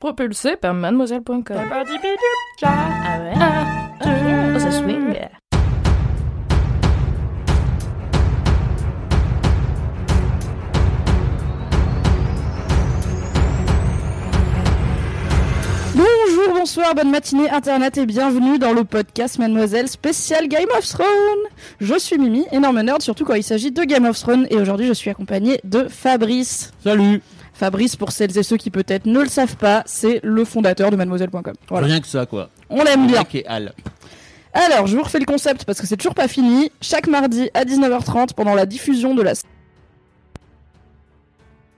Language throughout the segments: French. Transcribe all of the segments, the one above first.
Propulsé par mademoiselle.com. Ah ouais. Ah, oh, ça swing. Bonjour, bonsoir, bonne matinée Internet et bienvenue dans le podcast Mademoiselle spécial Game of Thrones. Je suis Mimi, énorme nerd, surtout quand il s'agit de Game of Thrones et aujourd'hui je suis accompagnée de Fabrice. Salut Fabrice, pour celles et ceux qui peut-être ne le savent pas, c'est le fondateur de mademoiselle.com. Voilà. Rien que ça, quoi. On l'aime bien. Et Al. Alors, je vous refais le concept parce que c'est toujours pas fini. Chaque mardi à 19h30 pendant la diffusion de la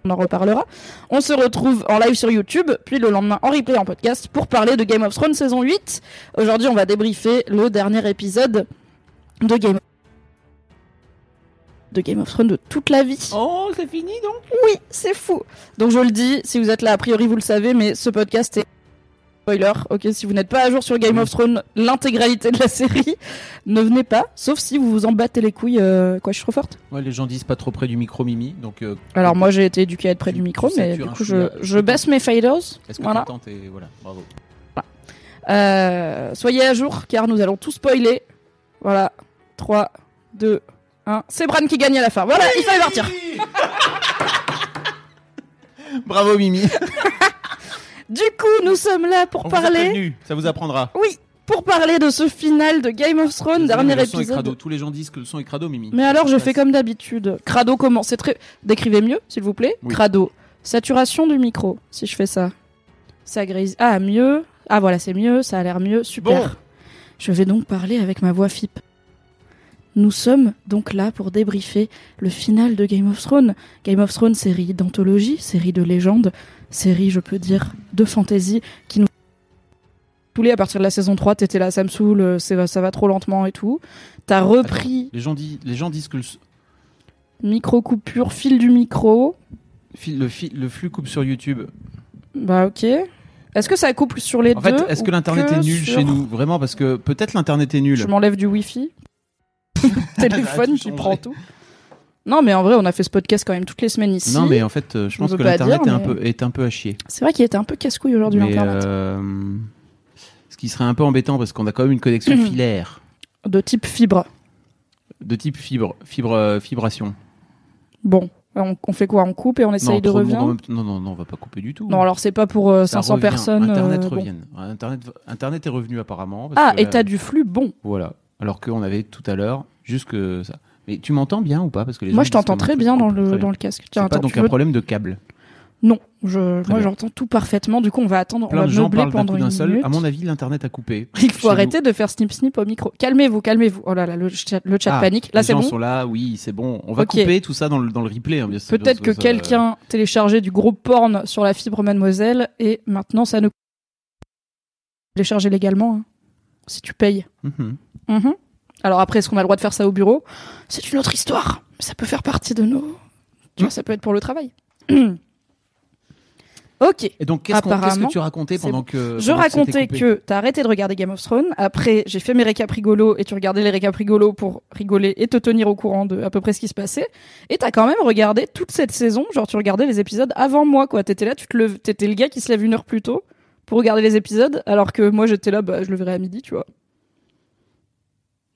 on en reparlera. On se retrouve en live sur YouTube, puis le lendemain en replay en podcast pour parler de Game of Thrones saison 8. Aujourd'hui, on va débriefer le dernier épisode de Game de Game of Thrones de toute la vie. Oh, c'est fini donc? Oui, c'est fou. Donc je le dis, si vous êtes là, a priori vous le savez, mais ce podcast est spoiler. Ok, si vous n'êtes pas à jour sur Game of Thrones, l'intégralité de la série, ne venez pas. Sauf si vous vous en battez les couilles. euh, Quoi, je suis trop forte Ouais, les gens disent pas trop près du micro, Mimi. Donc, euh, Alors moi j'ai été éduquée à être près Tu- du micro, tu mais satures du un coup je, je baisse mes faders. est-ce que Voilà. t'entends tes- Voilà, bravo. Euh, soyez à jour car nous allons tout spoiler. Voilà. 3, 2, 1. C'est Bran qui gagne à la fin. Voilà, il fallait partir. Bravo, Mimi Du coup, nous sommes là pour On vous a parler. prévenu, ça vous apprendra. Oui, pour parler de ce final de Game of Thrones, Désolé, dernier mais le son est épisode. crado. Tous les gens disent que le son est crado, Mimi. Mais alors, je fais comme d'habitude. Crado comment? C'est très. Décrivez mieux, s'il vous plaît. Oui. Crado. Saturation du micro, si je fais ça. Ça grise. Ah, mieux. Ah, voilà, c'est mieux. Ça a l'air mieux. Super. Bon. Je vais donc parler avec ma voix FIP. Nous sommes donc là pour débriefer le final de Game of Thrones. Game of Thrones, série d'anthologie, série de légende, série, je peux dire, de fantasy qui nous tous les à partir de la saison 3, t'étais là, ça me saoule, euh, ça va trop lentement et tout. T'as repris Les gens, disent, les gens disent que le, micro coupure, fil du micro. fil- le, fil- le flux coupe sur YouTube. Bah ok. Est-ce que ça couple sur les En deux fait, est-ce que l'internet est nul sur- chez nous? Vraiment, parce que peut-être l'internet est nul. Je m'enlève du wifi. Téléphone qui prend tout. Non mais en vrai on a fait ce podcast quand même toutes les semaines ici. Non, mais en fait, euh, je pense que l'internet est, un peu, est un peu à chier. C'est vrai qu'il était un peu casse-couille aujourd'hui l'internet. euh, ce qui serait un peu embêtant parce qu'on a quand même une connexion filaire De type fibre. de type fibre, fibre, euh, fibration. Bon, on, on fait quoi? On coupe et on essaye non, de revenir? même non, non, non, on va pas couper du tout. Non alors c'est pas pour euh, Ça 500 revient. personnes. Internet euh, bon. revient. Internet, Internet est revenu apparemment. parce Ah que t'as du flux bon. Voilà. Alors qu'on avait tout à l'heure juste que ça. Mais tu m'entends bien ou pas? Parce que les Moi gens je t'entends très bien dans très le, bien. dans le casque. Tiens, pas attends, donc tu un veux- problème de câble. Non, je, moi j'entends tout parfaitement. Du coup on va attendre, Plein on de va gens parlent pendant coup une seul. minute. À mon avis, l'internet a coupé. Il faut arrêter de faire snip snip au micro. Calmez-vous, calmez-vous. Oh là là, le chat, le chat Ah, panique. Là les c'est gens bon. sont là, oui, c'est bon. On va couper tout ça dans le, dans le replay. hein, Peut-être que quelqu'un téléchargeait du gros porn sur la fibre mademoiselle et maintenant ça ne télécharger légalement hein, si tu payes. Mhm. Mhm. Alors après, est-ce qu'on a le droit de faire ça au bureau? C'est une autre histoire. Ça peut faire partie de nos. Tu vois, ça peut être pour le travail. ok. Et donc, qu'est-ce qu'on- qu'est-ce Apparemment, que tu racontais pendant que. Je pendant que racontais coupé que t'as arrêté de regarder Game of Thrones. Après, j'ai fait mes récaps rigolos et tu regardais les récaps rigolos pour rigoler et te tenir au courant de à peu près ce qui se passait. Et t'as quand même regardé toute cette saison. Genre, tu regardais les épisodes avant moi, quoi. T'étais là, tu te lèves, t'étais le gars qui se lève une heure plus tôt pour regarder les épisodes, alors que moi j'étais là, bah, je le verrai à midi, tu vois.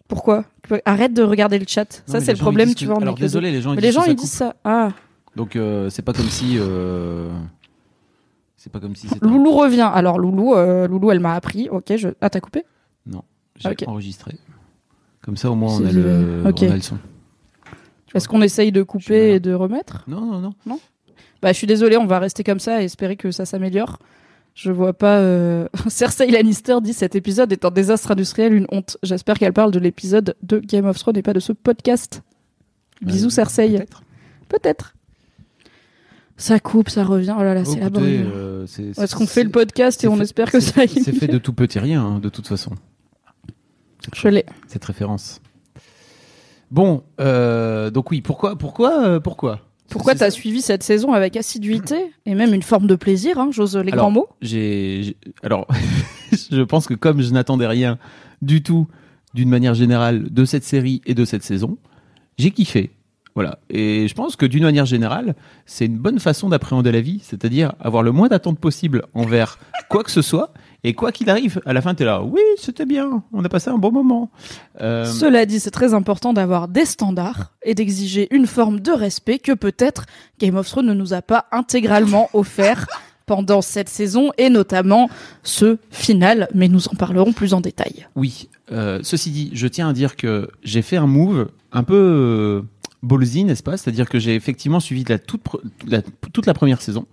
Pourquoi? Arrête de regarder le chat. Non, ça, c'est le problème, ils disent tu vois. Alors désolé, les gens. Mais les gens, ils disent ça. Ah, Donc, euh, c'est pas comme si. euh, C'est pas comme si. Loulou revient. Alors, Loulou, euh, Loulou, elle m'a appris. Ok, je. Ah, t'as coupé? J'ai Ok. enregistré. Comme ça, au moins, on a, le... ok. on a le son. Est-ce qu'on essaye de couper et de remettre? Non, non, non. Bah, je suis désolée, on va rester comme ça et espérer que ça s'améliore. Je vois pas. Euh... Cersei Lannister dit cet épisode est un désastre industriel, une honte. J'espère qu'elle parle de l'épisode de Game of Thrones et pas de ce podcast. Bisous Cersei. peut-être. Peut-être. Ça coupe, ça revient. Oh là là, c'est Écoutez, laborieux. euh, c'est- Est-ce qu'on c'est- fait le podcast et c'est on fait- espère que c'est- ça C'est fait de tout petit rien, hein, de toute façon. Je l'ai. Cette référence. Bon, euh, donc oui, pourquoi, pourquoi, pourquoi? Pourquoi C'est- t'as suivi cette saison avec assiduité et même une forme de plaisir, hein, j'ose les Alors, grands mots? j'ai- alors, je pense que comme je n'attendais rien du tout, d'une manière générale, de cette série et de cette saison, j'ai kiffé. Voilà. Et je pense que d'une manière générale, c'est une bonne façon d'appréhender la vie, c'est-à-dire avoir le moins d'attente possible envers quoi que ce soit. Et quoi qu'il arrive, à la fin, t'es là, oui, c'était bien, on a passé un bon moment. Euh, Cela dit, c'est très important d'avoir des standards et d'exiger une forme de respect que peut-être Game of Thrones ne nous a pas intégralement offert pendant cette saison et notamment ce final, mais nous en parlerons plus en détail. Oui. Euh, ceci dit, je tiens à dire que j'ai fait un move un peu euh, ballsy, n'est-ce pas? C'est-à-dire que j'ai effectivement suivi la toute, pre- la- toute la première saison.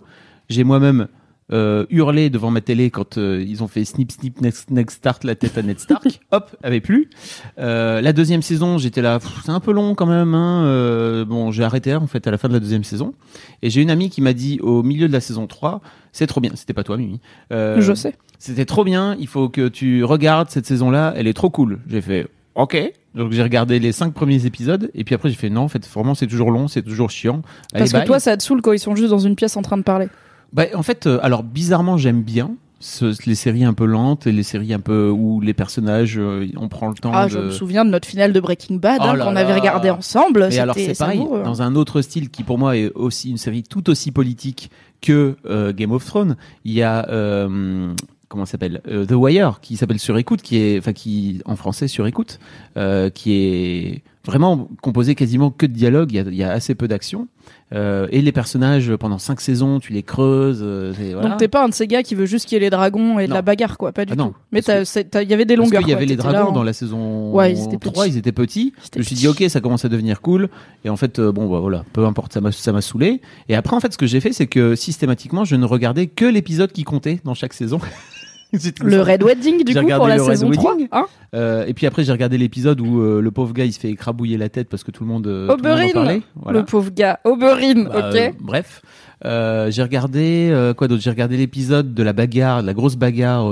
J'ai moi-même euh, hurlé devant ma télé quand euh, ils ont fait snip snip next, next start la tête à Ned Stark. Hop, avait plus. Euh, la deuxième saison, j'étais là, c'est un peu long quand même. Hein. euh, bon, j'ai arrêté en fait à la fin de la deuxième saison. Et j'ai une amie qui m'a dit au milieu de la saison 3, c'est trop bien. C'était pas toi, Mimi. Euh, Je sais. c'était trop bien, il faut que tu regardes cette saison-là, elle est trop cool. J'ai fait OK. Donc j'ai regardé les cinq premiers épisodes et puis après j'ai fait non, en fait vraiment c'est toujours long, c'est toujours chiant. Allez, Parce que bye. toi, ça te saoule quand ils sont juste dans une pièce en train de parler. Bah, en fait, euh, alors bizarrement j'aime bien ce- les séries un peu lentes et les séries un peu où les personnages euh, on prend le temps Ah, de. je me souviens de notre finale de Breaking Bad Oh hein, là qu'on avait regardé ensemble. Et alors C'était c'est pareil, savoureux. dans un autre style qui pour moi est aussi une série tout aussi politique que euh, Game of Thrones, il y a euh, comment ça s'appelle Euh, The Wire qui s'appelle Sur écoute, qui est enfin qui en français Sur écoute, euh, qui est vraiment composé quasiment que de dialogue. Il y a, il y a assez peu d'action Euh, et les personnages pendant cinq saisons, tu les creuses. euh, voilà. Donc t'es pas un de ces gars qui veut juste qu'il y ait les dragons et de Non. la bagarre, quoi, pas du Ah non, tout. Mais il y avait des longueurs. qu'il y quoi, avait les dragons en- dans la saison Ouais, ils étaient 3, petits. ils étaient petits. C'était Je me suis dit, ok, ça commence à devenir cool. Et en fait, euh, bon, bah, voilà, peu importe, ça m'a, ça m'a saoulé. Et après, en fait, ce que j'ai fait, c'est que systématiquement, je ne regardais que l'épisode qui comptait dans chaque saison. Le. Red Wedding, du coup, pour la le Red saison 3. Wedding. Hein Euh, et puis après, j'ai regardé l'épisode où euh, le pauvre gars, il se fait écrabouiller la tête parce que tout le monde, euh, tout le monde en Oberyn. Voilà. Le pauvre gars. Oberyn, Bah, ok. bref, j'ai regardé quoi d'autre? J'ai regardé l'épisode de la bagarre, de la grosse bagarre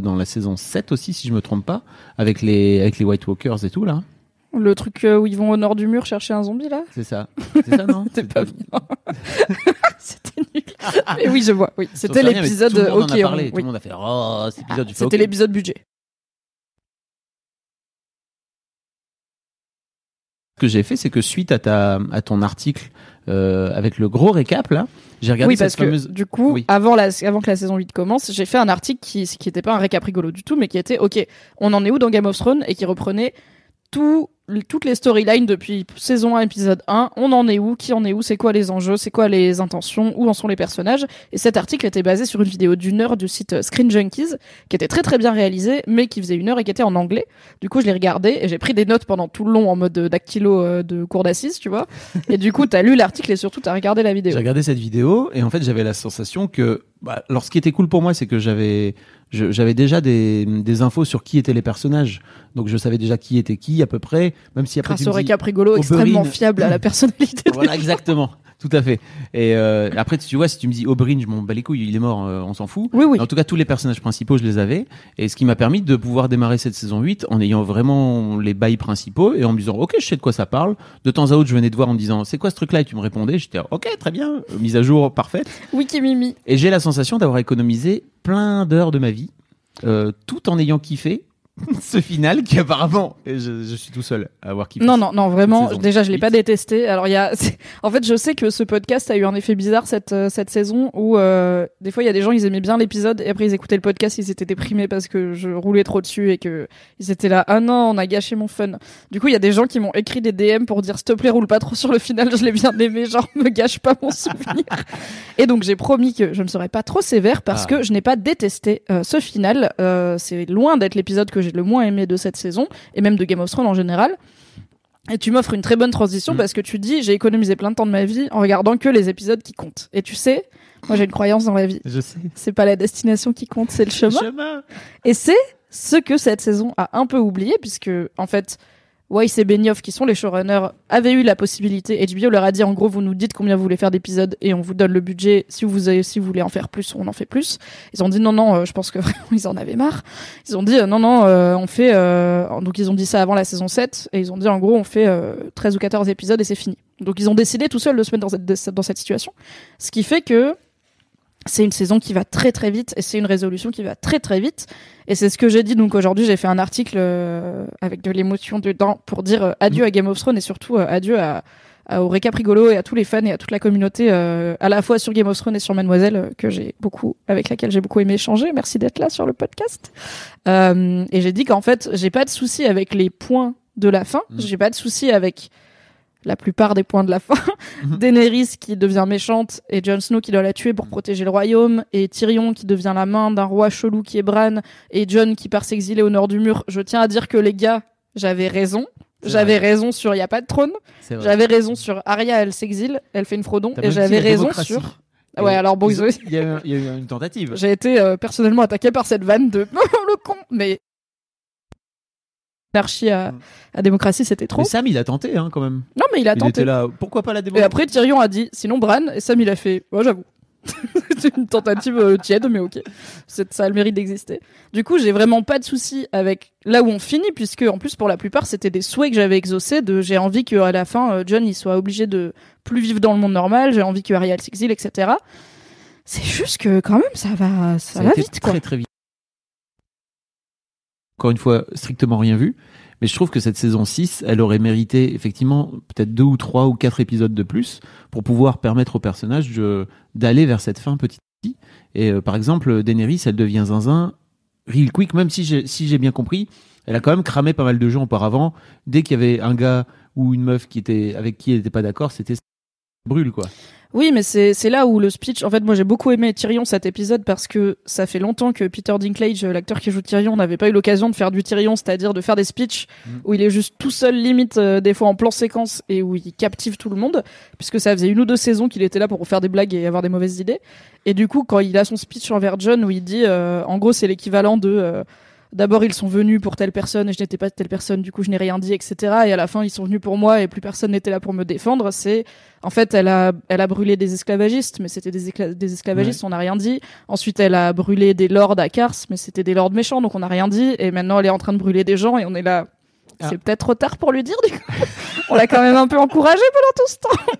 dans la saison 7 aussi, si je me trompe pas, avec les avec les White Walkers et tout là. Le truc euh, où ils vont au nord du mur chercher un zombie, là C'est ça. C'est ça non C'était pas bien. C'était nul. Mais oui, je vois. Oui, c'était l'épisode. Tout le monde Ok, en a parlé. Tout le monde a fait oh cet épisode. C'était l'épisode budget. Ce que j'ai fait, c'est que suite à ta à ton article euh, avec le gros récap là, j'ai regardé Oui, parce fameuse. que du coup, Oui. avant, la, avant que la saison 8 commence, j'ai fait un article qui qui était pas un récap rigolo du tout, mais qui était OK, on en est où dans Game of Thrones et qui reprenait tout, toutes les storylines depuis saison 1, épisode 1. On en est où Qui en est où C'est quoi les enjeux C'est quoi les intentions Où en sont les personnages Et cet article était basé sur une vidéo d'une heure du site Screen Junkies, qui était très très bien réalisée, mais qui faisait une heure et qui était en anglais. Du coup, je l'ai regardé et j'ai pris des notes pendant tout le long en mode dactylo euh, de cours d'assises, tu vois. Et du coup, t'as lu l'article et surtout t'as regardé la vidéo. J'ai regardé cette vidéo et en fait j'avais la sensation que, bah, alors ce qui était cool pour moi, c'est que j'avais, j'avais déjà des, des infos sur qui étaient les personnages, donc je savais déjà qui était qui à peu près, même si après grâce tu me dis- rigolo extrêmement fiable à la personnalité. Voilà exactement, tout à fait. Et euh, après tu vois si tu me dis Oberyn, je m'en bats les couilles, il est mort, euh, on s'en fout. Oui, oui. En tout cas, tous les personnages principaux, je les avais. Et ce qui m'a permis de pouvoir démarrer cette saison 8 en ayant vraiment les bails principaux et en me disant, OK, je sais de quoi ça parle. De temps à autre, je venais te voir en me disant, c'est quoi ce truc-là? Et tu me répondais. J'étais, OK, très bien. Euh, Mise à jour parfaite. Wiki Mimi. Et j'ai la sensation d'avoir économisé plein d'heures de ma vie, euh, tout en ayant kiffé ce final qui apparemment, je, je suis tout seul à avoir kiffé. Non, non, non, vraiment. Déjà, je l'ai pas détesté. Alors, il y a. En fait, je sais que ce podcast a eu un effet bizarre cette euh, cette saison où euh, des fois il y a des gens ils aimaient bien l'épisode et après ils écoutaient le podcast ils étaient déprimés parce que je roulais trop dessus et que ils étaient là ah non on a gâché mon fun. Du coup, il y a des gens qui m'ont écrit des DM pour dire s'il te plaît roule pas trop sur le final, je l'ai bien aimé, genre me gâche pas mon souvenir. et donc j'ai promis que je ne serais pas trop sévère parce Ah. que je n'ai pas détesté euh, ce final. Euh, C'est loin d'être l'épisode que j'ai le moins aimé de cette saison et même de Game of Thrones en général. Et tu m'offres une très bonne transition Mm. parce que tu dis j'ai économisé plein de temps de ma vie en regardant que les épisodes qui comptent. Et tu sais, moi j'ai une croyance dans la vie. Je sais. C'est pas la destination qui compte, c'est le chemin. Chemin. Et c'est ce que cette saison a un peu oublié puisque en fait, Weiss et Benioff, qui sont les showrunners, avaient eu la possibilité. HBO leur a dit en gros, vous nous dites combien vous voulez faire d'épisodes et on vous donne le budget. Si vous si vous voulez en faire plus, on en fait plus. Ils ont dit non, non, euh, je pense que vraiment ils en avaient marre. Ils ont dit euh, non, non, euh, on fait. donc ils ont dit ça avant la saison 7 et ils ont dit en gros, on fait 13 ou 14 épisodes et c'est fini. Donc ils ont décidé tout seuls de se mettre dans cette, dans cette situation. Ce qui fait que c'est une saison qui va très très vite et c'est une résolution qui va très très vite. Et c'est ce que j'ai dit. Donc aujourd'hui, j'ai fait un article euh, avec de l'émotion dedans pour dire euh, adieu à Game of Thrones et surtout euh, adieu à, à, au Récap Rigolo et à tous les fans et à toute la communauté, à la fois sur Game of Thrones et sur Mademoiselle, que j'ai beaucoup, avec laquelle j'ai beaucoup aimé échanger. Merci d'être là sur le podcast. et j'ai dit qu'en fait, j'ai pas de souci avec les points de la fin. Mmh. J'ai pas de souci avec la plupart des points de la fin. Mhm. Daenerys qui devient méchante et Jon Snow qui doit la tuer pour protéger le royaume et Tyrion qui devient la main d'un roi chelou qui est Bran et Jon qui part s'exiler au nord du mur. Je tiens à dire que les gars, j'avais raison. J'avais raison sur il y a pas de trône. J'avais raison sur Arya, elle s'exile, elle fait une Frodon et j'avais raison sur Ouais, alors bon, il y, a, eu une tentative. J'ai été euh, personnellement attaqué par cette vanne de le con, mais L'anarchie à, à, démocratie, c'était trop. Mais Sam, il a tenté, hein, quand même. Non, mais il a tenté. Était là. Pourquoi pas la démocratie Et après, Tyrion a dit, sinon Bran, et Sam, il a fait, ouais, j'avoue. c'est une tentative euh, tiède, mais ok. Ça a le mérite d'exister. Du coup, j'ai vraiment pas de souci avec là où on finit, puisque en plus, pour la plupart, c'était des souhaits que j'avais exaucés de j'ai envie qu'à la fin, euh, John, il soit obligé de plus vivre dans le monde normal, j'ai envie que Ariel s'exile, etc. C'est juste que quand même, ça va, ça, va vite, très, très vite encore une fois, strictement rien vu. Mais je trouve que cette saison 6, elle aurait mérité effectivement peut-être deux ou trois ou quatre épisodes de plus pour pouvoir permettre au personnage d'aller vers cette fin petit à petit. Et euh, par exemple, Daenerys, elle devient zinzin real quick, même si j'ai bien compris, elle a quand même cramé pas mal de gens auparavant. Dès qu'il y avait un gars ou une meuf qui était avec qui elle n'était pas d'accord, c'était brûle quoi. Oui, mais c'est là où le speech. En fait, moi, j'ai beaucoup aimé Tyrion cet épisode parce que ça fait longtemps que Peter Dinklage, l'acteur qui joue Tyrion, n'avait pas eu l'occasion de faire du Tyrion, c'est-à-dire de faire des speeches mm. où il est juste tout seul, limite euh, des fois en plan séquence et où il captive tout le monde, puisque ça faisait une ou deux saisons qu'il était là pour faire des blagues et avoir des mauvaises idées. Et du coup, quand il a son speech envers John où il dit, euh, en gros, c'est l'équivalent de euh, d'abord ils sont venus pour telle personne et je n'étais pas telle personne, du coup je n'ai rien dit, etc. Et à la fin ils sont venus pour moi et plus personne n'était là pour me défendre. C'est en fait elle a elle a brûlé des esclavagistes, mais c'était des, des esclavagistes, on n'a rien dit. Ensuite elle a brûlé des lords à Kars, mais c'était des lords méchants, donc on n'a rien dit. Et maintenant elle est en train de brûler des gens et on est là. Ah. C'est peut-être trop tard pour lui dire. Du coup. on l'a quand même un peu encouragé pendant tout ce temps.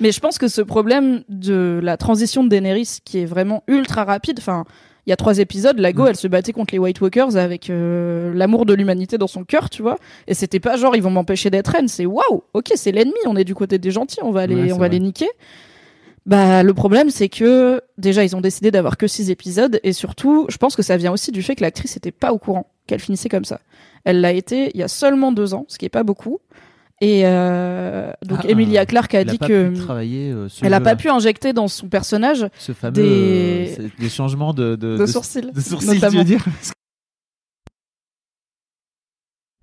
Mais je pense que ce problème de la transition de Daenerys, qui est vraiment ultra rapide, enfin, il y a trois épisodes, Lago, mm. elle se battait contre les White Walkers avec euh, l'amour de l'humanité dans son cœur, tu vois. Et c'était pas genre ils vont m'empêcher d'être reine, c'est waouh, ok, c'est l'ennemi, on est du côté des gentils, on va les, on va les niquer. Bah le problème c'est que déjà ils ont décidé d'avoir que six épisodes et surtout je pense que ça vient aussi du fait que l'actrice était pas au courant qu'elle finissait comme ça. Elle l'a été il y a seulement deux ans, ce qui est pas beaucoup. Et euh, donc ah, Emilia Clarke a dit que euh, elle a pas pu injecter dans son personnage ce fameux, des... Euh, des changements de, de, de, sourcils, de sourcils tu veux dire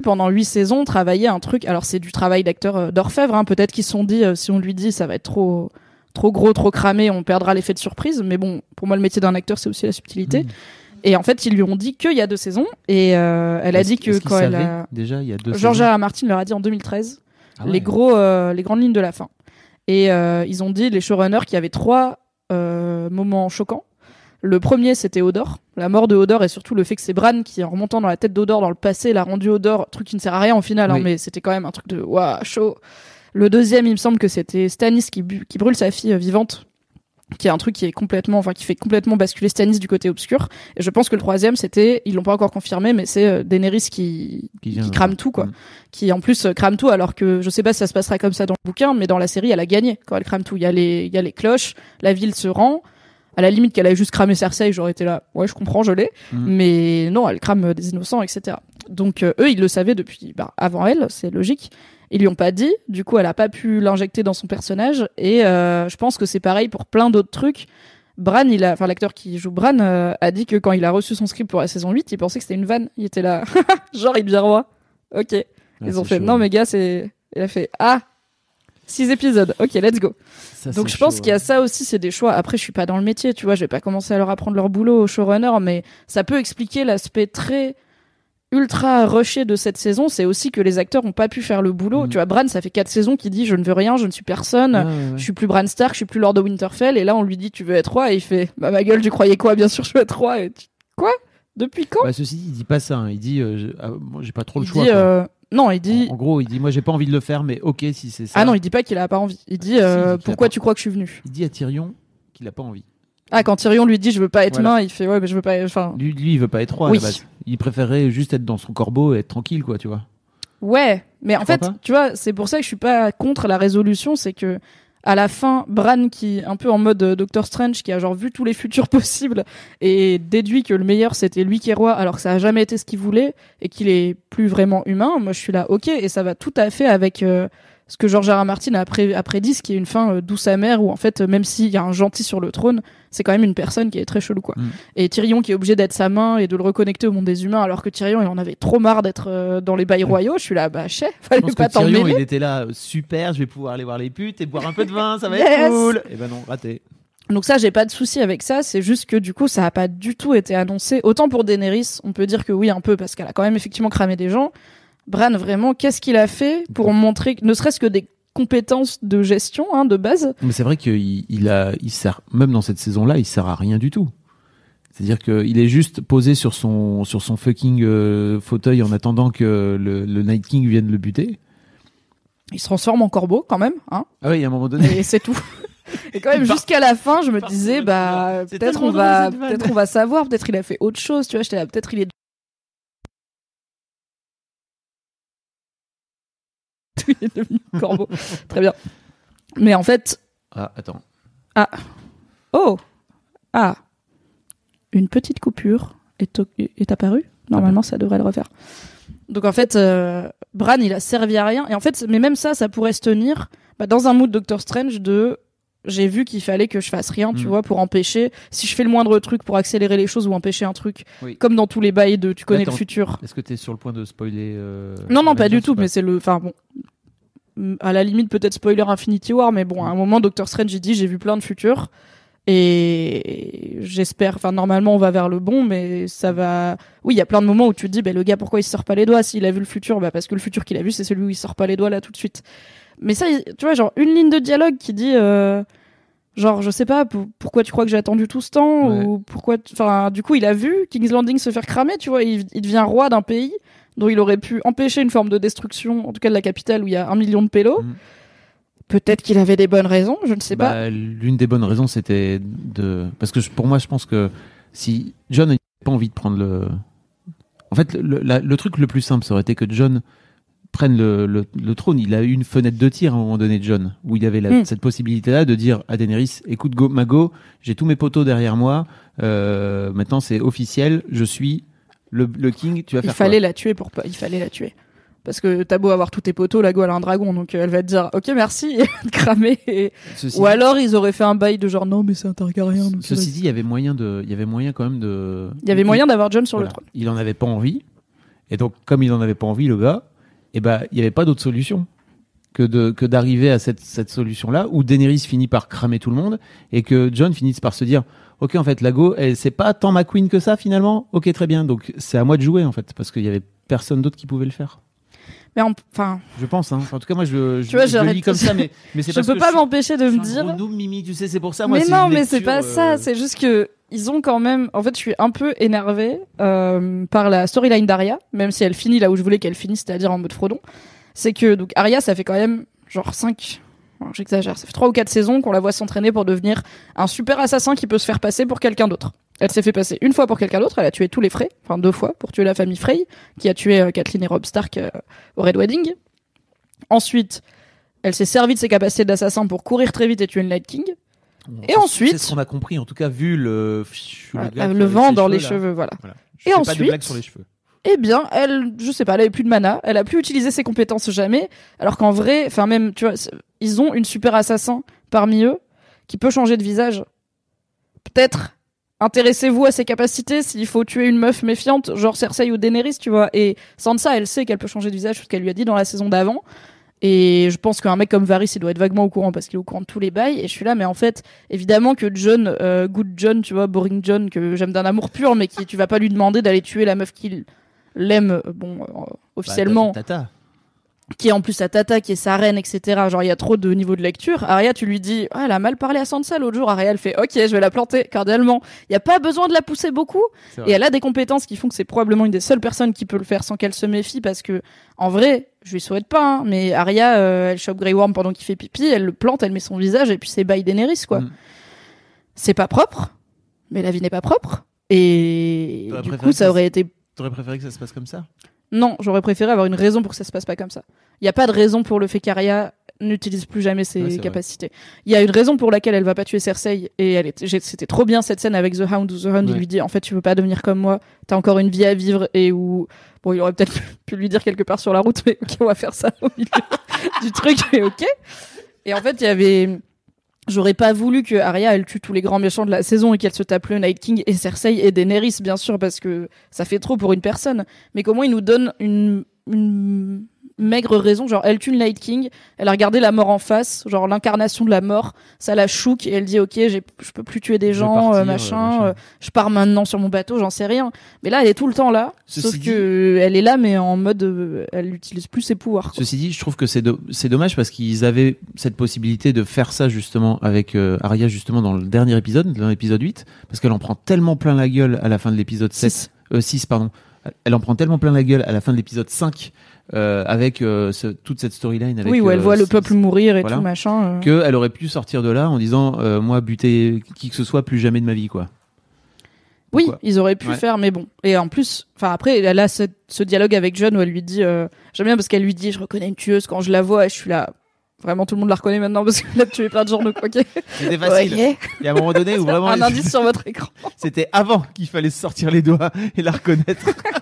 pendant huit saisons travailler un truc alors c'est du travail d'acteur euh, d'orfèvre hein. peut-être qu'ils se sont dit si on lui dit ça va être trop trop gros trop cramé on perdra l'effet de surprise mais bon pour moi le métier d'un acteur c'est aussi la subtilité hmm. Et en fait, ils lui ont dit qu'il y a deux saisons. Et elle a dit que quand elle a... déjà il y a deux George Martin leur a dit en 2013 ah les gros, euh, les grandes lignes de la fin. Et euh, ils ont dit les showrunners qu'il y avait trois euh, moments choquants. Le premier, c'était Odor, la mort de Odor et surtout le fait que c'est Bran qui, en remontant dans la tête d'Odor dans le passé, l'a rendu Odor, truc qui ne sert à rien au final, hein, mais c'était quand même un truc de waouh, chaud. Le deuxième, il me semble que c'était Stannis qui, qui brûle sa fille vivante qui est un truc qui est complètement, enfin qui fait complètement basculer Stannis du côté obscur. Et je pense que le troisième, c'était, ils l'ont pas encore confirmé, mais c'est euh, Daenerys qui, qui, crame tout, quoi. Mm. Qui en plus euh, crame tout, alors que je sais pas si ça se passera comme ça dans le bouquin, mais dans la série, elle a gagné quand elle crame tout. Il y a les, il y a les cloches, la ville se rend. À la limite qu'elle avait juste cramé Cersei, j'aurais été là, ouais, je comprends, je l'ai. Mm. Mais non, elle crame des innocents, etc. Donc eux, ils le savaient depuis bah, avant elle, c'est logique. Ils lui ont pas dit, du coup, elle a pas pu l'injecter dans son personnage. Et euh, je pense que c'est pareil pour plein d'autres trucs. Bran, il a, enfin l'acteur qui joue Bran, euh, a dit que quand il a reçu son script pour la saison 8, il pensait que c'était une vanne. Il était là, genre il devient roi. Ok. Ah, Ils ont fait, non mais gars, c'est, il a fait, ah, six épisodes. Ok, let's go. Donc je pense qu'il y a ça aussi, c'est des choix. Après, je suis pas dans le métier, tu vois, je vais pas commencer à leur apprendre leur boulot au showrunner, mais ça peut expliquer l'aspect très ultra rushé de cette saison, c'est aussi que les acteurs ont pas pu faire le boulot. Mm. Tu vois, Bran, ça fait quatre saisons qu'il dit je ne veux rien, je ne suis personne, Ouais, ouais, je suis plus Bran Stark, je suis plus Lord de Winterfell, et là on lui dit tu veux être roi, et il fait bah ma gueule, tu croyais quoi? Bien sûr, je veux être roi. Et tu- Quoi? Depuis quand? Bah, ceci dit, il dit pas ça. hein. Il dit, euh, ah, moi, j'ai pas trop le Il choix. dit euh, non, il dit En, en gros, il dit, moi, j'ai pas envie de le faire, mais ok, si c'est ça. ah non, il dit pas qu'il a pas envie. Il dit Si, euh, il dit pourquoi pas- tu crois que je suis venu? Il dit à Tyrion qu'il a pas envie. Ah quand Tyrion lui dit je veux pas être Voilà. main, il fait ouais mais je veux pas. Enfin Lui, lui, il veut pas être roi Oui. à la base. Il préférait juste être dans son corbeau et être tranquille, quoi, tu vois. Ouais, mais en fait, tu vois, c'est pour ça que je suis pas contre la résolution, c'est que à la fin, Bran qui un peu en mode euh, Doctor Strange, qui a genre vu tous les futurs possibles et déduit que le meilleur c'était lui qui est roi, alors que ça a jamais été ce qu'il voulait et qu'il est plus vraiment humain. Moi, je suis là, ok, et ça va tout à fait avec euh, ce que George R. R. Martin a pré- a prédit, ce qui est une fin euh, douce amère où en fait, euh, même s'il y a un gentil sur le trône, c'est quand même une personne qui est très chelou quoi. Mm. Et Tyrion qui est obligé d'être sa main et de le reconnecter au monde des humains, alors que Tyrion il en avait trop marre d'être euh, dans les bails royaux. Je suis là, bah chef, Je fallait pense pas que Tyrion, il était là, super, je vais pouvoir aller voir les putes et boire un peu de vin, ça va Yes. être cool. Et ben non, raté. Donc ça, j'ai pas de souci avec ça. C'est juste que du coup, ça a pas du tout été annoncé. Autant pour Daenerys, on peut dire que oui un peu parce qu'elle a quand même effectivement cramé des gens. Bran, vraiment, qu'est-ce qu'il a fait pour montrer, ne serait-ce que des compétences de gestion hein, de base? Mais c'est vrai qu'il il a, il sert, même dans cette saison-là, il sert à rien du tout. C'est-à-dire qu'il est juste posé sur son, sur son fucking euh, fauteuil en attendant que le, le Night King vienne le buter. Il se transforme en corbeau quand même, hein, Ah oui, à un moment donné. et c'est tout. Et quand même jusqu'à la fin, je me disais bah peut-être on va peut-être on va savoir, peut-être il a fait autre chose, tu vois, j'étais là peut-être il est il est devenu corbeau. Très bien. Mais en fait, Ah, attends. oh ah une petite coupure est, apparue? Normalement, ça devrait le refaire. Donc en fait, euh, Bran, il a servi à rien. Et en fait, mais même ça, ça pourrait se tenir bah, dans un mood Doctor Strange de j'ai vu qu'il fallait que je fasse rien, tu Mm. vois, pour empêcher. Si je fais le moindre truc pour accélérer les choses ou empêcher un truc, Oui. comme dans tous les bails de tu connais Attends. le futur. Est-ce que tu es sur le point de spoiler euh, Non, non, pas du tout, ou mais c'est le. Enfin bon. Mm, À la limite, peut-être spoiler Infinity War, mais bon, à un moment, Doctor Strange, il dit j'ai vu plein de futurs. Et j'espère, enfin, normalement, on va vers le bon, mais ça va. Oui, il y a plein de moments où tu te dis, bah, le gars, pourquoi il sort pas les doigts? S'il a vu le futur, bah, parce que le futur qu'il a vu, c'est celui où il sort pas les doigts là tout de suite. Mais ça, tu vois, genre, une ligne de dialogue qui dit. euh, Genre, je sais pas, pour- pourquoi tu crois que j'ai attendu tout ce temps Ouais. Ou pourquoi. Enfin, du coup, il a vu King's Landing se faire cramer, tu vois, il, il devient roi d'un pays dont il aurait pu empêcher une forme de destruction, en tout cas de la capitale où il y a un million de pélos. Mhm. Peut-être qu'il avait des bonnes raisons, je ne sais pas. Bah, L'une des bonnes raisons, c'était de. Parce que pour moi, je pense que si John n'a pas envie de prendre le. En fait, le, la- le truc le plus simple, ça aurait été que John prenne le, le- le trône. Il a eu une fenêtre de tir à un moment donné, John, où il avait la- Mm. cette possibilité-là de dire à Daenerys écoute, go, Mago, j'ai tous mes poteaux derrière moi. euh, maintenant, c'est officiel. Je suis le, le king. Tu vas il faire fallait quoi la tuer pour pas. Il fallait la tuer. Parce que t'as beau avoir tous tes poteaux, la go elle a un dragon, donc euh, elle va te dire ok merci, et te cramer. et- Ou alors ils auraient fait un bail de genre non mais c'est un Targaryen. donc Ceci dit, il y avait moyen de, il y avait moyen quand même de. il y avait moyen d'avoir John sur Voilà. le trône. Il en avait pas envie. Et donc, comme il en avait pas envie, le gars, eh ben, il n'y avait pas d'autre solution que de que d'arriver à cette, cette solution-là où Daenerys finit par cramer tout le monde et que John finisse par se dire Ok, en fait, Lago, elle c'est pas tant ma queen que ça finalement. Ok, très bien. Donc, c'est à moi de jouer en fait parce qu'il y avait personne d'autre qui pouvait le faire. Mais en- enfin, Je pense. Hein. En tout cas, moi, je, je, Tu vois, je lis comme ça, mais, mais c'est je peux que pas m'empêcher de me dire. Mimi, tu sais, c'est pour ça. Moi, mais non, mais c'est pas ça. euh, C'est juste que ils ont quand même. En fait, je suis un peu énervée euh, par la storyline d'Arya, même si elle finit là où je voulais qu'elle finisse, c'est-à-dire en mode Frodon. C'est que donc Arya, ça fait quand même genre 5 J'exagère, ça fait trois ou quatre saisons qu'on la voit s'entraîner pour devenir un super assassin qui peut se faire passer pour quelqu'un d'autre. Elle s'est fait passer une fois pour quelqu'un d'autre, elle a tué tous les Frey, enfin deux fois pour tuer la famille Frey, qui a tué euh, Kathleen et Robb Stark euh, au Red Wedding. Ensuite, elle s'est servie de ses capacités d'assassin pour courir très vite et tuer le Night King. Et ensuite- c'est ce qu'on a compris, en tout cas, vu le, gars le avait vent dans les là. cheveux, voilà. Voilà. Et pas de ensuite- blague sur les cheveux. Eh bien, elle, je sais pas, elle avait plus de mana, elle a plus utilisé ses compétences jamais, alors qu'en vrai, enfin même, tu vois, ils ont une super assassin parmi eux qui peut changer de visage. Peut-être intéressez-vous à ses capacités s'il faut tuer une meuf méfiante, genre Cersei ou Daenerys, tu vois. Et Sansa, elle sait qu'elle peut changer de visage, ce qu'elle lui a dit dans la saison d'avant. Et je pense qu'un mec comme Varys, il doit être vaguement au courant parce qu'il est au courant de tous les bails. Et je suis là, mais en fait, évidemment que John, euh, Good John, tu vois, Boring John, que j'aime d'un amour pur, mais qui tu vas pas lui demander d'aller tuer la meuf qu'il l'aime, euh, bon, euh, officiellement, Bah, Tata. Qui est en plus sa tata, qui est sa reine, etc. Genre, il y a trop de niveau de lecture. Arya, tu lui dis, ah, elle a mal parlé à Sansa l'autre jour. Arya, elle fait, ok, je vais la planter cordialement. Il y a pas besoin de la pousser beaucoup. Et elle a des compétences qui font que c'est probablement une des seules personnes qui peut le faire sans qu'elle se méfie parce que, en vrai, je lui souhaite pas, hein, mais Arya, euh, elle chope Grey Worm pendant qu'il fait pipi, elle le plante, elle met son visage et puis c'est by Daenerys, quoi. Mm. C'est pas propre, mais la vie n'est pas propre. Et du coup, ça aurait été T'aurais préféré que ça se passe comme ça? Non, j'aurais préféré avoir une raison pour que ça se passe pas comme ça. Il n'y a pas de raison pour le fait qu'Arya n'utilise plus jamais ses Ouais, capacités. Il y a une raison pour laquelle elle va pas tuer Cersei et elle c'était trop bien cette scène avec The Hound où The Hound Ouais. lui dit en fait tu veux pas devenir comme moi, t'as encore une vie à vivre et où bon il aurait peut-être pu lui dire quelque part sur la route mais ok on va faire ça au milieu du truc mais ok. Et en fait il y avait J'aurais pas voulu que Arya elle tue tous les grands méchants de la saison et qu'elle se tape le Night King et Cersei et Daenerys bien sûr parce que ça fait trop pour une personne. Mais comment il nous donne une, une maigre raison, genre elle tue le Night King, elle a regardé la mort en face, genre l'incarnation de la mort, ça la chouque et elle dit ok je peux plus tuer des gens, partir, euh, euh, machin, machin. euh, je pars maintenant sur mon bateau, j'en sais rien. Mais là elle est tout le temps là, Ceci sauf dit- que euh, elle est là mais en mode euh, elle utilise plus ses pouvoirs. quoi. Ceci dit, je trouve que c'est do- c'est dommage parce qu'ils avaient cette possibilité de faire ça justement avec euh, Arya justement dans le dernier épisode, dans l'épisode 8, parce qu'elle en prend tellement plein la gueule à la fin de l'épisode 7, Six. euh, 6 pardon. Elle en prend tellement plein la gueule à la fin de l'épisode 5 euh, avec euh, ce- toute cette storyline avec Oui où elle euh, voit le peuple mourir et voilà. tout machin. que elle aurait pu sortir de là en disant moi buter qui que ce soit plus jamais de ma vie quoi. Oui, Pourquoi ils auraient pu Ouais. faire, mais bon. Et en plus, enfin après, elle a ce, ce dialogue avec John où elle lui dit, j'aime bien parce qu'elle lui dit, je reconnais une tueuse quand je la vois, et je suis là. Vraiment, tout le monde la reconnaît maintenant parce qu'elle a tué plein de gens, donc ok. C'était facile. Ok. Et à un moment donné où vraiment Un indice sur votre écran. c'était avant qu'il fallait se sortir les doigts et la reconnaître.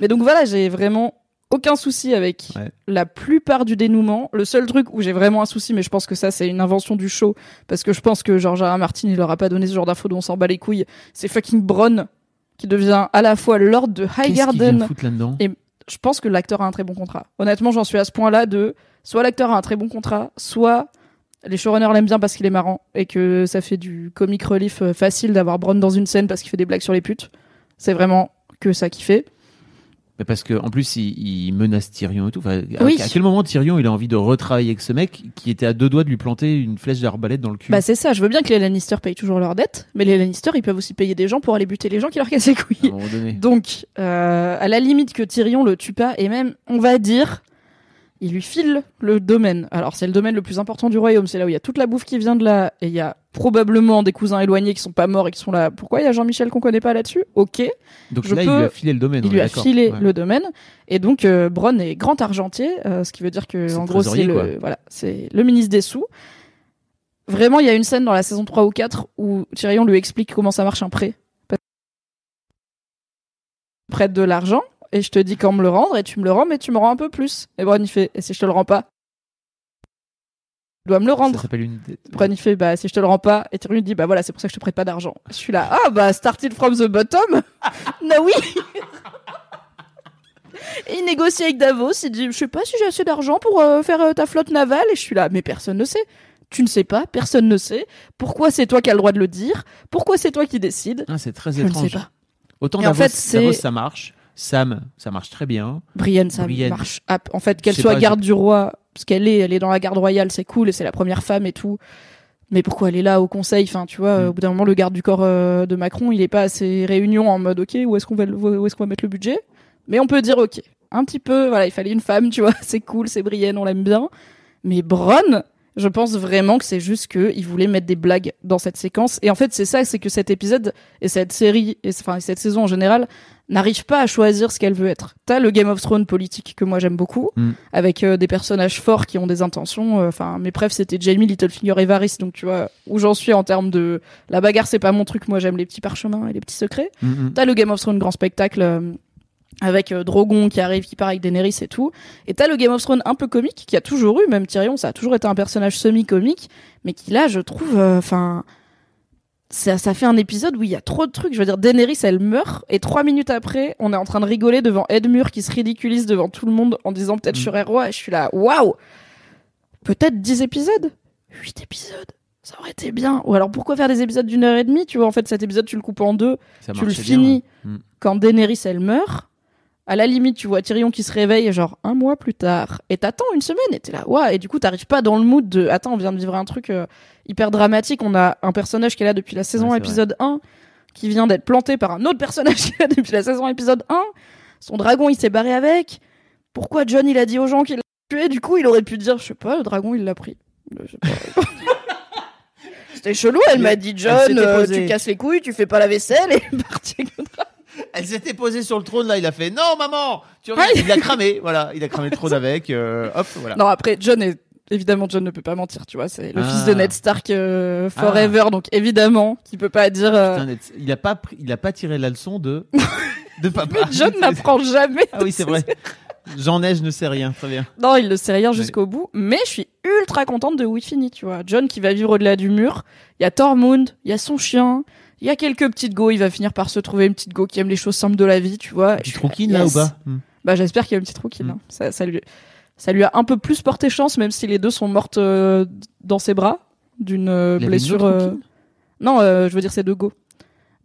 Mais donc voilà, j'ai vraiment aucun souci avec Ouais. la plupart du dénouement. Le seul truc où j'ai vraiment un souci, mais je pense que ça c'est une invention du show, parce que je pense que George R. R. Martin il leur a pas donné ce genre d'infos dont on s'en bat les couilles. C'est fucking Bronn qui devient à la fois Lord de Highgarden. Et- Je pense que l'acteur a un très bon contrat. Honnêtement, j'en suis à ce point-là de soit l'acteur a un très bon contrat, soit les showrunners l'aiment bien parce qu'il est marrant et que ça fait du comic relief euh, facile d'avoir Bronn dans une scène parce qu'il fait des blagues sur les putes. C'est vraiment que ça qui fait. Mais parce que en plus il, il menace Tyrion et tout. Enfin, Oui. à, quel moment Tyrion il a envie de retravailler avec ce mec qui était à deux doigts de lui planter une flèche d'arbalète dans le cul? Bah c'est ça, je veux bien que les Lannister payent toujours leurs dettes, mais les Lannister ils peuvent aussi payer des gens pour aller buter les gens qui leur cassent les à un couilles. moment donné. Donc, euh, à la limite que Tyrion le tue pas, et même, on va dire, il lui file le domaine. Alors, c'est le domaine le plus important du royaume, c'est là où il y a toute la bouffe qui vient de là, et il y a probablement des cousins éloignés qui sont pas morts et qui sont là. Pourquoi il y a Jean-Michel qu'on connaît pas là-dessus? Ok, Donc je là il lui a filé le domaine. il lui a filé Ouais. le domaine, et donc euh, Bronn est grand argentier, euh, ce qui veut dire que en gros c'est le voilà, c'est le ministre des sous. Vraiment, il y a une scène dans la saison 3 ou 4 où Tyrion lui explique comment ça marche un prêt. Prête de l'argent et je te dis quand me le rendre et tu me le rends mais tu me rends un peu plus. Et Bronn il fait et si je te le rends pas? Tu dois me le Ça rendre. s'appelle une dette. Bronn il fait bah si je te le rends pas et Tyrion lui dit bah voilà c'est pour ça que je te prête pas d'argent. Je suis là ah bah started from the bottom? no oui. Et il négocie avec Davos, il dit je sais pas si j'ai assez d'argent pour euh, faire euh, ta flotte navale et je suis là mais personne ne sait. Tu ne sais pas, personne ne sait. Pourquoi c'est toi qui as le droit de le dire? Pourquoi c'est toi qui décide Ah, c'est très Je ne étrange. sais pas. Autant Et en Davos, fait, Davos, ça marche. Sam, ça marche très bien. Brienne, ça Brienne. marche. En fait, qu'elle soit pas, garde du roi, parce qu'elle est, elle est dans la garde royale, c'est cool et c'est la première femme et tout. Mais pourquoi elle est là au conseil? Enfin, tu vois, Mm. au bout d'un moment, le garde du corps euh, de Macron, il est pas à ses réunions en mode, ok, où est-ce qu'on va, le- où est-ce qu'on va mettre le budget? Mais on peut dire, ok, un petit peu, voilà, il fallait une femme, tu vois, c'est cool, c'est Brienne, on l'aime bien. Mais Bronn, je pense vraiment que c'est juste que il voulait mettre des blagues dans cette séquence. Et en fait, c'est ça, c'est que cet épisode et cette série, et enfin cette saison en général, n'arrive pas à choisir ce qu'elle veut être. T'as le Game of Thrones politique que moi j'aime beaucoup, Mm. avec euh, des personnages forts qui ont des intentions. euh, Enfin, mes preuves c'était Jamie, Littlefinger et Varys, donc tu vois où j'en suis en termes de la bagarre, c'est pas mon truc. Moi j'aime les petits parchemins et les petits secrets. Mm, mm. T'as le Game of Thrones grand spectacle euh, avec euh, Drogon qui arrive, qui part avec Daenerys et tout. Et t'as le Game of Thrones un peu comique qui a toujours eu, même Tyrion, ça a toujours été un personnage semi-comique, mais qui là, je trouve, enfin, ça, ça fait un épisode où il y a trop de trucs. Je veux dire, Daenerys, elle meurt et trois minutes après, on est en train de rigoler devant Edmure qui se ridiculise devant tout le monde en disant peut-être Mm. je serai roi. Et je suis là, waouh, peut-être 10 épisodes, 8 épisodes? Ça aurait été bien. Ou alors pourquoi faire des épisodes d'une heure et demie Tu vois, en fait, cet épisode, tu le coupes en deux Ça tu le bien, finis ouais. Mm. quand Daenerys elle meurt. À la limite, tu vois Tyrion qui se réveille genre un mois plus tard et t'attends une semaine et t'es là, ouais, et du coup t'arrives pas dans le mood de attends, on vient de vivre un truc euh, hyper dramatique. On a un personnage qui est là depuis la saison Ouais, épisode 1 qui vient d'être planté par un autre personnage qui est là depuis la saison épisode 1. Son dragon il s'est barré avec. Pourquoi John il a dit aux gens qu'il l'a tué? Du coup, il aurait pu dire, je sais pas, le dragon il l'a pris. C'était chelou, elle m'a dit John, euh, tu casses les couilles, tu fais pas la vaisselle et partie avec le dragon. Elle s'était posée sur le trône là, il a fait non maman. Tu regardes, il a cramé, voilà, il a cramé le trône avec. euh, hop, voilà. Non, après, John est. Évidemment, John ne peut pas mentir, tu vois. C'est le Ah. fils de Ned Stark euh, forever, donc évidemment, qui peut pas dire. euh, Putain, Ned- il a pas pris- il a pas tiré la leçon de de papa. Mais John n'apprend jamais. Ah oui, c'est vrai. Jean Neige ne sait rien, très bien. Non, il ne sait rien jusqu'au bout, mais je suis ultra contente de où il finit, tu vois. John qui va vivre au-delà du mur. Il y a Tormund, il y a son chien, il y a quelques petites go. Il va finir par se trouver une petite go qui aime les choses simples de la vie, tu vois. Tu trouquines là, là ou pas? Hmm. Bah, j'espère qu'il y a une petite rouquine. Mm. hein. Ça, ça lui, ça lui a un peu plus porté chance, même si les deux sont mortes euh, dans ses bras d'une euh, blessure. euh, Non, je veux dire, c'est deux go.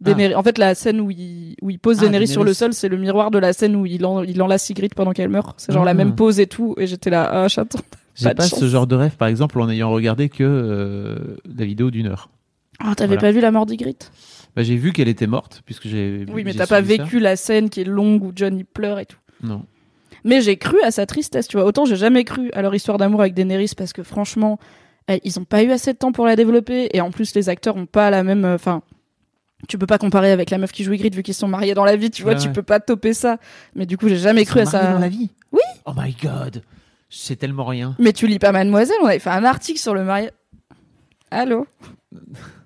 Daenerys- En fait, la scène où il, où il pose Ah, Daenerys sur le sol, c'est le miroir de la scène où il, en, il enlace Sigrid pendant qu'elle meurt. C'est genre Ah. la même pose et tout. Et j'étais là, ah, chaton. J'ai Pas ce genre de rêve, par exemple, en ayant regardé que la vidéo d'une heure. Ah, t'avais Voilà. pas vu la mort d'Ygritte Bah, j'ai vu qu'elle était morte, puisque j'ai. Oui, mais t'as pas ça. vécu la scène qui est longue où John il pleure et tout. Non. Mais j'ai cru à sa tristesse, tu vois. Autant j'ai jamais cru à leur histoire d'amour avec Daenerys parce que franchement, eh, ils ont pas eu assez de temps pour la développer et en plus les acteurs ont pas la même. euh, Enfin, tu peux pas comparer avec la meuf qui joue Ygritte vu qu'ils sont mariés dans la vie, tu vois. Ouais, tu ouais. peux pas toper ça. Mais du coup, j'ai jamais Ils cru à sont mariés ça. dans la vie. Oui. Oh my god. Sais tellement rien. Mais tu lis pas Mademoiselle On avait fait un article sur le mariage. Allô?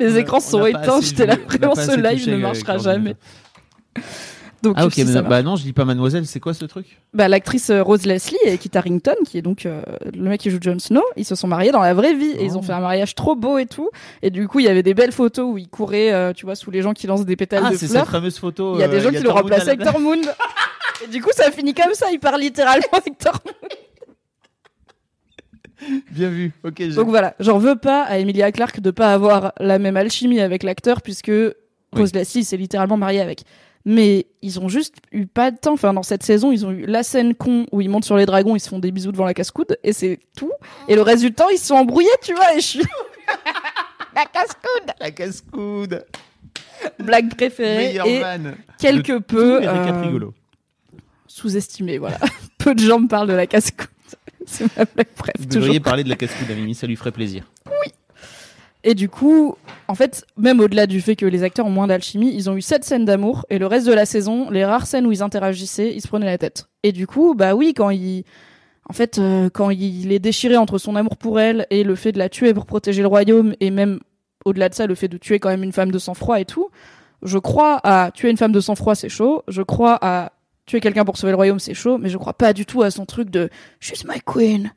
Les écrans on sont éteints. J'étais là, vraiment, ce live ne avec marchera jamais. Donc, Ah ok, mais non- va. bah non, je dis pas Mademoiselle, c'est quoi ce truc? Bah, l'actrice euh, Rose Leslie et Kit Harington, qui est donc euh, le mec qui joue Jon Snow, ils se sont mariés dans la vraie vie et ils ont Oh. fait un mariage trop beau et tout. Et du coup, il y avait des belles photos où ils couraient, euh, tu vois, sous les gens qui lancent des pétales Ah, de c'est cette fameuse photo. Il y a des euh, gens qui l'ont remplacé avec Tormund. et du coup, ça finit comme ça. Il parle littéralement avec Tormund. Bien vu. Ok. j'ai- Donc voilà, j'en veux pas à Emilia Clarke de pas avoir la même alchimie avec l'acteur puisque Rose Leslie s'est littéralement mariée avec. Mais ils ont juste eu pas de temps. Enfin, dans cette saison, ils ont eu la scène con où ils montent sur les dragons, ils se font des bisous devant la casse-coude et c'est tout. Et le reste du temps, ils se sont embrouillés, tu vois. Et je suis la casse-coude, La casse-coude. blague préférée Meilleur et man. quelque peu euh, sous-estimé. Voilà, peu de gens me parlent de la casse-coude. C'est ma blague bref. Vous toujours devriez parler de la à Mimi, ça lui ferait plaisir. Et du coup, en fait, même au-delà du fait que les acteurs ont moins d'alchimie, ils ont eu sept scènes d'amour et le reste de la saison, les rares scènes où ils interagissaient, ils se prenaient la tête. Et du coup, bah oui, quand il, en fait, euh, quand il est déchiré entre son amour pour elle et le fait de la tuer pour protéger le royaume et même au-delà de ça, le fait de tuer quand même une femme de sang-froid et tout, je crois à tuer une femme de sang-froid, c'est chaud. Je crois à tuer quelqu'un pour sauver le royaume, c'est chaud. Mais je crois pas du tout à son truc de she's my queen,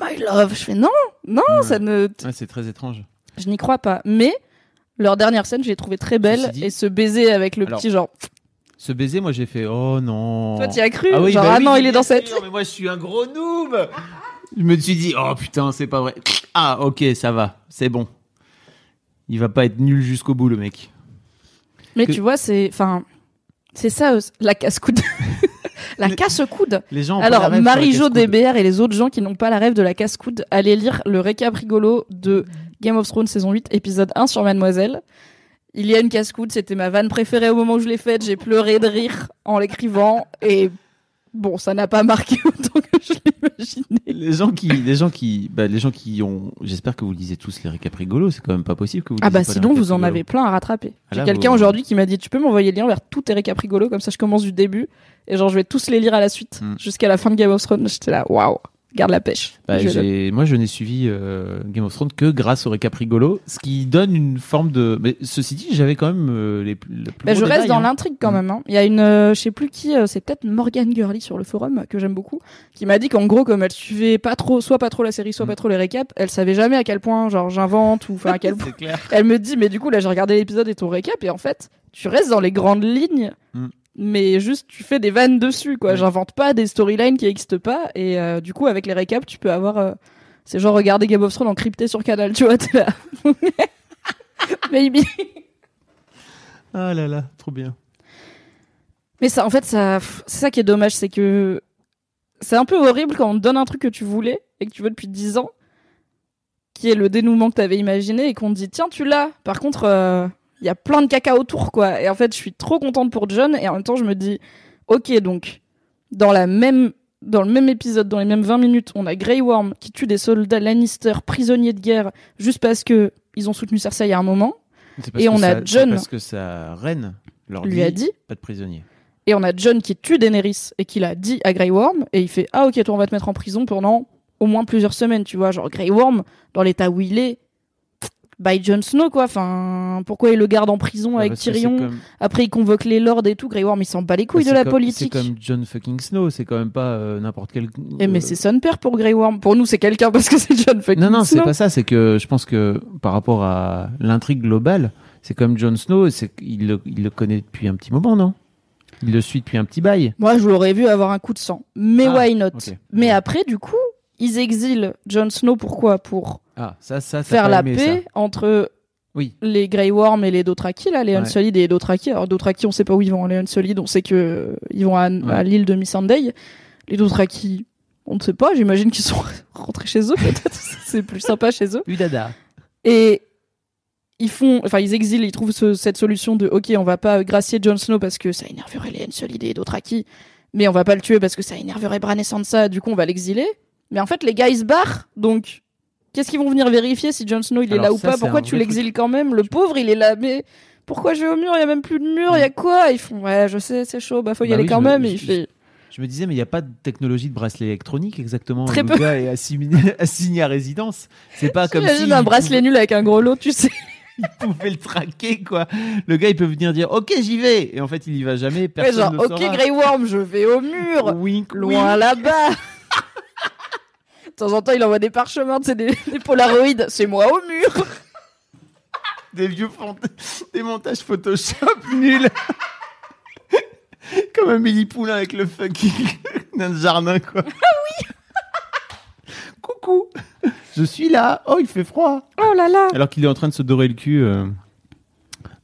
my love. Je fais non, non, Ouais. ça ne, Ouais, c'est très étrange. je n'y crois pas. Mais leur dernière scène, je l'ai trouvée très belle. Dit- Et ce baiser avec le Alors- petit genre. Ce baiser, moi j'ai fait oh non. Toi, t'y as cru Ah oui, Genre, bah ah oui, non, il est dans cette. Mais moi je suis un gros noob. Je me suis dit oh putain, c'est pas vrai. Ah ok, ça va, c'est bon. Il va pas être nul jusqu'au bout le mec. Mais que- tu vois, c'est. Enfin. C'est ça, euh, la casse-coude. la Les- casse-coude. Les gens. Alors, Marie-Jo. DBR et les autres gens qui n'ont pas la rêve de la casse-coude, allez lire le récap rigolo de Game of Thrones saison 8, épisode 1 sur Mademoiselle. Il y a une casse-coude, c'était ma vanne préférée au moment où je l'ai faite. J'ai pleuré de rire en l'écrivant et bon, ça n'a pas marqué autant que je l'imaginais. Les gens qui, les gens qui, bah, les gens qui ont. J'espère que vous lisez tous les récaps rigolos. C'est quand même pas possible que vous. Ah bah sinon vous en avez plein à rattraper. Ah J'ai quelqu'un vous- aujourd'hui qui m'a dit tu peux m'envoyer le lien vers tous tes récaps rigolos comme ça je commence du début et genre je vais tous les lire à la suite Mm. jusqu'à la fin de Game of Thrones. J'étais là waouh, garde la pêche. Bah, Je Moi, je n'ai suivi euh, Game of Thrones que grâce au récap rigolo, ce qui donne une forme de. Mais ceci dit, j'avais quand même euh, les, plus- le plus Bah, je reste détail, dans hein. l'intrigue quand Mm. même. hein. Il y a une, euh, je sais plus qui, euh, c'est peut-être Morgan Gurley sur le forum que j'aime beaucoup, qui m'a dit qu'en gros comme elle suivait pas trop, soit pas trop la série, soit Mm. pas trop les récaps, elle savait jamais à quel point genre j'invente ou enfin à quel point. Clair. Elle me dit mais du coup là j'ai regardé l'épisode et ton récap et en fait tu restes dans les grandes lignes. Mm. Mais juste, tu fais des vannes dessus, quoi. J'invente pas des storylines qui existent pas. Et euh, du coup, avec les récaps, tu peux avoir. euh, c'est genre regarder Game of Thrones encrypté sur Canal, tu vois. T'es là. Maybe. Ah là là, trop bien. Mais ça, en fait, ça, c'est ça qui est dommage, c'est que c'est un peu horrible quand on te donne un truc que tu voulais et que tu veux depuis 10 ans, qui est le dénouement que t'avais imaginé et qu'on te dit tiens tu l'as. Par contre, il y a plein de caca autour quoi. Et en fait, je suis trop contente pour John et en même temps je me dis ok donc dans la même dans le même épisode, dans les mêmes 20 minutes, on a Grey Worm qui tue des soldats Lannister prisonniers de guerre juste parce que ils ont soutenu Cersei à un moment. Et on a John parce que sa reine leur lui a dit pas de prisonnier. Et on a John qui tue Daenerys et qui l'a dit à Grey Worm et il fait ah ok toi on va te mettre en prison pendant au moins plusieurs semaines tu vois genre Grey Worm dans l'état où il est by Jon Snow quoi. Enfin pourquoi il le garde en prison avec Tyrion après il convoque les lords et tout Grey Worm il s'en bat les couilles de la politique. c'est comme Jon fucking Snow c'est quand même pas euh, n'importe quel et eh, mais c'est son père pour Grey Worm. Pour nous c'est quelqu'un parce que c'est Jon fucking Snow non non c'est pas ça c'est que je pense que par rapport à l'intrigue globale c'est comme Jon Snow c'est il le, il le connaît depuis un petit moment non? Il le suit depuis un petit bail. Moi, je l'aurais vu avoir un coup de sang. Mais ah, why not? Mais après, du coup, ils exilent Jon Snow. Pourquoi? Pour ah, ça, ça, faire la paix entre oui. les Grey Worm et les Dothraki, là, les Unsullied et les Dothraki. Alors, Dothraki, on sait pas où ils vont. Les Unsullied, on sait que euh, ils vont à, l'île de Missandei. Les Dothraki, on ne sait pas. J'imagine qu'ils sont rentrés chez eux, peut-être. C'est plus sympa chez eux. Udada. Et ils font, enfin ils exilent, ils trouvent cette solution de ok, on va pas gracier Jon Snow parce que ça énerverait les Unsullied et d'autres acquis, mais on va pas le tuer parce que ça énerverait Bran et Sansa, du coup on va l'exiler. Mais en fait les gars ils se barrent, donc qu'est-ce qu'ils vont venir vérifier si Jon Snow il est là ou pas? Pourquoi tu l'exiles quand même? Le pauvre il est là, mais pourquoi je vais au mur? Il y a même plus de mur, il y a quoi? Ils font ouais, je sais, c'est chaud, bah faut y bah aller quand même. il fait je me disais, mais il n'y a pas de technologie de bracelet électronique exactement. Très le peu. gars est assigné, à résidence. C'est pas comme si. un bracelet nul avec un gros lot, tu sais. il pouvait le traquer, quoi. Le gars, il peut venir dire, ok, j'y vais. Et en fait, il y va jamais. Personne genre, ok, Grey Worm, je vais au mur. Wink, loin là-bas. de temps en temps, il envoie des parchemins, c'est des, des polaroïdes. C'est moi au mur. des vieux des montages Photoshop nuls. Comme un mini poulain avec le fucking dans le jardin, quoi. Ah oui Coucou Je suis là Oh, il fait froid Oh là là Alors qu'il est en train de se dorer le cul euh,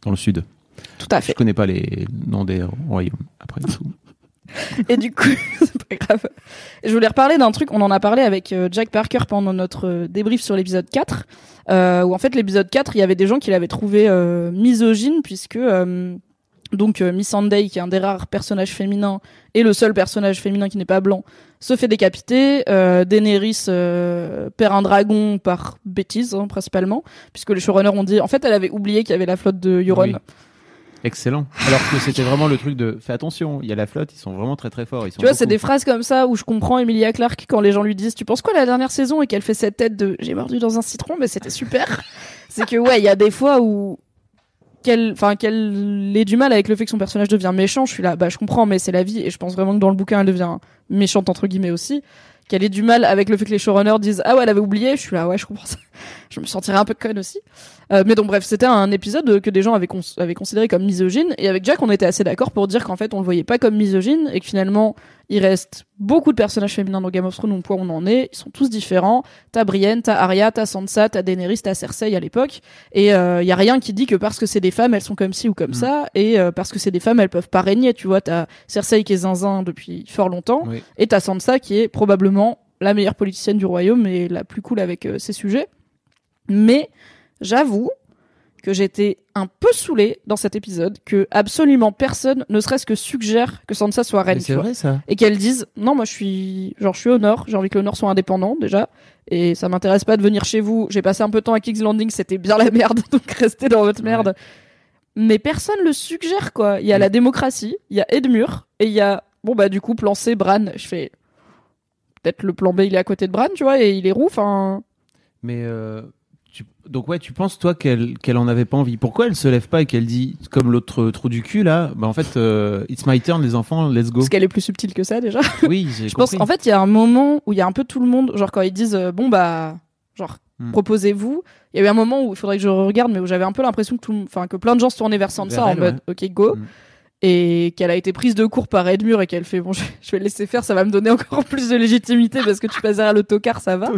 dans le sud. Tout à fait. Je connais pas les noms des royaumes, après tout. Et du coup, c'est pas grave. Je voulais reparler d'un truc, on en a parlé avec euh, Jack Parker pendant notre euh, débrief sur l'épisode 4, euh, où en fait l'épisode 4, il y avait des gens qui l'avaient trouvé misogyne, puisque donc Miss Sunday, qui est un des rares personnages féminins et le seul personnage féminin qui n'est pas blanc, se fait décapiter. Daenerys perd un dragon par bêtise hein, principalement, puisque les showrunners ont dit en fait elle avait oublié qu'il y avait la flotte de Euron. Excellent. Alors que c'était vraiment le truc de fais attention, il y a la flotte, ils sont vraiment très très forts. Ils sont tu vois, c'est des phrases comme ça où je comprends Emilia Clarke quand les gens lui disent Tu penses quoi la dernière saison et qu'elle fait cette tête de J'ai mordu dans un citron, mais c'était super. c'est que ouais, il y a des fois où qu'elle enfin qu'elle ait du mal avec le fait que son personnage devient méchant je suis là bah je comprends mais c'est la vie et je pense vraiment que dans le bouquin elle devient méchante entre guillemets aussi qu'elle ait du mal avec le fait que les showrunners disent ah ouais elle avait oublié je suis là ouais je comprends ça je me sentirais un peu conne aussi euh, mais donc bref c'était un épisode que des gens avaient, avaient considéré comme misogyne et avec Jack on était assez d'accord pour dire qu'en fait on le voyait pas comme misogyne et que finalement il reste beaucoup de personnages féminins dans Game of Thrones, on point on en est. Ils sont tous différents. T'as Brienne, t'as Arya, t'as Sansa, t'as Daenerys, t'as Cersei à l'époque. Et il euh, y a rien qui dit que parce que c'est des femmes, elles sont comme ci ou comme mm. ça. Et euh, parce que c'est des femmes, elles peuvent pas régner. Tu vois, t'as Cersei qui est zinzin depuis fort longtemps. Et t'as Sansa qui est probablement la meilleure politicienne du royaume et la plus cool avec euh, ses sujets. Mais j'avoue que j'étais un peu saoulé dans cet épisode que absolument personne ne serait-ce que suggère que Sansa soit reine. C'est vrai ça. Et qu'elle dise non moi je suis genre je suis au nord, j'ai envie que le nord soit indépendant déjà et ça m'intéresse pas de venir chez vous. J'ai passé un peu de temps à King's Landing, c'était bien la merde donc restez dans votre merde. Mais personne le suggère quoi. Il y a la démocratie, il y a Edmure et il y a bon bah du coup plan C Bran, je fais peut-être le plan B il est à côté de Bran, tu vois et il est roux enfin mais euh, donc ouais, tu penses toi qu'elle qu'elle en avait pas envie? Pourquoi elle se lève pas et qu'elle dit comme l'autre trou du cul là Bah en fait, euh, it's my turn les enfants, let's go. Parce qu'elle est plus subtile que ça déjà. Oui, je pense. En fait, il y a un moment où il y a un peu tout le monde, genre quand ils disent euh, bon bah genre hmm. proposez-vous. Il y a eu un moment où il faudrait que je regarde, mais où j'avais un peu l'impression que tout, enfin que plein de gens se tournaient vers Sansa en mode ok go. Hmm et qu'elle a été prise de court par Edmure et qu'elle fait bon je, vais le laisser faire ça va me donner encore plus de légitimité parce que tu passes derrière l'autocar ça va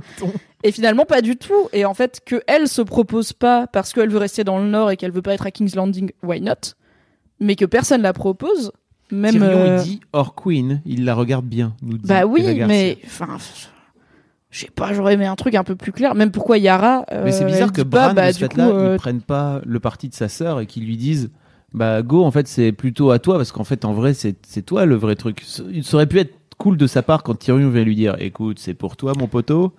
et finalement pas du tout et en fait que elle se propose pas parce qu'elle veut rester dans le nord et qu'elle veut pas être à King's Landing why not? Mais que personne la propose. Même. Tyrion, euh, il dit Or Queen, il la regarde bien. Nous dit Bah oui, mais enfin, je sais pas, j'aurais aimé un truc un peu plus clair. Même pourquoi Yara. euh, Mais c'est elle bizarre que dit pas, Bran, bah, de ce fait-là, euh, ils prennent pas le parti de sa sœur et qu'ils lui disent Bah, go, en fait, c'est plutôt à toi, parce qu'en fait, en vrai, c'est toi le vrai truc. Il aurait pu être cool de sa part quand Tyrion vient lui dire Écoute, c'est pour toi, mon poteau,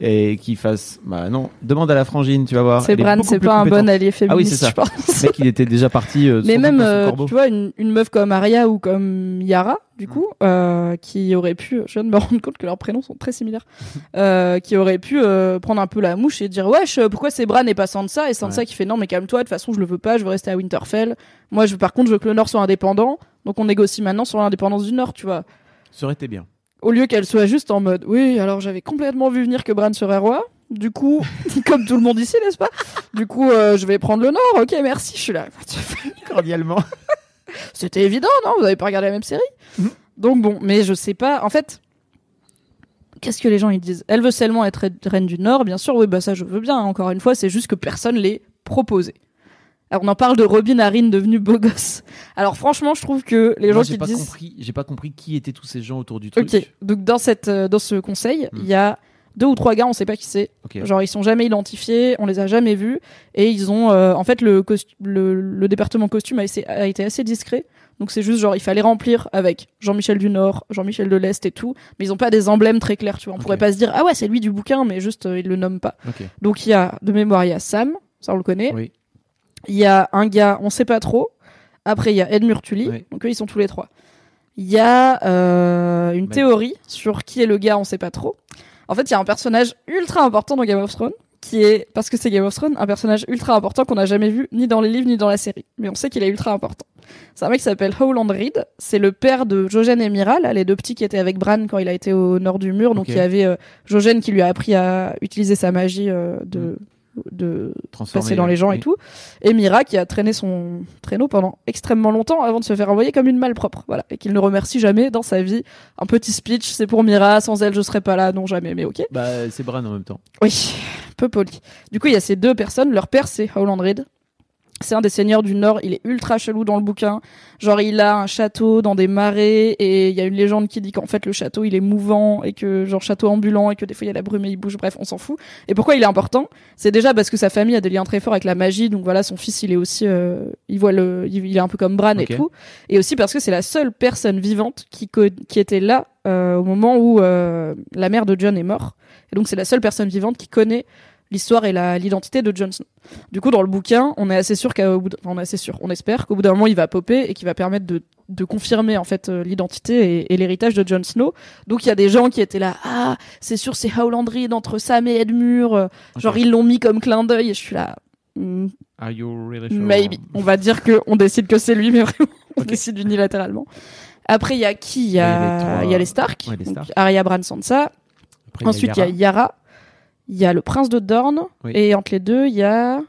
et qu'il fasse Bah non, demande à la frangine, tu vas voir. c'est Bran, c'est pas un bon allié féministe, Ah oui, c'est ça. je pense. Le mec, il était déjà parti. euh, Mais même, euh, tu vois, une, une meuf comme Arya ou comme Yara, du coup, euh, qui aurait pu, je viens de me rendre compte que leurs prénoms sont très similaires, euh, qui aurait pu euh, prendre un peu la mouche et dire wesh, pourquoi c'est Bran et pas Sansa? Et Sansa Ouais. qui fait non, mais calme-toi, de toute façon, je le veux pas, je veux rester à Winterfell. Moi, je veux, par contre, je veux que le Nord soit indépendant, donc on négocie maintenant sur l'indépendance du Nord, tu vois. Ça aurait été bien. Au lieu qu'elle soit juste en mode oui, alors j'avais complètement vu venir que Bran serait roi. Du coup, comme tout le monde ici, n'est-ce pas? Du coup, euh, je vais prendre le Nord. Ok, merci. Je suis là. Cordialement. C'était évident, non? Vous avez pas regardé la même série? Mhm. Donc bon, mais je sais pas. En fait, qu'est-ce que les gens ils disent? Elle veut seulement être reine du Nord, bien sûr. Oui, bah ça je veux bien. Encore une fois, c'est juste que personne l'ait proposé. Alors on en parle de Robin Harin devenu beau gosse. Alors franchement, je trouve que les Moi, gens qui pas disent. J'ai pas compris qui étaient tous ces gens autour du truc. Ok, donc dans cette euh, dans ce conseil, il Hmm. y a deux ou trois gars, on sait pas qui c'est. Ok. Genre ils sont jamais identifiés, on les a jamais vus et ils ont euh, en fait le, le le département costume a, été assez discret. Donc c'est juste genre il fallait remplir avec Jean-Michel du Nord, Jean-Michel de l'Est et tout, mais ils ont pas des emblèmes très clairs, tu vois. On pourrait pas se dire ah ouais, c'est lui du bouquin mais juste euh, ils le nomment pas. Ok. Donc il y a de mémoire il y a Sam, ça on le connaît. Oui. Il y a un gars, on sait pas trop. Après, il y a Ed Murtuli. Donc eux, ils sont tous les trois. Il y a euh, une théorie sur qui est le gars, on sait pas trop. En fait, il y a un personnage ultra important dans Game of Thrones qui est, parce que c'est Game of Thrones, un personnage ultra important qu'on n'a jamais vu ni dans les livres ni dans la série. Mais on sait qu'il est ultra important. C'est un mec qui s'appelle Howland Reed. C'est le père de Jojen et Mira, là, les deux petits qui étaient avec Bran quand il a été au nord du mur. Donc il y avait euh, Jojen qui lui a appris à utiliser sa magie euh, de, de passer dans les gens et tout. Et Mira qui a traîné son traîneau pendant extrêmement longtemps avant de se faire envoyer comme une malpropre. Voilà. Et qu'il ne remercie jamais dans sa vie. Un petit speech, c'est pour Mira, sans elle je serais pas là, non jamais, mais ok. Bah, c'est Bran en même temps. Oui, peu poli. Du coup, il y a ces deux personnes. Leur père, c'est Howland Reed. C'est un des seigneurs du Nord. Il est ultra chelou dans le bouquin. Genre, il a un château dans des marais et il y a une légende qui dit qu'en fait, le château, il est mouvant et que, genre, château ambulant et que des fois, il y a la brume et il bouge. Bref, on s'en fout. Et pourquoi il est important? C'est déjà parce que sa famille a des liens très forts avec la magie. Donc voilà, son fils, il est aussi, euh, il voit le, il est un peu comme Bran et tout. Et aussi parce que c'est la seule personne vivante qui, était là, euh, au moment où, euh, la mère de John est mort. Et donc, c'est la seule personne vivante qui connaît l'histoire et l'identité de Jon Snow. Du coup, dans le bouquin, on est assez sûr qu'au bout, enfin, on est assez sûr, on espère qu'au bout d'un moment, il va popper et qu'il va permettre de, de confirmer en fait euh, l'identité et, et l'héritage de Jon Snow. Donc, il y a des gens qui étaient là, ah, c'est sûr, c'est Howland Reed entre Sam et Edmure. euh, Genre, Ok. ils l'ont mis comme clin d'œil et je suis là. hmm, Are you really sure? Maybe. On va dire que on décide que c'est lui, mais vraiment, on décide unilatéralement. Après, il y a qui? Il y y a les trois- il y a les Stark. Ouais, les Donc, Stark. Arya, Bran, Sansa. Après, Ensuite, il y a Yara. Il y a le prince de Dorne. Oui. Et entre les deux, il y a.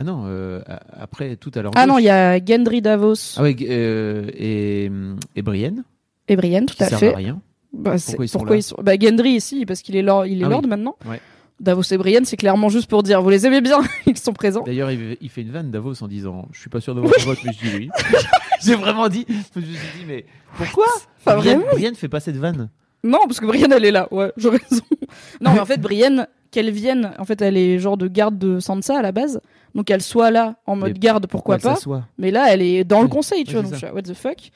Ah non, euh, après, tout à l'heure. Ah non, il y a Gendry Davos Ah ouais, euh, et, et Brienne, et Brienne, tout qui à fait. à rien. Bah, Pourquoi ils sont pourquoi là ils sont Bah, Gendry ici, parce qu'il est lord, il est Ah lord oui. maintenant. Ouais. Davos et Brienne, c'est clairement juste pour dire vous les aimez bien, ils sont présents. D'ailleurs, il, fait une vanne Davos en disant Je suis pas sûr d'avoir un vote, mais je dis oui. J'ai vraiment dit. Je me suis dit, mais pourquoi Enfin, Brienne, Brienne fait pas cette vanne. Non, parce que Brienne, elle est là. Ouais, j'aurais raison. Non, mais en fait, Brienne, qu'elle vienne, en fait, elle est genre de garde de Sansa à la base. Donc, qu'elle soit là en mode Mais garde, pourquoi Ouais, pas. Mais là, elle est dans le conseil, tu Oui, vois. Donc, ça. je suis là, what the fuck.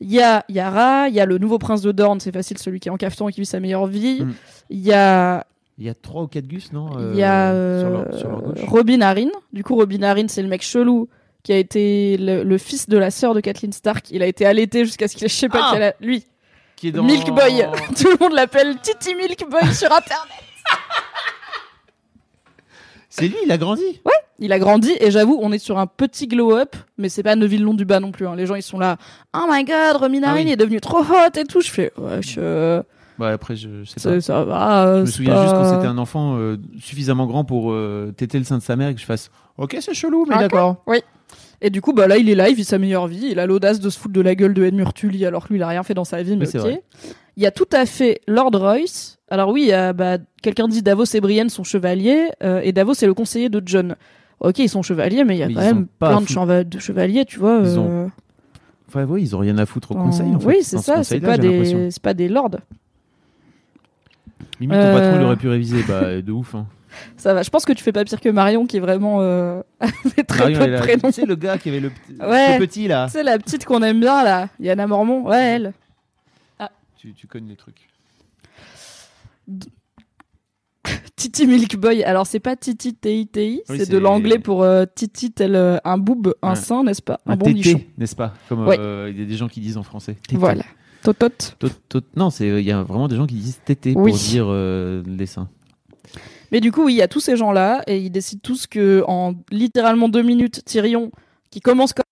Il y a Yara, il y a le nouveau prince de Dorne, c'est facile, celui qui est en cafeton et qui vit sa meilleure vie. Mm. Il y a, Il y a trois ou quatre gus, non il euh, y a sur, euh, leur, sur leur gauche. Robin Arryn. Du coup, Robin Arryn, c'est le mec chelou qui a été le, le fils de la sœur de Kathleen Stark. Il a été allaité jusqu'à ce qu'il ait, je sais pas Ah âge- Lui, Qui est dans... Milk Boy. Tout le monde l'appelle Titi Milk Boy sur Internet. C'est lui, il a grandi. Il a grandi et j'avoue, on est sur un petit glow-up, mais c'est pas Neville Long du bas non plus. hein. Les gens ils sont là, oh my god, Robin Ah Arryn oui. est devenu trop hot et tout. Je fais, wesh, euh, Bah, après, je, je sais ça, pas. ça va. Je me c'est souviens pas- juste quand c'était un enfant euh, suffisamment grand pour euh, téter le sein de sa mère et que je fasse Ok, c'est chelou, mais Ok. d'accord. Oui. Et du coup, bah là, il est là, il vit sa meilleure vie. Il a l'audace de se foutre de la gueule de Edmure Tully alors que lui, il a rien fait dans sa vie, mais ok. Il y a tout à fait Lord Royce. Alors oui, bah, quelqu'un dit Davos et Brienne sont chevaliers, euh, et Davos est le conseiller de John. Ok, ils sont chevaliers, mais il y a Mais quand même plein de, de chevaliers, tu vois. Ils ont- euh, Enfin, oui, ils ont rien à foutre au conseil. En fait, oui, c'est ce ça. C'est conseil-là, pas des, c'est pas des lords. Limite, ton patron, il Euh. aurait pu réviser. Bah, de ouf. Hein. Ça va. Je pense que tu fais pas pire que Marion, qui est vraiment euh, avait très Marion, peu de prénoms. Tu sais, le gars qui avait le, petit- Ouais. le petit là. C'est la petite qu'on aime bien là, Yana Mormon. Ouais, elle. Tu, tu connais les trucs. Titi Milk Boy. Alors c'est pas Titi TITI, Oui, c'est c'est- de l'anglais pour euh, Titi tel euh, un boob, un Ouais. sein, n'est-ce pas? Un, Un bon n'est-ce pas? Comme Ouais. euh, il y a des gens qui disent en français. Tété. Voilà. Totot. Tot- tot- Non, c'est il y a vraiment des gens qui disent tété Oui. pour dire euh, les seins. Mais du coup, oui, il y a tous ces gens-là et ils décident tous que en littéralement deux minutes, Tyrion, qui commence comme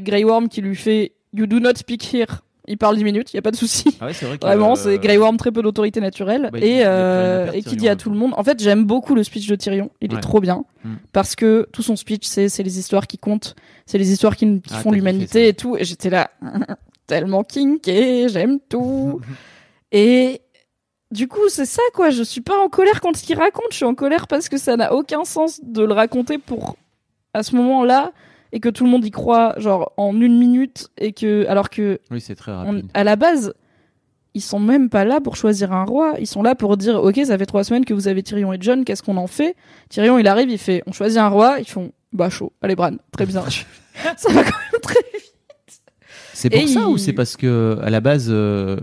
Grey Worm, qui lui fait You do not speak here. Il parle 10 minutes, il y a pas de souci. Ah ouais, c'est vrai Vraiment, c'est Grey Worm très peu d'autorité naturelle Bah, et, euh, et qui Tyrion, dit à tout le monde. En fait, j'aime beaucoup le speech de Tyrion. Il Ouais. est trop bien Mm. parce que tout son speech, c'est les histoires qui comptent, c'est les histoires qui, qui Ah, font l'humanité et tout. Et j'étais là tellement kinké, j'aime tout. et du coup, c'est ça quoi. Je suis pas en colère contre ce qu'il raconte. Je suis en colère parce que ça n'a aucun sens de le raconter pour à ce moment-là et que tout le monde y croit genre en une minute et que alors que Oui, c'est très on- rapide. à la base, ils sont même pas là pour choisir un roi. Ils sont là pour dire, ok, ça fait trois semaines que vous avez Tyrion et John, qu'est-ce qu'on en fait? Tyrion, il arrive, il fait, on choisit un roi. Ils font, bah chaud, allez Bran, très bien. ça va quand même très vite. C'est pour Et ça il- ou c'est parce que à la base euh,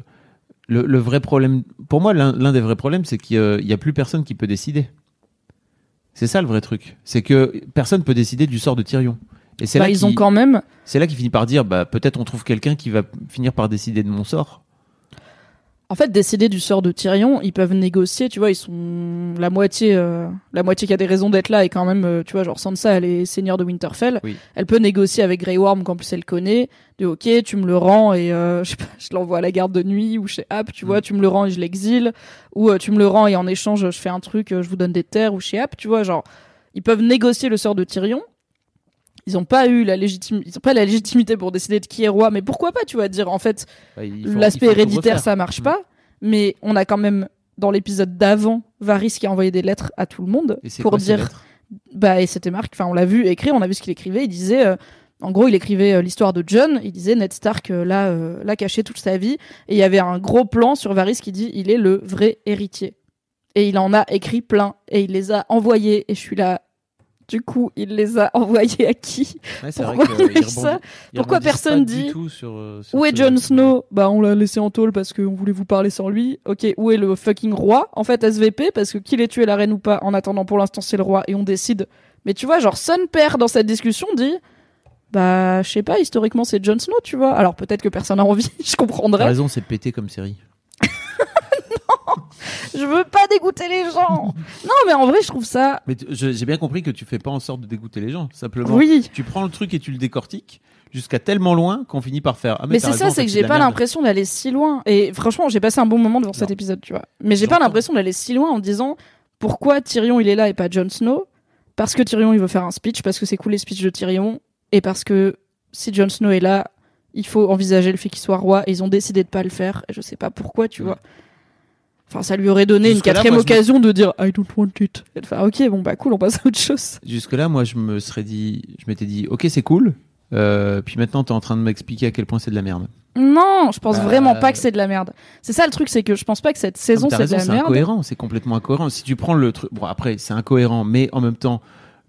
le, le vrai problème pour moi l'un des vrais problèmes c'est qu'il y a plus personne qui peut décider. C'est ça le vrai truc, c'est que personne peut décider du sort de Tyrion. Et c'est Bah, là ils ont quand même. c'est là qu'il finit par dire bah peut-être on trouve quelqu'un qui va finir par décider de mon sort. En fait, décider du sort de Tyrion, ils peuvent négocier, tu vois, ils sont la moitié, euh, la moitié qui a des raisons d'être là et quand même, euh, tu vois, genre Sansa, elle est seigneur de Winterfell, Oui. elle peut négocier avec Grey Worm qu'en plus elle connaît, de ok, tu me le rends et euh, je, sais pas, je l'envoie à la garde de nuit ou chez App, tu vois, Mm. tu me le rends et je l'exile, ou euh, tu me le rends et en échange je fais un truc, euh, je vous donne des terres ou chez App, tu vois, genre ils peuvent négocier le sort de Tyrion. Ils ont pas eu la légitimité, ils ont pas la légitimité pour décider de qui est roi, mais pourquoi pas, tu vois, dire en fait Bah, L'aspect héréditaire, ça marche Mm. pas. Mais on a quand même, dans l'épisode d'avant, Varys qui a envoyé des lettres à tout le monde Et pour quoi dire. Bah, et c'était marqué, enfin, on l'a vu écrire, on a vu ce qu'il écrivait. Il disait, euh, en gros, il écrivait euh, l'histoire de John. Il disait Ned Stark euh, l'a euh, l'a caché toute sa vie. Et il y avait un gros plan sur Varys qui dit il est le vrai héritier. Et il en a écrit plein. Et il les a envoyés. Et je suis là. Du coup, il les a envoyés à qui Ouais, c'est vrai Pourquoi que, ça personne dit tout sur, euh, sur Où est Jon Snow Bah, on l'a laissé en tôle parce qu'on voulait vous parler sans lui. Ok, où est le fucking roi En fait, SVP, parce que qu'il ait tué la reine ou pas, en attendant, pour l'instant, c'est le roi et on décide. Mais tu vois, genre, Son Père, dans cette discussion, dit Bah, je sais pas, historiquement, c'est Jon Snow, tu vois. Alors peut-être que personne n'a envie, je T'as comprendrais. raison, c'est pété comme série. Je veux pas dégoûter les gens Non, mais en vrai, je trouve ça. Mais j'ai bien compris que tu fais pas en sorte de dégoûter les gens. Simplement, Oui. tu prends le truc et tu le décortiques jusqu'à tellement loin qu'on finit par faire. Ah, Mais c'est ça, c'est que j'ai pas l'impression d'aller si loin. Et franchement, j'ai passé un bon moment devant cet épisode, tu vois. Mais j'ai pas l'impression d'aller si loin en disant pourquoi Tyrion il est là et pas Jon Snow? Parce que Tyrion il veut faire un speech, parce que c'est cool les speeches de Tyrion, et parce que si Jon Snow est là, il faut envisager le fait qu'il soit roi, et ils ont décidé de pas le faire, et je sais pas pourquoi, tu vois. Enfin, ça lui aurait donné une quatrième me- occasion de dire I don't want it. Et de faire ok, bon bah cool, on passe à autre chose. Jusque-là, moi, je me serais dit, je m'étais dit, ok, c'est cool. Euh, puis maintenant, t'es en train de m'expliquer à quel point c'est de la merde. Non, je pense Bah, vraiment pas que c'est de la merde. C'est ça le truc, c'est que je pense pas que cette saison c'est de la c'est merde. incohérent, c'est complètement incohérent. Si tu prends le truc, bon après, c'est incohérent, mais en même temps,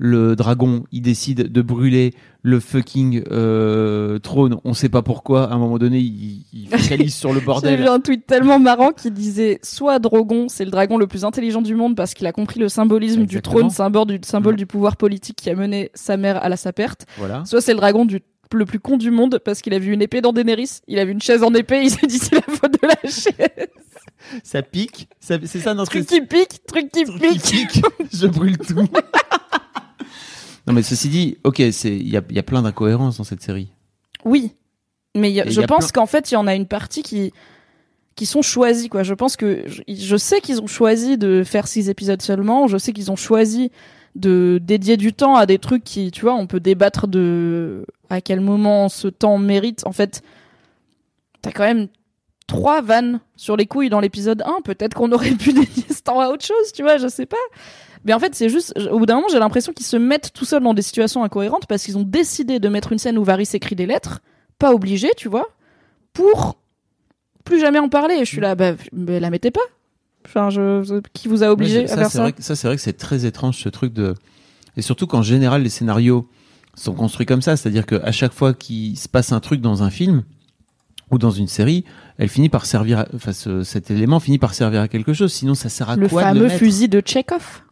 le dragon, il décide de brûler le fucking euh, trône. On sait pas pourquoi. À un moment donné, il, il focalise sur le J'ai bordel. vu un tweet tellement marrant qui disait soit Drogon, c'est le dragon le plus intelligent du monde parce qu'il a compris le symbolisme du trône, symbole du symbole Mm. du pouvoir politique qui a mené sa mère à la sa perte. Voilà. Soit c'est le dragon du le plus con du monde parce qu'il a vu une épée dans Daenerys, il a vu une chaise en épée, il s'est dit c'est la faute de la chaise. Ça pique? Ça- C'est ça notre Truc qui pique, truc qui truc qui pique. pique. Je brûle tout. non, mais ceci dit, ok, il y a, y a plein d'incohérences dans cette série. Oui, mais y a- je y a pense plein- qu'en fait il y en a une partie qui qui sont choisis quoi. Je pense que je, je sais qu'ils ont choisi de faire six épisodes seulement. Je sais qu'ils ont choisi de dédier du temps à des trucs qui, tu vois, on peut débattre de à quel moment ce temps mérite. En fait, t'as quand même trois vannes sur les couilles dans l'épisode 1. Peut-être qu'on aurait pu dédier ce temps à autre chose, tu vois, je sais pas. Mais en fait, c'est juste, au bout d'un moment, j'ai l'impression qu'ils se mettent tout seuls dans des situations incohérentes parce qu'ils ont décidé de mettre une scène où Varys écrit des lettres, pas obligé, tu vois, pour plus jamais en parler. Et je suis là, bah, la mettez pas. Enfin, je, qui vous a obligé Ouais, à faire ça vrai que- Ça, c'est vrai que c'est très étrange ce truc de. Et surtout qu'en général, les scénarios sont construits comme ça. C'est-à-dire qu'à chaque fois qu'il se passe un truc dans un film ou dans une série, elle finit par servir. à- Enfin, ce- cet élément finit par servir à quelque chose. Sinon, ça sert à Le quoi fameux le mettre? fusil de Chekhov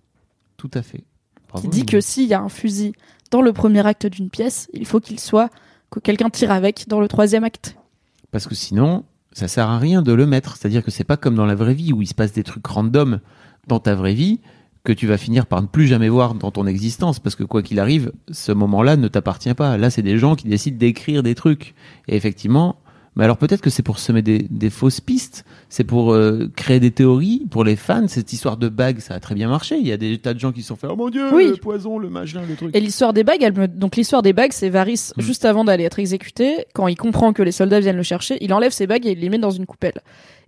Tout à fait. Bravo, qui dit que s'il y a un fusil dans le premier acte d'une pièce, il faut qu'il soit que quelqu'un tire avec dans le troisième acte. Parce que sinon, ça sert à rien de le mettre. C'est-à-dire que c'est pas comme dans la vraie vie où il se passe des trucs random dans ta vraie vie que tu vas finir par ne plus jamais voir dans ton existence. Parce que quoi qu'il arrive, ce moment-là ne t'appartient pas. Là, c'est des gens qui décident d'écrire des trucs. Et effectivement, mais alors peut-être que c'est pour semer des, des fausses pistes, c'est pour euh, créer des théories pour les fans. Cette histoire de bague, ça a très bien marché. Il y a des tas de gens qui se sont fait oh mon dieu, Oui. le poison, le machin, le truc. Et l'histoire des bagues, elle me... donc l'histoire des bagues, c'est Varys Mm. juste avant d'aller être exécuté, quand il comprend que les soldats viennent le chercher, il enlève ses bagues et il les met dans une coupelle.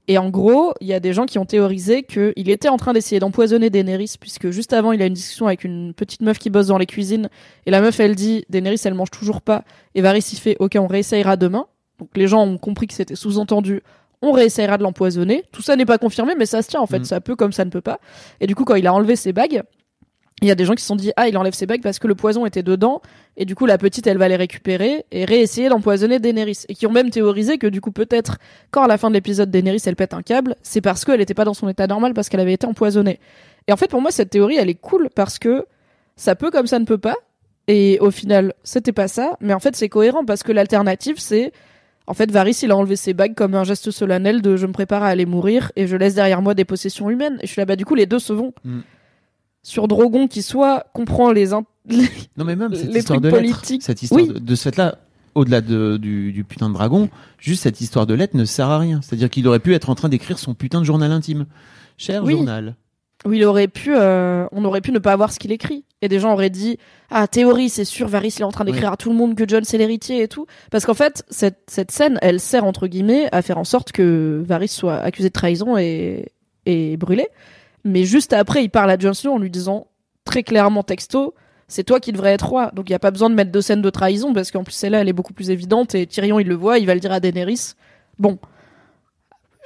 Et en gros, il y a des gens qui ont théorisé qu'il était en train d'essayer d'empoisonner Daenerys, puisque juste avant, il a une discussion avec une petite meuf qui bosse dans les cuisines, et la meuf, elle dit, Daenerys, elle mange toujours pas, et Varys, il fait, ok, on réessayera demain. Donc les gens ont compris que c'était sous-entendu, on réessayera de l'empoisonner. Tout ça n'est pas confirmé, mais ça se tient, en fait, Mm. ça peut comme ça ne peut pas. Et du coup, quand il a enlevé ses bagues, il y a des gens qui se sont dit, ah, il enlève ses bagues parce que le poison était dedans, et du coup, la petite, elle va les récupérer et réessayer d'empoisonner Daenerys. Et qui ont même théorisé que du coup, peut-être, quand à la fin de l'épisode, Daenerys, elle pète un câble, c'est parce qu'elle était pas dans son état normal, parce qu'elle avait été empoisonnée. Et en fait, pour moi, cette théorie, elle est cool parce que ça peut comme ça ne peut pas. Et au final, c'était pas ça. Mais en fait, c'est cohérent parce que l'alternative, c'est, en fait, Varys, il a enlevé ses bagues comme un geste solennel de je me prépare à aller mourir et je laisse derrière moi des possessions humaines. Et je suis là, bah, du coup, les deux se vont. Mm. Sur Drogon qui soit comprend les, in- Non mais même cette les histoire trucs de politiques. cette histoire Oui. de, de ce fait-là, au-delà de- du, du putain de dragon, juste cette histoire de lettres ne sert à rien. C'est-à-dire qu'il aurait pu être en train d'écrire son putain de journal intime. Cher Oui. journal. Où il aurait pu, euh, on aurait pu ne pas avoir ce qu'il écrit. Et des gens auraient dit, ah, théorie, c'est sûr, Varys, il est en train d'écrire à tout le monde que John c'est l'héritier et tout. Parce qu'en fait, cette, cette scène, elle sert, entre guillemets, à faire en sorte que Varys soit accusé de trahison et, et brûlé. Mais juste après, il parle à Jon Snow en lui disant, très clairement texto, c'est toi qui devrais être roi. Donc il n'y a pas besoin de mettre deux scènes de trahison, parce qu'en plus celle-là, elle est beaucoup plus évidente, et Tyrion, il le voit, il va le dire à Daenerys. Bon.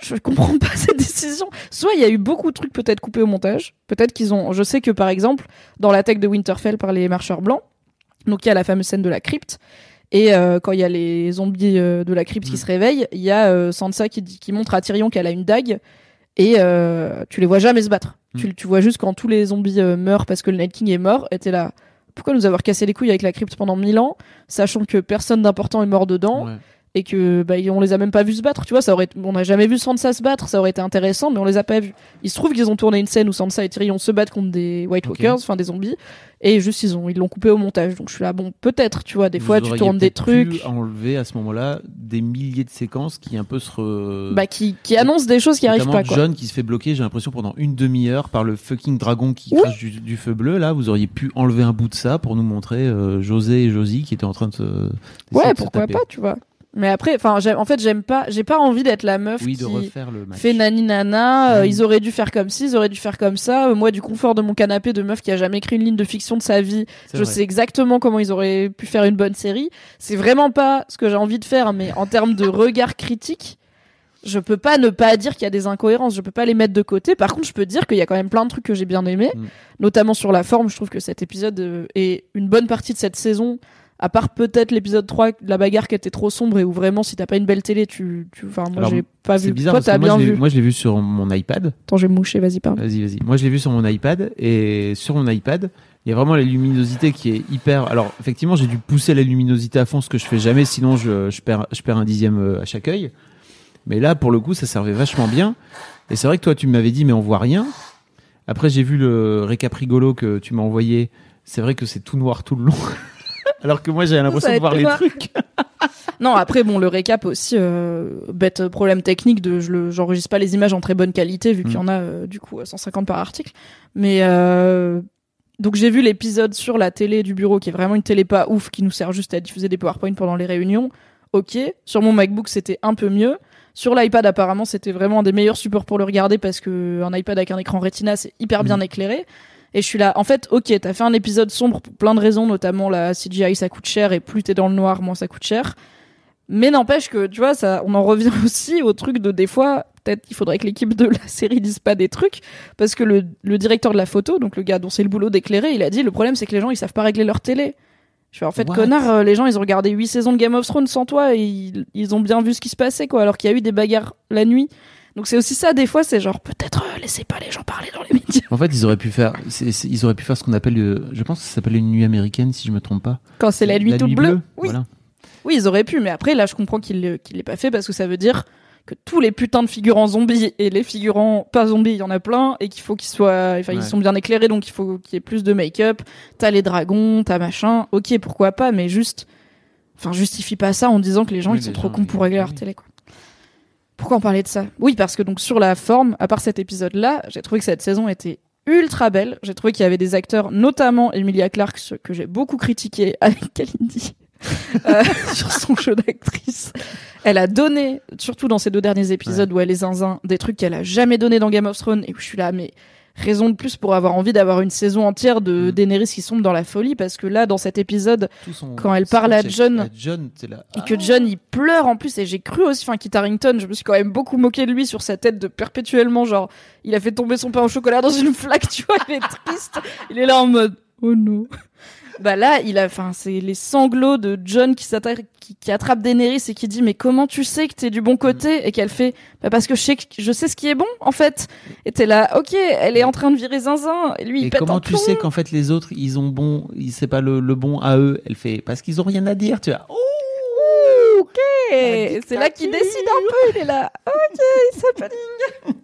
Je comprends pas cette décision. Soit il y a eu beaucoup de trucs peut-être coupés au montage. Peut-être qu'ils ont. Je sais que par exemple, dans l'attaque de Winterfell par les marcheurs blancs, donc il y a la fameuse scène de la crypte. Et euh, quand il y a les zombies euh, de la crypte qui Mm. se réveillent, il y a euh, Sansa qui, dit- qui montre à Tyrion qu'elle a une dague. Et tu les vois jamais se battre. Mm. Tu, tu vois juste quand tous les zombies meurent parce que le Night King est mort. Et t'es là. Pourquoi nous avoir cassé les couilles avec la crypte pendant mille ans, sachant que personne d'important est mort dedans? Ouais. Et que bah, on les a même pas vus se battre tu vois ça aurait on n'a jamais vu Sansa se battre ça aurait été intéressant mais on les a pas vus il se trouve qu'ils ont tourné une scène où Sansa et Tyrion se battent contre des White. Walkers enfin des zombies et juste ils ont ils l'ont coupé au montage donc je suis là bon peut-être tu vois des Vous fois tu tournes des trucs pu enlever à ce moment-là des milliers de séquences qui un peu se re... bah, qui qui annoncent des choses qui arrivent pas quoi John qui se fait bloquer, j'ai l'impression, pendant une demi-heure par le fucking dragon qui Oui. crache du, du feu bleu. Là, vous auriez pu enlever un bout de ça pour nous montrer euh, José et Josie qui étaient en train de se. ouais se pourquoi taper. pas tu vois mais après enfin en fait j'aime pas j'ai pas envie d'être la meuf Oui, qui de refaire le match. fait nani nana, euh, ils auraient dû faire comme ci, ils auraient dû faire comme ça. Euh, moi, du confort de mon canapé de meuf qui a jamais écrit une ligne de fiction de sa vie, je vrai. sais exactement comment ils auraient pu faire une bonne série. C'est vraiment pas ce que j'ai envie de faire, mais en termes de regard critique, je peux pas ne pas dire qu'il y a des incohérences, je peux pas les mettre de côté. Par contre, je peux dire qu'il y a quand même plein de trucs que j'ai bien aimés, Mm. notamment sur la forme. Je trouve que cet épisode euh, est une bonne partie de cette saison. À part peut-être l'épisode 3, de la bagarre qui était trop sombre et où vraiment, si t'as pas une belle télé, tu, tu, enfin, moi, j'ai pas C'est vu. bizarre Toi, t'as moi, bien je l'ai- vu. moi je l'ai vu sur mon iPad. Attends, j'ai mouché, vas-y, parle. Vas-y, vas-y. Moi, je l'ai vu sur mon iPad et sur mon iPad, il y a vraiment la luminosité qui est hyper. Alors, effectivement, j'ai dû pousser la luminosité à fond, ce que je fais jamais, sinon je, je perds, je perds un dixième euh, à chaque œil. Mais là, pour le coup, ça servait vachement bien. Et c'est vrai que toi, tu m'avais dit, mais on voit rien. Après, j'ai vu le récap rigolo que tu m'as envoyé. C'est vrai que c'est tout noir tout le long. Alors que moi, j'avais l'impression de voir les trucs. Non, après, bon, le récap aussi, euh, bête problème technique de, je j'enregistre pas les images en très bonne qualité vu qu'il y Mm. en a, euh, du coup, 150 par article. Mais, euh, donc j'ai vu l'épisode sur la télé du bureau qui est vraiment une télé pas ouf qui nous sert juste à diffuser des PowerPoint pendant les réunions. Ok. Sur mon MacBook, c'était un peu mieux. Sur l'iPad, apparemment, c'était vraiment un des meilleurs supports pour le regarder parce que un iPad avec un écran Retina, c'est hyper bien Mm. éclairé. Et je suis là, en fait, ok, t'as fait un épisode sombre pour plein de raisons, notamment la CGI ça coûte cher et plus t'es dans le noir, moins ça coûte cher. Mais n'empêche que, tu vois, ça, on en revient aussi au truc de des fois, peut-être qu'il faudrait que l'équipe de la série dise pas des trucs, parce que le, le directeur de la photo, donc le gars dont c'est le boulot d'éclairer, il a dit le problème c'est que les gens ils savent pas régler leur télé. Je fais en fait What? connard, euh, les gens ils ont regardé 8 saisons de Game of Thrones sans toi et ils, ils ont bien vu ce qui se passait quoi, alors qu'il y a eu des bagarres la nuit. Donc c'est aussi ça des fois, c'est genre peut-être euh, laissez pas les gens parler dans les médias. En fait, ils auraient pu faire, c'est- c'est- ils auraient pu faire ce qu'on appelle, le- je pense que ça s'appelle une nuit américaine, si je me trompe pas. Quand c'est la nuit toute bleue. Oui. Voilà. Oui, ils auraient pu, mais après, là, je comprends qu'il ne l'aient pas fait parce que ça veut dire que tous les putains de figurants zombies et les figurants pas zombies, il y en a plein et qu'il faut qu'ils soient, enfin, Ouais. ils sont bien éclairés, donc il faut qu'il y ait plus de make-up. T'as les dragons, t'as machin. Ok, pourquoi pas, mais juste, enfin, justifie pas ça en disant que les gens Oui, ils sont les trop gens, cons pour ils- régler leur oui. télé, quoi. Pourquoi on parlait de ça? Oui, parce que donc sur la forme, à part cet épisode-là, j'ai trouvé que cette saison était ultra belle. J'ai trouvé qu'il y avait des acteurs, notamment Emilia Clarke, que j'ai beaucoup critiqué avec Kalindi euh, sur son jeu d'actrice. Elle a donné, surtout dans ces deux derniers épisodes où elle est zinzin, des trucs qu'elle a jamais donné dans Game of Thrones et où je suis là, mais raison de plus pour avoir envie d'avoir une saison entière de Mm. Daenerys qui sombre dans la folie parce que là, dans cet épisode, son Quand elle parle à John. à et que John il pleure en plus et j'ai cru aussi enfin Kit Harington je me suis quand même beaucoup moqué de lui sur sa tête de perpétuellement genre il a fait tomber son pain au chocolat dans une flaque tu vois il est triste il est là en mode oh non bah là il a enfin c'est les sanglots de John qui s'attaque qui, qui attrape Daenerys et qui dit mais comment tu sais que t'es du bon côté et qu'elle fait bah parce que je sais que je sais ce qui est bon en fait et t'es là ok elle est en train de virer zinzin et lui il Et pète comment un tu plomb. sais qu'en fait les autres ils ont bon, c'est pas le, le bon à eux Elle fait parce qu'ils ont rien à dire. Tu vois. Oh ok c'est là qu'il décide un peu il est là ok ça peut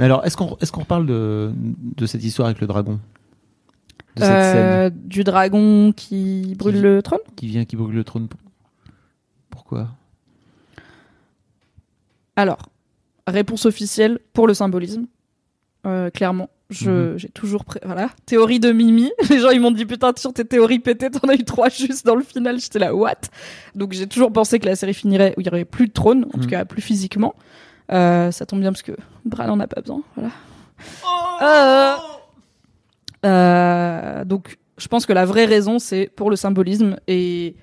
Mais alors, est-ce qu'on est-ce qu'on reparle de, de cette histoire avec le dragon? De cette scène Euh, du dragon qui brûle Qui- le trône? qui vient, qui brûle le trône Pourquoi? Alors, réponse officielle pour le symbolisme. Euh, clairement, je Mhm. j'ai toujours pré- voilà théorie de Mimi. Les gens ils m'ont dit putain sur tes théories pétées t'en as eu trois juste dans le final. J'étais là what? Donc j'ai toujours pensé que la série finirait où il y aurait plus de trône, en tout Mhm. cas plus physiquement. Euh, ça tombe bien parce que Bran en a pas besoin. Voilà. Euh, euh, donc je pense que la vraie raison c'est pour le symbolisme et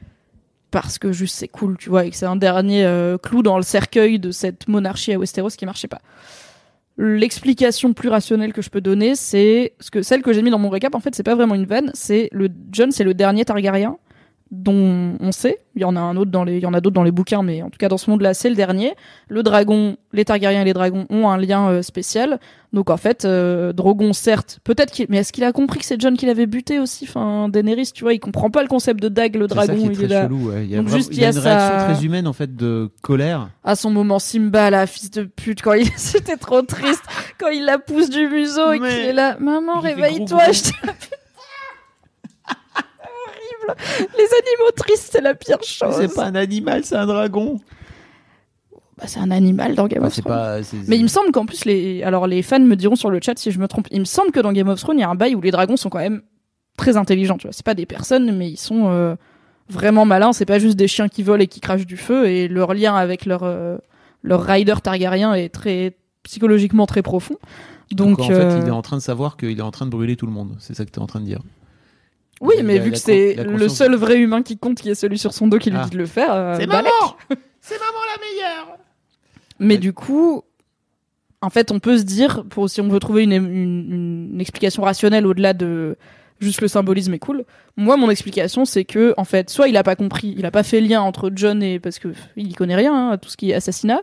parce que juste c'est cool, tu vois, et que c'est un dernier clou dans le cercueil de cette monarchie à Westeros qui marchait pas. L'explication plus rationnelle que je peux donner, c'est ce que celle que j'ai mis dans mon récap. En fait, c'est pas vraiment une vanne. C'est le John, c'est le dernier Targaryen dont on sait. Il y en a un autre dans les, il y en a d'autres dans les bouquins, mais en tout cas dans ce monde-là, c'est le dernier. Le dragon, les Targaryens et les dragons ont un lien euh, spécial. Donc en fait, euh, Drogon, certes, peut-être qu'il, mais est-ce qu'il a compris que c'est John qui l'avait buté aussi? Enfin, Daenerys, tu vois, il comprend pas le concept de dague, le C'est ça dragon, qui est il est là. chelou. ouais. Il y a, Donc vraiment- juste, il y a il y une réaction très humaine en fait de colère. à son moment Simba là fils de pute quand il c'était trop triste quand il la pousse du museau et qu'il est là maman réveille-toi je horrible les animaux tristes c'est la pire chose C'est pas un animal, c'est un dragon. Bah, c'est un animal dans Game Bah, of Thrones pas. mais il me semble qu'en plus les alors les fans me diront sur le chat si je me trompe il me semble que dans Game of Thrones il y a un bail où les dragons sont quand même très intelligents tu vois c'est pas des personnes mais ils sont euh, vraiment malins c'est pas juste des chiens qui volent et qui crachent du feu et leur lien avec leur euh, leur rider Targaryen est très psychologiquement très profond donc, Donc, en euh, fait, il est en train de savoir qu'il est en train de brûler tout le monde. C'est ça que tu es en train de dire. Oui mais vu que c'est le seul vrai humain qui compte qui est celui sur son dos qui lui Ah. dit de le faire euh, C'est maman C'est maman la meilleure Mais Ouais. du coup, en fait, on peut se dire, pour si on veut trouver une, une, une explication rationnelle au-delà de juste le symbolisme est cool. Moi, mon explication, c'est que, en fait, soit il a pas compris, il a pas fait lien entre John et parce que il y connaît rien hein, à tout ce qui est assassinat.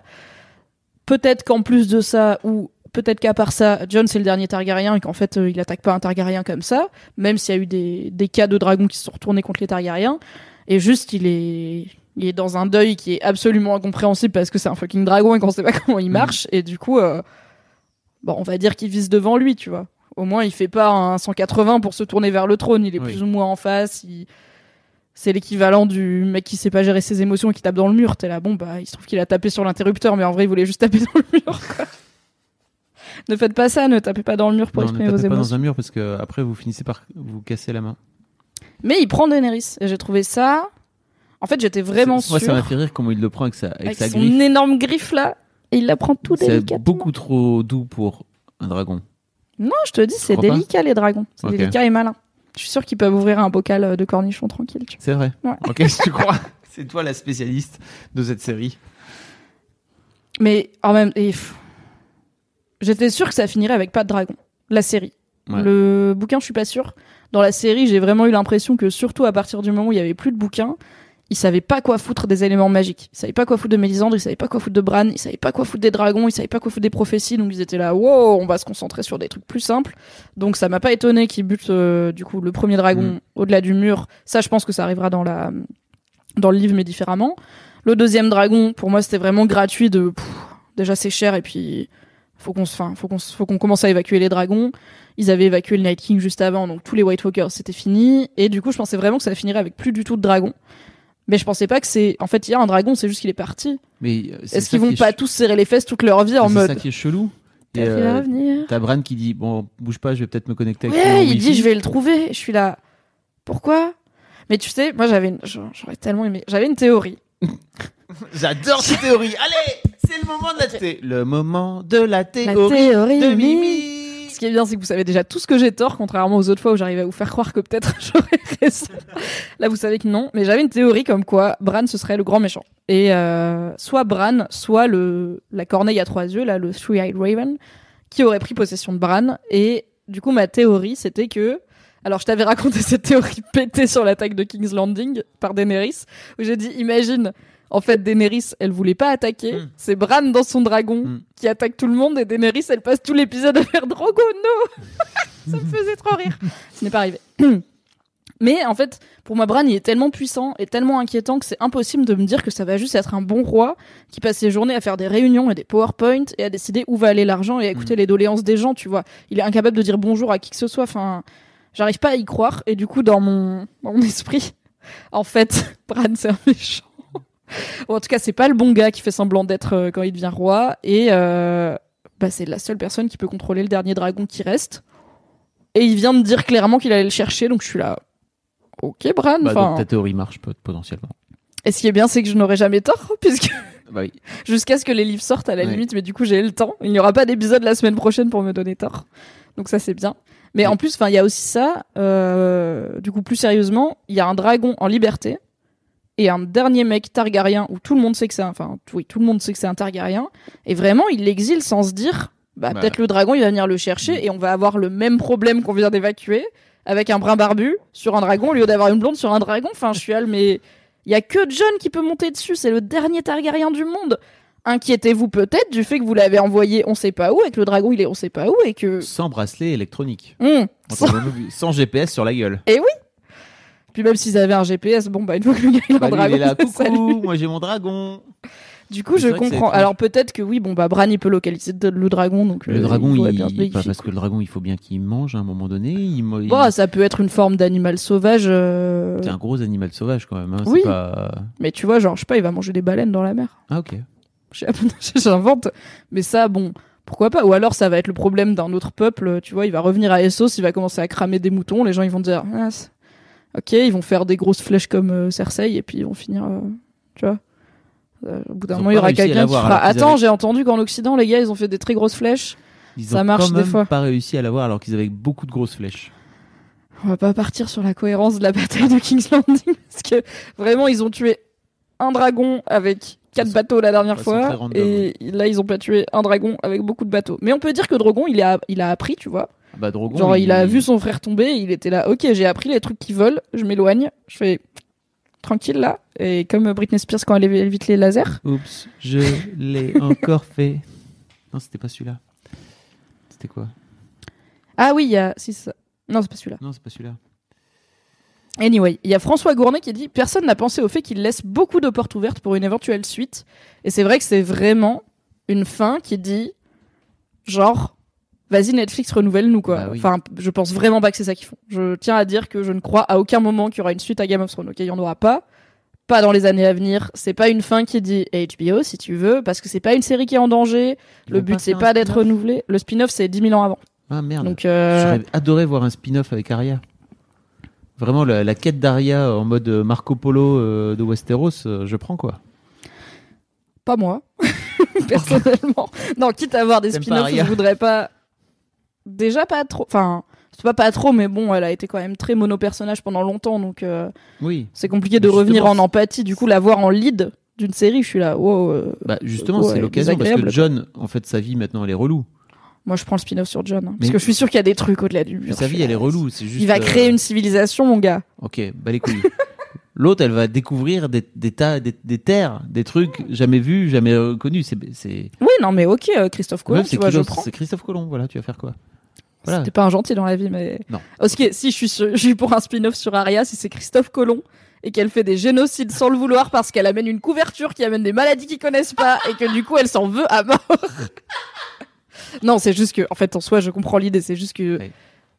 Peut-être qu'en plus de ça, ou peut-être qu'à part ça, John c'est le dernier Targaryen et qu'en fait euh, il attaque pas un Targaryen comme ça, même s'il y a eu des, des cas de dragons qui se sont retournés contre les Targaryens. Et juste, il est il est dans un deuil qui est absolument incompréhensible parce que c'est un fucking dragon et qu'on sait pas comment il marche. Et du coup, euh, bon, on va dire qu'il vise devant lui, tu vois. Au moins, il fait pas un 180 pour se tourner vers le trône. Il est Oui. plus ou moins en face. il- C'est l'équivalent du mec qui sait pas gérer ses émotions et qui tape dans le mur. T'es là, bon, bah, il se trouve qu'il a tapé sur l'interrupteur, mais en vrai, il voulait juste taper dans le mur, quoi. ne faites pas ça, ne tapez pas dans le mur pour Non, ne exprimer vos tapez pas émotions. dans un mur parce que après vous finissez par vous casser la main. Mais il prend Daenerys. Et j'ai trouvé ça. En fait, j'étais vraiment C'est- Moi, ça m'a fait rire comment il le prend avec sa, avec avec sa son griffe. énorme griffe là. Et il la prend tout C'est délicatement. beaucoup trop doux pour un dragon. Non, je te dis, c'est pas délicat les dragons. C'est délicat et malin. Je suis sûre qu'ils peuvent ouvrir un bocal euh, de cornichons tranquille. C'est vrai. Ouais. Ok, tu crois C'est toi la spécialiste de cette série. Mais en même et, pff, j'étais sûre que ça finirait avec pas de dragon. La série. Ouais. Le bouquin, je suis pas sûre. Dans la série, j'ai vraiment eu l'impression que surtout à partir du moment où il y avait plus de bouquins, ils savaient pas quoi foutre des éléments magiques. Ils savaient pas quoi foutre de Mélisandre, ils savaient pas quoi foutre de Bran, ils savaient pas quoi foutre des dragons, ils savaient pas quoi foutre des prophéties. Donc ils étaient là, wow, on va se concentrer sur des trucs plus simples. Donc ça m'a pas étonné qu'ils butent euh, du coup le premier dragon Mm. au-delà du mur. Ça, je pense que ça arrivera dans la dans le livre, mais différemment. Le deuxième dragon, pour moi, c'était vraiment gratuit de pff, déjà c'est cher et puis faut qu'on se, faut qu'on faut qu'on commence à évacuer les dragons. Ils avaient évacué le Night King juste avant, donc tous les White Walkers c'était fini. Et du coup, je pensais vraiment que ça finirait avec plus du tout de dragons. Mais je pensais pas que c'est, en fait, il y a un dragon, c'est juste qu'il est parti. Mais euh, c'est Est-ce ça qu'ils vont est pas ch- tous serrer les fesses toute leur vie en C'est mode ça qui est chelou. Euh. T'as Bran qui dit bon bouge pas, je vais peut-être me connecter avec Ouais, ton il Wi-Fi. dit je vais le trouver. Je suis là. Pourquoi? Mais tu sais, moi j'avais, une... j'aurais tellement aimé. J'avais une théorie. J'adore cette théorie. Allez, c'est le moment de la thé. Le moment de la La théorie théorie de Mimi. Mimi. Ce qui est bien, c'est que vous savez déjà tout ce que j'ai tort, contrairement aux autres fois où j'arrivais à vous faire croire que peut-être j'aurais raison. Là, vous savez que non. Mais j'avais une théorie comme quoi Bran, ce serait le grand méchant. Et euh, soit Bran, soit le la corneille à trois yeux, là, le Three-Eyed Raven, qui aurait pris possession de Bran. Et du coup, ma théorie, c'était que... Alors, je t'avais raconté cette théorie pétée sur l'attaque de King's Landing par Daenerys, où j'ai dit, imagine... En fait, Daenerys, elle voulait pas attaquer. Mm. C'est Bran dans son dragon Mm. qui attaque tout le monde et Daenerys, elle passe tout l'épisode à faire Drogo, no Ça me faisait trop rire. Ce n'est pas arrivé. Mais en fait, pour moi, Bran, il est tellement puissant et tellement inquiétant que c'est impossible de me dire que ça va juste être un bon roi qui passe ses journées à faire des réunions et des PowerPoint et à décider où va aller l'argent et à écouter les doléances des gens, tu vois. Il est incapable de dire bonjour à qui que ce soit. Enfin, j'arrive pas à y croire. Et du coup, dans mon, dans mon esprit, en fait, Bran, c'est un méchant. En tout cas, c'est pas le bon gars qui fait semblant d'être euh, quand il devient roi. Et euh, bah, c'est la seule personne qui peut contrôler le dernier dragon qui reste. Et il vient de dire clairement qu'il allait le chercher, donc je suis là. Ok, Bran. Bah, donc ta théorie marche pot- potentiellement. et ce qui est bien, c'est que je n'aurai jamais tort, puisque Bah oui. jusqu'à ce que les livres sortent à la limite, mais du coup j'ai le temps. Il n'y aura pas d'épisode la semaine prochaine pour me donner tort. Donc ça c'est bien. Mais Oui. en plus, enfin, il y a aussi ça. euh, du coup, plus sérieusement, il y a un dragon en liberté et un dernier mec Targaryen où tout le monde sait que c'est, un- enfin, oui, tout le monde sait que c'est un Targaryen. Et vraiment, il l'exile sans se dire, bah, Bah. peut-être le dragon il va venir le chercher et on va avoir le même problème qu'on vient d'évacuer avec un brun barbu sur un dragon au lieu d'avoir une blonde sur un dragon. Enfin, je suis là, mais il y a que John qui peut monter dessus. C'est le dernier Targaryen du monde. Inquiétez-vous peut-être du fait que vous l'avez envoyé on sait pas où et que le dragon il est on sait pas où et que. Sans bracelet électronique. Hum, Sans... sans GPS sur la gueule. Puis même s'ils avaient un GPS, bon bah une fois que le gars il a Bah, un lui, dragon, il est là, coucou, moi j'ai mon dragon. Du coup, je comprends. Alors peut-être que oui, bon bah Bran il peut localiser le dragon donc. Le euh, dragon, il, pas vérifier. parce que le dragon, il faut bien qu'il mange à un moment donné. Il, il- Bon, ça peut être une forme d'animal sauvage. euh, C'est un gros animal sauvage quand même. hein, Oui. Pas... Mais tu vois, genre je sais pas, il va manger des baleines dans la mer. Ah ok. J'invente. Mais ça, bon, pourquoi pas? Ou alors ça va être le problème d'un autre peuple. Tu vois, il va revenir à Essos, il va commencer à cramer des moutons. Les gens ils vont dire, ah, ok, ils vont faire des grosses flèches comme euh, Cersei et puis ils vont finir, euh, tu vois. Euh, au bout d'un moment, il y aura quelqu'un qui fera. Attends, avaient- j'ai entendu qu'en Occident, les gars, ils ont fait des très grosses flèches. Ils Ça ont marche quand des même fois. pas réussi à l'avoir alors qu'ils avaient beaucoup de grosses flèches. On va pas partir sur la cohérence de la bataille de King's Landing parce que vraiment, ils ont tué un dragon avec quatre bateaux la dernière fois random, et là, ils ont pas tué un dragon avec beaucoup de bateaux. Mais on peut dire que Drogon, il a, il a appris, tu vois. Ah Bah Drogon. Genre, il a vu son frère tomber, il était là, ok, j'ai appris les trucs qui volent, je m'éloigne, je fais tranquille là. Et comme Britney Spears quand elle évite les lasers. Oups, je l'ai encore fait. Non, c'était pas celui-là. C'était quoi? Ah oui, il y a. Si, ça. Non, c'est pas celui-là. Non, c'est pas celui-là. Anyway, il y a François Gournet qui dit Personne n'a pensé au fait qu'il laisse beaucoup de portes ouvertes pour une éventuelle suite. Et c'est vrai que c'est vraiment une fin qui dit genre, vas-y Netflix, renouvelle-nous quoi. Bah oui. Enfin, je pense vraiment pas que c'est ça qu'ils font. Je tiens à dire que je ne crois à aucun moment qu'il y aura une suite à Game of Thrones. Ok, il y en aura pas. Pas dans les années à venir. C'est pas une fin qui dit HBO si tu veux, parce que c'est pas une série qui est en danger. Ils Le but c'est pas d'être spin-off renouvelé. Le spin-off c'est 10 000 ans avant. Ah merde. Donc euh, J'aurais adoré voir un spin-off avec Arya. Vraiment, la, la quête d'Arya en mode euh, Marco Polo euh, de Westeros, euh, je prends quoi. Pas moi, personnellement. Non, quitte à avoir des spin-offs, je voudrais pas. Déjà pas trop. Enfin, c'est pas pas trop, mais bon, elle a été quand même très mono-personnage pendant longtemps, donc euh, Oui. c'est compliqué de Justement, revenir en empathie. Du coup, la voir en lead d'une série, je suis là. Wow. euh, Bah justement, c'est l'occasion parce que John, en fait, sa vie maintenant, elle est relou. Moi, je prends le spin-off sur John, hein, Mais- parce que je suis sûr qu'il y a des trucs au-delà du mur. sa vie, elle est là, relou. C'est juste. Il va euh, créer une civilisation, mon gars. Ok, bah les couilles. L'autre, elle va découvrir des, des tas, des, des terres, des trucs jamais vus, jamais connus. C'est, c'est, Oui, non, mais ok, euh, Christophe Colomb, tu c'est vois, je Christophe- prends. c'est Christophe Colomb. Voilà, tu vas faire quoi Voilà. C'était pas un gentil dans la vie, mais. Non. Ok, si je suis, sur- je suis pour un spin-off sur Aria, si c'est Christophe Colomb et qu'elle fait des génocides sans le vouloir parce qu'elle amène une couverture qui amène des maladies qu'ils connaissent pas et que du coup elle s'en veut à mort. non, c'est juste que, en fait, en soi, je comprends l'idée, c'est juste que Oui.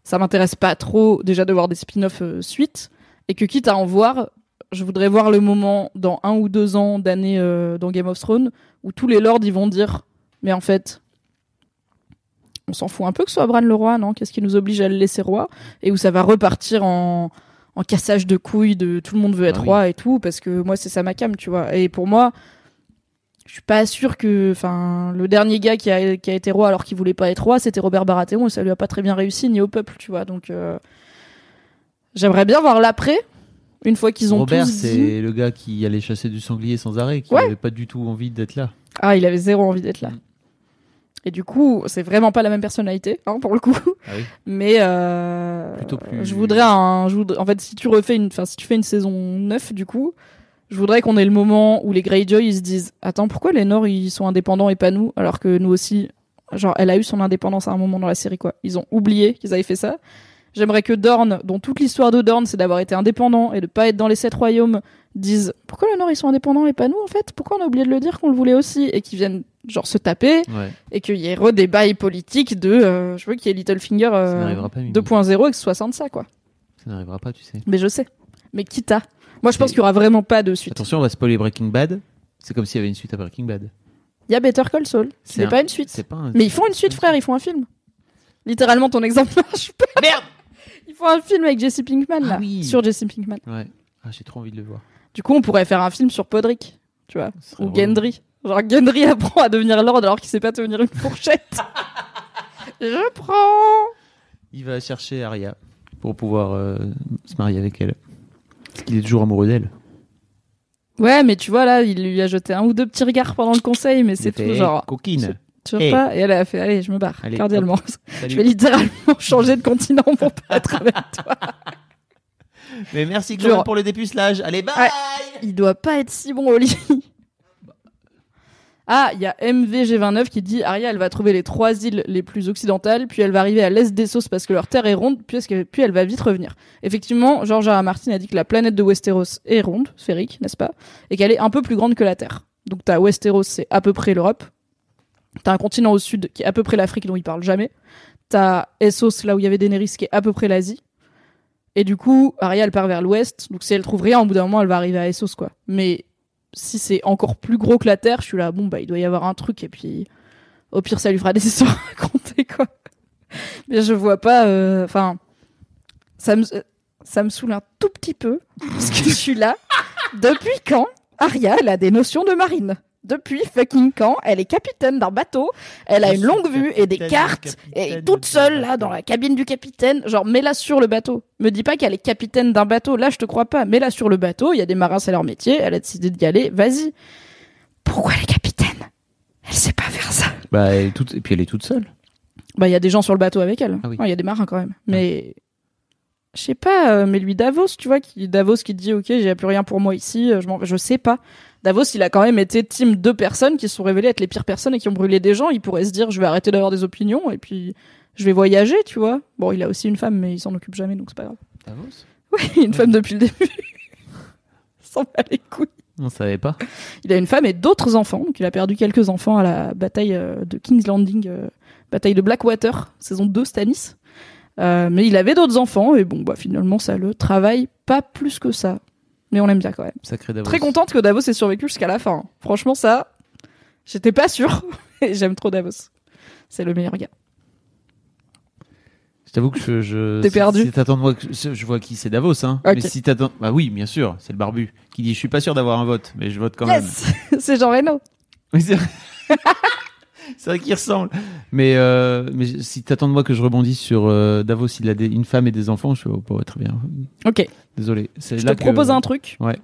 ça m'intéresse pas trop déjà de voir des spin-offs euh, suite et que quitte à en voir, je voudrais voir le moment dans un ou deux ans d'années euh, dans Game of Thrones où tous les lords ils vont dire, mais en fait, on s'en fout un peu que ce soit Bran le roi, non? Qu'est-ce qui nous oblige à le laisser roi? Et où ça va repartir en, en cassage de couilles de tout le monde veut être Ah oui. roi et tout, parce que moi c'est ça ma cam, tu vois. Et pour moi, je suis pas sûr que, enfin, le dernier gars qui a, qui a été roi alors qu'il voulait pas être roi, c'était Robert Baratheon et ça lui a pas très bien réussi ni au peuple, tu vois. Donc euh, j'aimerais bien voir l'après, une fois qu'ils ont Robert, tous c'est le gars qui allait chasser du sanglier sans arrêt, qui Ouais. n'avait pas du tout envie d'être là. Ah, il avait zéro envie d'être là. Mm. Et du coup, c'est vraiment pas la même personnalité, hein, pour le coup. Ah oui. Mais euh, Plutôt plus- je voudrais un, je voudrais- en fait, si tu refais une, enfin, si tu fais une saison 9, du coup, je voudrais qu'on ait le moment où les Greyjoy ils se disent, attends, pourquoi les Nords ils sont indépendants et pas nous, alors que nous aussi, genre, elle a eu son indépendance à un moment dans la série, quoi. Ils ont oublié qu'ils avaient fait ça. J'aimerais que Dorne, dont toute l'histoire de Dorne, c'est d'avoir été indépendant et de pas être dans les sept royaumes, disent pourquoi les Nords ils sont indépendants et pas nous en fait? Pourquoi on a oublié de le dire qu'on le voulait aussi? Et qu'ils viennent genre se taper Ouais. et qu'il y ait redébat politique de euh, je veux qu'il y ait Littlefinger euh, n'arrivera pas, Mimi. 2.0 et que ce soit sans ça quoi. Ça n'arrivera pas, tu sais. Mais je sais. Mais quitte à. Moi je pense qu'il y aura vraiment pas de suite. Attention, on va spoiler Breaking Bad. C'est comme s'il y avait une suite à Breaking Bad. Il y a Better Call Saul, C'est n'est un- pas une suite. Pas un... Mais ils font une suite frère, ils font un film. Littéralement ton exemple marche pas. Merde Ils font un film avec Jesse Pinkman là, Ah oui. sur Jesse Pinkman. Ouais. Ah, j'ai trop envie de le voir. Du coup, on pourrait faire un film sur Podrick, tu vois, ou relou. Gendry. Genre Gendry apprend à devenir lord alors qu'il sait pas tenir une fourchette. Je prends. Il va chercher Arya pour pouvoir euh, se marier avec elle. Parce qu'il est toujours amoureux d'elle. Ouais, mais tu vois là, il lui a jeté un ou deux petits regards pendant le conseil, mais c'est tout fait, genre. Coquine. Tu Hey. pas Et elle a fait, allez, je me barre, Allez, cordialement. Je vais littéralement changer de continent pour pas être avec toi. Mais merci Chloé pour le dépucelage. Allez, bye Ouais. Il doit pas être si bon au lit. Ah, il y a MVG29 qui dit Aria, elle va trouver les trois îles les plus occidentales, puis elle va arriver à l'est des sauces parce que leur terre est ronde, puis, elle va vite revenir. Effectivement, George. R. Martin a dit que la planète de Westeros est ronde, sphérique, n'est-ce pas Et qu'elle est un peu plus grande que la Terre. Donc t'as Westeros, c'est à peu près l'Europe. T'as un continent au sud qui est à peu près l'Afrique dont il parle jamais. T'as Essos, là où il y avait Daenerys, qui est à peu près l'Asie. Et du coup, Arya, elle part vers l'ouest. Donc si elle trouve rien, au bout d'un moment, elle va arriver à Essos, quoi. Mais si c'est encore plus gros que la Terre, je suis là, bon, bah, il doit y avoir un truc. Et puis, au pire, ça lui fera des histoires à raconter, quoi. Mais je vois pas, euh, enfin, ça me, ça me saoule un tout petit peu. Parce que je suis là. Depuis quand Arya, elle a des notions de marine? Depuis fucking quand elle est capitaine d'un bateau, elle a une longue vue et des cartes et toute seule là dans la cabine du capitaine, genre mets-la sur le bateau. Me dis pas qu'elle est capitaine d'un bateau, là je te crois pas. Mets-la sur le bateau, il y a des marins c'est leur métier, elle a décidé d'y aller, vas-y. Pourquoi elle est capitaine? Elle sait pas faire ça. Bah, elle est toute... Et puis elle est toute seule. Bah il y a des gens sur le bateau avec elle. Ah oui. Ouais, Il y a des marins quand même. Mais je sais pas, euh, mais lui Davos, tu vois, qui Davos qui dit ok j'ai plus rien pour moi ici, euh, je, je sais pas. Davos, il a quand même été team de personnes qui se sont révélées être les pires personnes et qui ont brûlé des gens. Il pourrait se dire, je vais arrêter d'avoir des opinions et puis je vais voyager, tu vois. Bon, il a aussi une femme, mais il s'en occupe jamais, donc c'est pas grave. Davos? Oui, une femme depuis le début. S'en bat les couilles. On savait pas. Il a une femme et d'autres enfants. Donc il a perdu quelques enfants à la bataille euh, de King's Landing, euh, bataille de Blackwater, saison 2, Stannis. Euh, mais il avait d'autres enfants et bon, bah finalement ça le travaille pas plus que ça. Mais on l'aime bien quand même. Sacré Davos. Très contente que Davos ait survécu jusqu'à la fin. Franchement ça, j'étais pas sûre. J'aime trop Davos. C'est le meilleur gars. Je t'avoue que je. je T'es si- perdu Si t'attends de moi, que- je je vois qui c'est Davos, hein. Ok. Mais si t'attends. Bah oui, bien sûr, c'est le barbu qui dit Je suis pas sûr d'avoir un vote, mais je vote quand même. C'est Jean Reno. Oui, c'est vrai. c'est vrai qu'il ressemble. Mais, euh, mais si t'attends de moi que je rebondisse sur euh, Davos, il a des- une femme et des enfants, je suis pas très bien. Ok, Désolé. C'est je là te que- propose un truc. Ouais.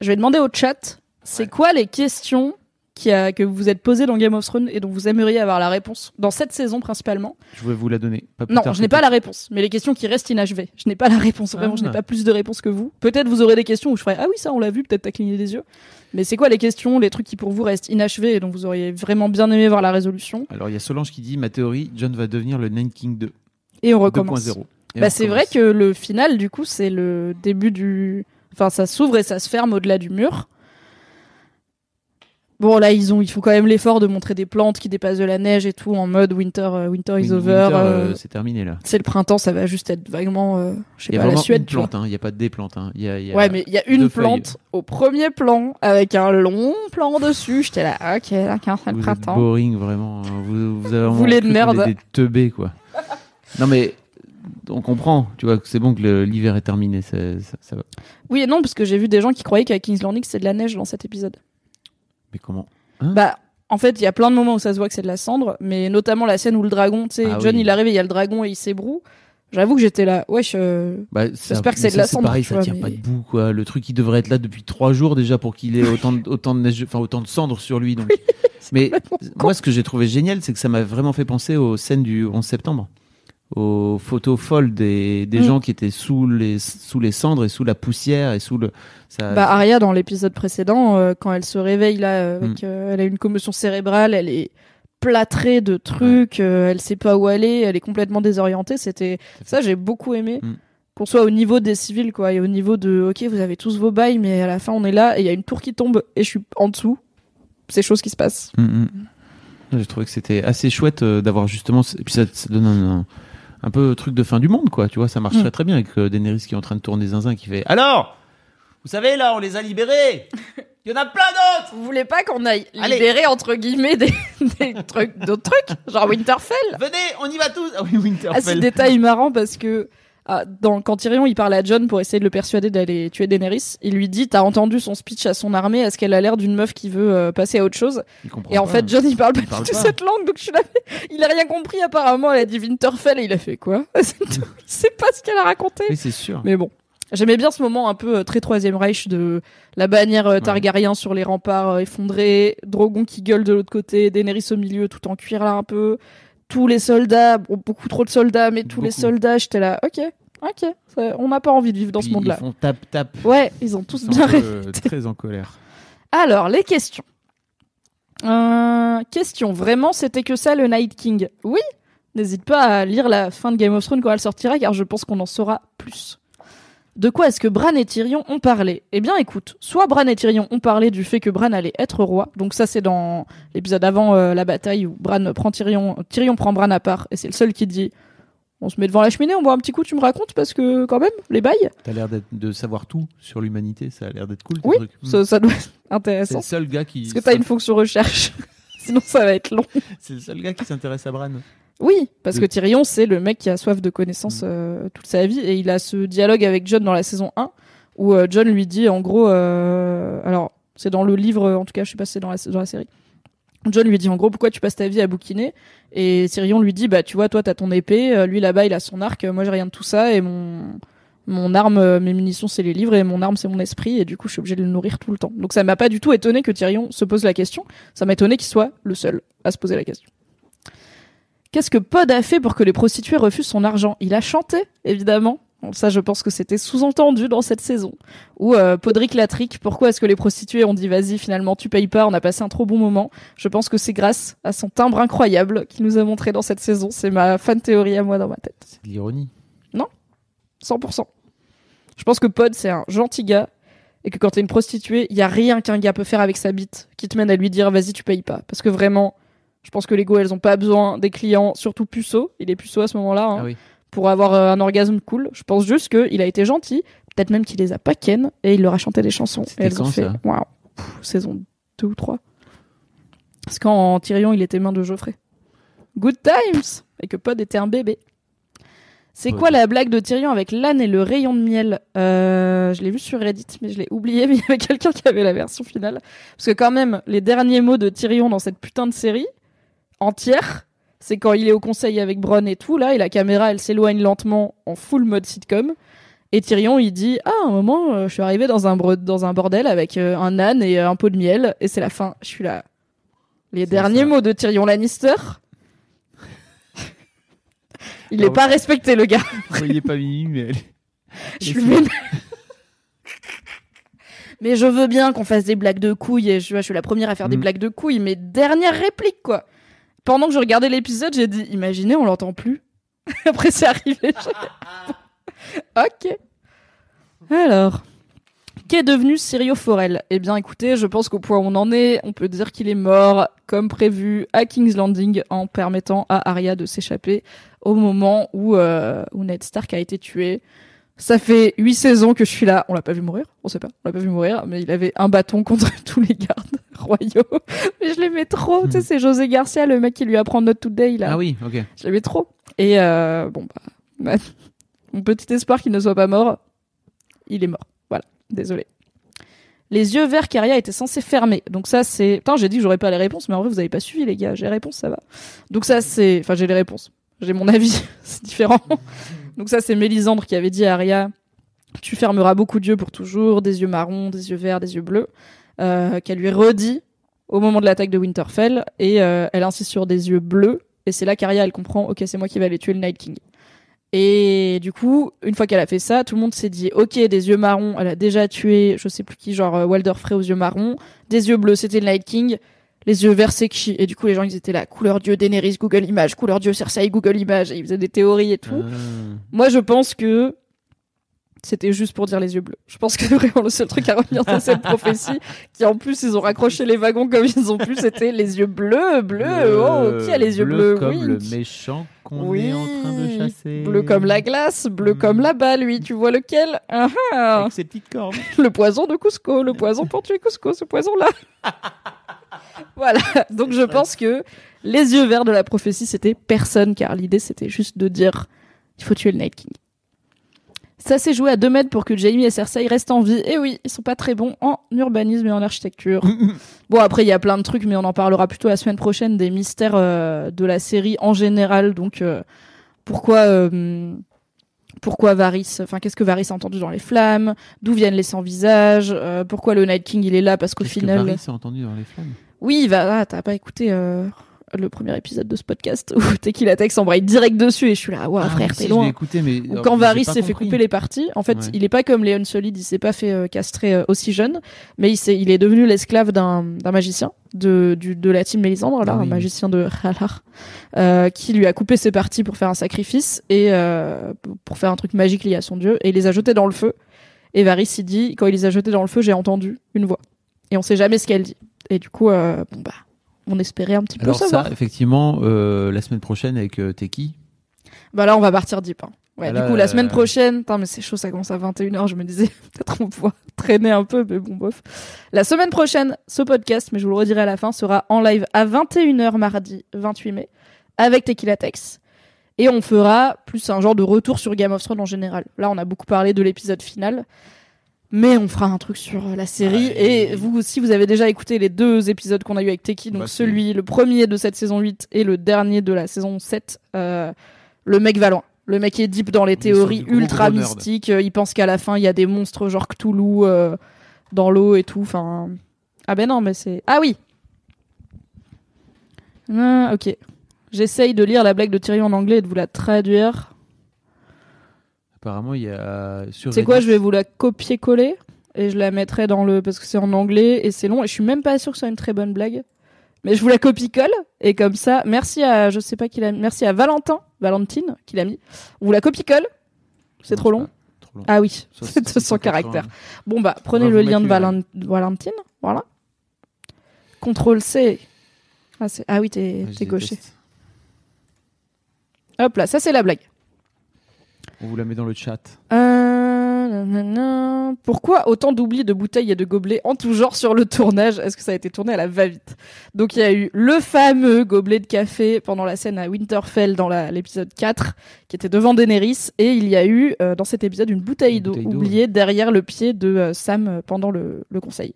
Je vais demander au chat, c'est Ouais. quoi les questions qui a, que vous vous êtes posées dans Game of Thrones et dont vous aimeriez avoir la réponse dans cette saison principalement Je vais vous la donner. Pas plus Non, tard je n'ai pas la réponse, mais les questions qui restent inachevées. Je n'ai pas la réponse, vraiment, je n'ai Ah. pas plus de réponses que vous. Peut-être vous aurez des questions où je ferai Ah oui, ça on l'a vu, peut-être t'as cligné des yeux. Mais c'est quoi les questions, les trucs qui pour vous restent inachevés et dont vous auriez vraiment bien aimé voir la résolution Alors il y a Solange qui dit Ma théorie, John va devenir le Nine King 2. Et on recommence. 2.0. Et Bah, c'est vrai que le final, du coup, c'est le début du. Enfin, ça s'ouvre et ça se ferme au-delà du mur. Bon, là, ils ont, ils font quand même l'effort de montrer des plantes qui dépassent de la neige et tout en mode winter, euh, winter is Win- over. Winter, euh, euh, c'est terminé là. c'est le printemps, ça va juste être vaguement, euh, je sais Il y a pas, la vraiment Suède. une tu vois. plante, hein. il n'y a pas des plantes. hein. Il y a, il y a Ouais, mais il y a une deux feuilles. plante au premier plan avec un long plan dessus. J'étais là, ok, d'accord, c'est le Vous êtes printemps. boring vraiment. hein. Vous, vous avez vraiment Voulez de cru qu'on merde. est Des teubés quoi. non mais on comprend, tu vois, que c'est bon que le- l'hiver est terminé. Ça, ça, ça va. Oui et non, parce que j'ai vu des gens qui croyaient qu'à King's Landing c'était de la neige dans cet épisode. Mais comment Bah, en fait, il y a plein de moments où ça se voit que c'est de la cendre, mais notamment la scène où le dragon, tu sais, Ah John oui. il arrive et il y a le dragon et il s'ébroue. J'avoue que j'étais là, wesh, euh, Bah, J'espère que c'est de la cendre, pareil, ça vois, tient mais- pas debout quoi. Le truc il devrait être là depuis trois jours déjà pour qu'il ait autant de, autant de neige, enfin autant de cendres sur lui. Donc. mais moi ce que j'ai trouvé génial, c'est que ça m'a vraiment fait penser aux scènes du 11 septembre, aux photos folles des, des Mm. gens qui étaient sous les sous les cendres et sous la poussière et sous le. Ça, bah Arya dans l'épisode précédent, euh, quand elle se réveille là, euh, Mm. euh, elle a une commotion cérébrale, elle est plâtrée de trucs, euh, elle sait pas où aller, elle est complètement désorientée. C'était ça, j'ai beaucoup aimé. Mm. Qu'on soit au niveau des civils, quoi, et au niveau de, ok, vous avez tous vos bails, mais à la fin on est là et il y a une tour qui tombe et je suis en dessous. C'est choses qui se passent. J'ai trouvé que c'était assez chouette d'avoir justement. Et puis ça, ça donne un, un- un peu truc de fin du monde, quoi. Tu vois, ça marche Mm. très bien avec euh, Daenerys qui est en train de tourner zinzin qui fait Alors Vous savez, là, on les a libérés Il y en a plein d'autres Vous voulez pas qu'on aille Allez. libérer entre guillemets des, des trucs, d'autres trucs, genre Winterfell? Venez, on y va tous Ah oui, Winterfell. Ah, c'est détail marrant parce que ah, dans, quand Tyrion il parle à John pour essayer de le persuader d'aller tuer Daenerys, il lui dit T'as entendu son speech à son armée Est-ce qu'elle a l'air d'une meuf qui veut euh, passer à autre chose Et en fait, John il parle pas Il parle du tout pas. cette langue, donc je suis là. Il a rien compris apparemment. Elle a dit Winterfell et il a fait quoi. Il sait pas ce qu'elle a raconté. Oui, c'est sûr. Mais bon. J'aimais bien ce moment un peu euh, très troisième Reich de la bannière euh, Targaryen sur les remparts effondrés, Drogon qui gueule de l'autre côté, Daenerys au milieu tout en cuir là un peu, tous les soldats, bon, beaucoup trop de soldats, mais tous les soldats, j'étais là, ok, ok, ça- on n'a pas envie de vivre dans ce monde-là. Ils font tap tap. Ouais, ils ont tous Ils bien euh, très en colère. Alors, les questions. Euh, question, vraiment, c'était que ça le Night King Oui N'hésite pas à lire la fin de Game of Thrones quand elle sortira, car je pense qu'on en saura plus. De quoi est-ce que Bran et Tyrion ont parlé? Eh bien, écoute, soit Bran et Tyrion ont parlé du fait que Bran allait être roi, donc ça c'est dans l'épisode avant euh, la bataille où Bran prend Tyrion, Tyrion prend Bran à part, et c'est le seul qui dit on se met devant la cheminée, on boit un petit coup, tu me racontes, parce que quand même, les bails, T'as l'air de savoir tout sur l'humanité, ça a l'air d'être cool. oui, truc. Ça, ça doit être C'est intéressant. le seul gars qui. Est-ce que t'as une fonction recherche Sinon ça va être long. C'est le seul gars qui s'intéresse à Bran. Oui, parce que Tyrion, c'est le mec qui a soif de connaissances Mm. euh, toute sa vie, et il a ce dialogue avec John dans la saison 1, où euh, John lui dit, en gros, euh, alors c'est dans le livre, en tout cas, je sais pas si c'est dans la, dans la série. John lui dit en gros pourquoi tu passes ta vie à bouquiner? Et Tyrion lui dit bah tu vois toi t'as ton épée euh, lui là-bas il a son arc moi j'ai rien de tout ça et mon mon arme euh, mes munitions c'est les livres et mon arme c'est mon esprit et du coup je suis obligé de le nourrir tout le temps. Donc ça m'a pas du tout étonné que Tyrion se pose la question. Ça m'a étonné qu'il soit le seul à se poser la question Qu'est-ce que Pod a fait pour que les prostituées refusent son argent? Il a chanté, évidemment. Bon, ça, je pense que c'était sous-entendu dans cette saison. Ou euh, Podrick Latrick, pourquoi est-ce que les prostituées ont dit vas-y, finalement, tu payes pas, on a passé un trop bon moment? Je pense que c'est grâce à son timbre incroyable qu'il nous a montré dans cette saison. C'est ma fan théorie à moi dans ma tête. C'est de l'ironie. 100%. Je pense que Pod, c'est un gentil gars et que quand t'es une prostituée, il y a rien qu'un gars peut faire avec sa bite qui te mène à lui dire vas-y, tu payes pas. Parce que vraiment, je pense que les go, elles ont pas besoin des clients, surtout puceaux. Il est puceau à ce moment-là. hein, Ah oui. Pour avoir euh, un orgasme cool. Je pense juste qu'il a été gentil. Peut-être même qu'il les a pas ken et il leur a chanté des chansons. Et elles ont fait waouh, saison 2 ou 3. C'est quand Tyrion il était main de Geoffrey. Good times Et que Pod était un bébé. C'est quoi la blague de Tyrion avec l'âne et le rayon de miel? Euh, Je l'ai vu sur Reddit, mais je l'ai oublié. Mais il y avait quelqu'un qui avait la version finale. Parce que quand même, les derniers mots de Tyrion dans cette putain de série entière, c'est quand il est au conseil avec Bronn et tout là, et la caméra elle s'éloigne lentement en full mode sitcom. Et Tyrion il dit ah à un moment euh, je suis arrivé dans un dans un bordel avec euh, un âne et euh, un pot de miel et c'est la fin. Je suis là. Les derniers ça. mots de Tyrion Lannister. il Ah est ouais. pas respecté le gars. Vous voyez pas Mimi, mais elle... Je suis vénère. Mais je veux bien qu'on fasse des blagues de couilles et je, je suis la première à faire des Mm. blagues de couilles, mais dernière réplique quoi. Pendant que je regardais l'épisode, j'ai dit imaginez on l'entend plus. Après c'est arrivé. ok. Alors, qu'est devenu Sirio Forel? Eh bien écoutez, je pense qu'au point où on en est, on peut dire qu'il est mort comme prévu à King's Landing en permettant à Arya de s'échapper au moment où, euh, où Ned Stark a été tué. Ça fait huit saisons que je suis là. On l'a pas vu mourir, on sait pas. On l'a pas vu mourir, mais il avait un bâton contre tous les gardes royaux. Mais je l'aimais trop. Tu sais, c'est José Garcia, le mec qui lui apprend Not Today. Là. Ah oui, ok. Je l'aimais trop. Et euh, bon, bah, bah, mon petit espoir qu'il ne soit pas mort, il est mort. Voilà, désolé. Les yeux verts qu'Aria était censé fermer. Donc ça, c'est... Putain, j'ai dit que j'aurais pas les réponses, mais en vrai, vous avez pas suivi, les gars. J'ai les réponses, ça va. Donc ça, c'est... Enfin, j'ai les réponses. J'ai mon avis. c'est différent. Donc ça, c'est Mélisandre qui avait dit à Arya, tu fermeras beaucoup d'yeux pour toujours, des yeux marrons, des yeux verts, des yeux bleus, euh, qu'elle lui redit au moment de l'attaque de Winterfell, et euh, elle insiste sur des yeux bleus, et c'est là qu'Arya, elle comprend, ok, c'est moi qui vais aller tuer le Night King. Et du coup, une fois qu'elle a fait ça, tout le monde s'est dit, ok, des yeux marrons, elle a déjà tué, je sais plus qui, genre euh, Walder Frey aux yeux marrons, des yeux bleus, c'était le Night King, les yeux verts, c'est qui Et du coup, les gens, ils étaient là, couleur dieu Daenerys, Google Images, couleur dieu Cersei, Google Images, et ils faisaient des théories et tout. Ah. Moi, je pense que c'était juste pour dire les yeux bleus. Je pense que vraiment le seul truc à retenir de cette prophétie, qui en plus ils ont raccroché les wagons comme ils ont pu, c'était les yeux bleus, bleus. Oh, qui a les yeux bleus Bleu comme Oui. le méchant qu'on Oui. est en train de chasser. Bleu comme la glace, bleu Mm. comme là-bas, lui. Tu vois lequel? Ah, ah. Avec ses petites cornes. Le poison de Cusco, le poison pour tuer Cusco, ce poison-là. voilà. Donc je pense que les yeux verts de la prophétie, c'était personne, car l'idée c'était juste de dire il faut tuer le Night King. Ça s'est joué à 2 mètres pour que Jamie et Cersei restent en vie. Et oui, ils sont pas très bons en urbanisme et en architecture. bon, après, il y a plein de trucs, mais on en parlera plutôt la semaine prochaine des mystères euh, de la série en général. Donc, euh, pourquoi, euh, pourquoi Varys, enfin, qu'est-ce que Varys a entendu dans les flammes? D'où viennent les sans-visages? Euh, Pourquoi le Night King, il est là Parce qu'au que final. Varys a entendu dans les flammes? Oui, va, ah, t'as pas écouté euh, le premier épisode de ce podcast où Tequila Tex embraye direct dessus et je suis là, waouh, Ah, frère, si, t'es l'ai loin. écouté, mais Ou quand Varys s'est fait couper les parties, en fait, Ouais. il est pas comme Léon Solid, il s'est pas fait euh, castrer euh, aussi jeune, mais il, est devenu l'esclave d'un magicien de, du, de la team Mélisandre, là, Ah un magicien de Halar, euh, qui lui a coupé ses parties pour faire un sacrifice et pour faire un truc magique lié à son dieu, et il les a jetés dans le feu. Et Varys, il dit, quand il les a jetés dans le feu, j'ai entendu une voix. Et on sait jamais ce qu'elle dit. Et du coup, bon bah, on espérait un petit peu Alors savoir. ça, effectivement, euh, la semaine prochaine avec euh, Teki, Bah là, on va partir deep. hein. Ouais, Ah du là, coup, la semaine prochaine, putain, mais c'est chaud, ça commence à 21h. Je me disais, peut-être on pouvoir traîner un peu, mais bon, bof. La semaine prochaine, ce podcast, mais je vous le redirai à la fin, sera en live à 21h mardi 28 mai avec Tequila Tex. Et on fera plus un genre de retour sur Game of Thrones en général. Là, on a beaucoup parlé de l'épisode final. Mais on fera un truc sur la série. Ah, et- et vous, si vous avez déjà écouté les deux épisodes qu'on a eu avec Teki, donc Bah, celui, le premier de cette saison 8 et le dernier de la saison 7, euh, le mec va loin. Le mec est deep dans les théories gros, ultra gros mystiques. Euh, Il pense qu'à la fin, il y a des monstres genre Cthulhu euh, dans l'eau et tout. Enfin. Ah ben non, mais c'est. Ah oui Ah, Ok. J'essaye de lire la blague de Thierry en anglais et de vous la traduire. Apparemment, il y a sur C'est quoi Je vais vous la copier-coller et je la mettrai dans le. Parce que c'est en anglais et c'est long et je suis même pas sûre que ce soit une très bonne blague. Mais je vous la copie-colle et comme ça, merci à. Je sais pas qui l'a. Merci à Valentin, Valentine, qui l'a mis. On vous la copie-colle. C'est trop long. trop long. Ah oui, c'est 200 680. caractères. Bon bah, prenez le lien de Valen- Valentine, voilà. Contrôle C. Ah, ah oui, t'es gaucher. Hop là, ça c'est la blague. On vous la met dans le chat. Euh. Pourquoi autant d'oublis de bouteilles et de gobelets en tout genre sur le tournage? Est-ce que ça a été tourné à la va-vite? Donc il y a eu le fameux gobelet de café pendant la scène à Winterfell dans l'épisode 4 qui était devant Daenerys et il y a eu euh, dans cet épisode une bouteille d'eau oubliée derrière le pied de euh, Sam euh, pendant le, le conseil.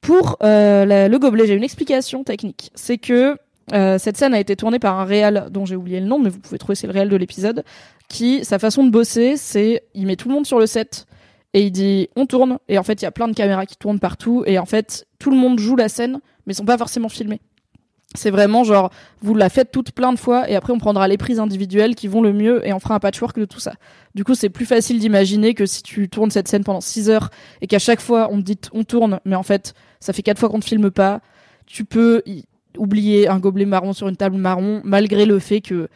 Pour la- le gobelet, j'ai une explication technique. C'est que euh, cette scène a été tournée par un réal dont j'ai oublié le nom, mais vous pouvez trouver c'est le réal de l'épisode, qui sa façon de bosser, c'est il met tout le monde sur le set et il dit on tourne et en fait il y a plein de caméras qui tournent partout et en fait tout le monde joue la scène mais sont pas forcément filmés. C'est vraiment genre vous la faites toutes plein de fois et après on prendra les prises individuelles qui vont le mieux et on fera un patchwork de tout ça. Du coup c'est plus facile d'imaginer que si tu tournes cette scène pendant 6 heures et qu'à chaque fois on te dit on tourne mais en fait ça fait quatre fois qu'on ne filme pas, tu peux oublier un gobelet marron sur une table marron malgré le fait que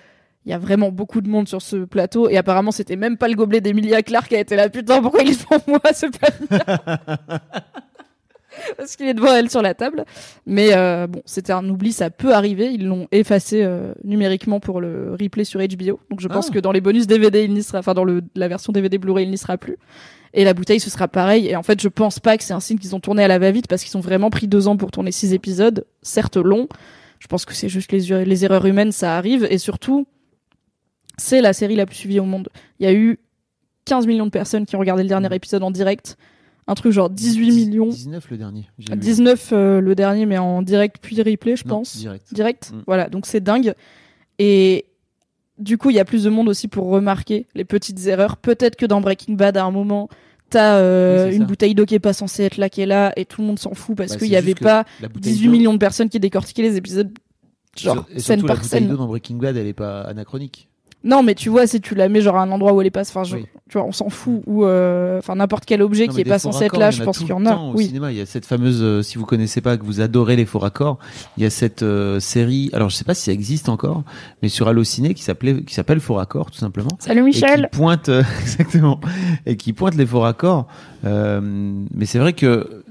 il y a vraiment beaucoup de monde sur ce plateau et apparemment c'était même pas le gobelet d'Emilia Clarke qui a été là. Putain pourquoi il est devant moi le mien parce qu'il est devant elle sur la table. Mais euh, bon c'était un oubli ça peut arriver. Ils l'ont effacé euh, numériquement pour le replay sur HBO donc je pense Ah. que dans les bonus DVD il n'y sera enfin dans le, la version DVD Blu-ray il n'y sera plus. Et la bouteille ce sera pareil. Et en fait je pense pas que c'est un signe qu'ils ont tourné à la va-vite parce qu'ils ont vraiment pris deux ans pour tourner six épisodes. Certes longs je pense que c'est juste les, les erreurs humaines ça arrive. Et surtout c'est la série la plus suivie au monde. Il y a eu 15 millions de personnes qui ont regardé le dernier épisode en direct. Un truc genre 18 millions. 19 le dernier. j'ai vu. 19 euh, le dernier, mais en direct puis replay, je Non, pense. direct. Direct. Mm. Voilà, donc c'est dingue. Et du coup, il y a plus de monde aussi pour remarquer les petites erreurs. Peut-être que dans Breaking Bad, à un moment, t'as euh, Oui, une ça. bouteille d'eau qui est pas censée être là, qui est là, et tout le monde s'en fout parce Bah, qu'il c'est y avait pas La bouteille 18 d'eau- millions de personnes qui décortiquaient les épisodes, genre et surtout, scène la par bouteille scène. d'eau dans Breaking Bad, elle est pas anachronique. Non, mais tu vois, si tu la mets genre à un endroit où elle est pas, enfin, Oui. tu vois, on s'en fout. Ou euh, enfin n'importe quel objet Non, qui est pas censé être là, je pense qu'il y en a. Au Oui. cinéma, il y a cette fameuse, euh, si vous connaissez pas, que vous adorez les faux raccords, il y a cette euh, série, alors je sais pas si ça existe encore, mais sur Allociné qui s'appelait, qui s'appelle Faux raccords tout simplement. Salut et Michel. qui pointe euh, exactement et qui pointe les faux raccords. Euh, mais c'est vrai que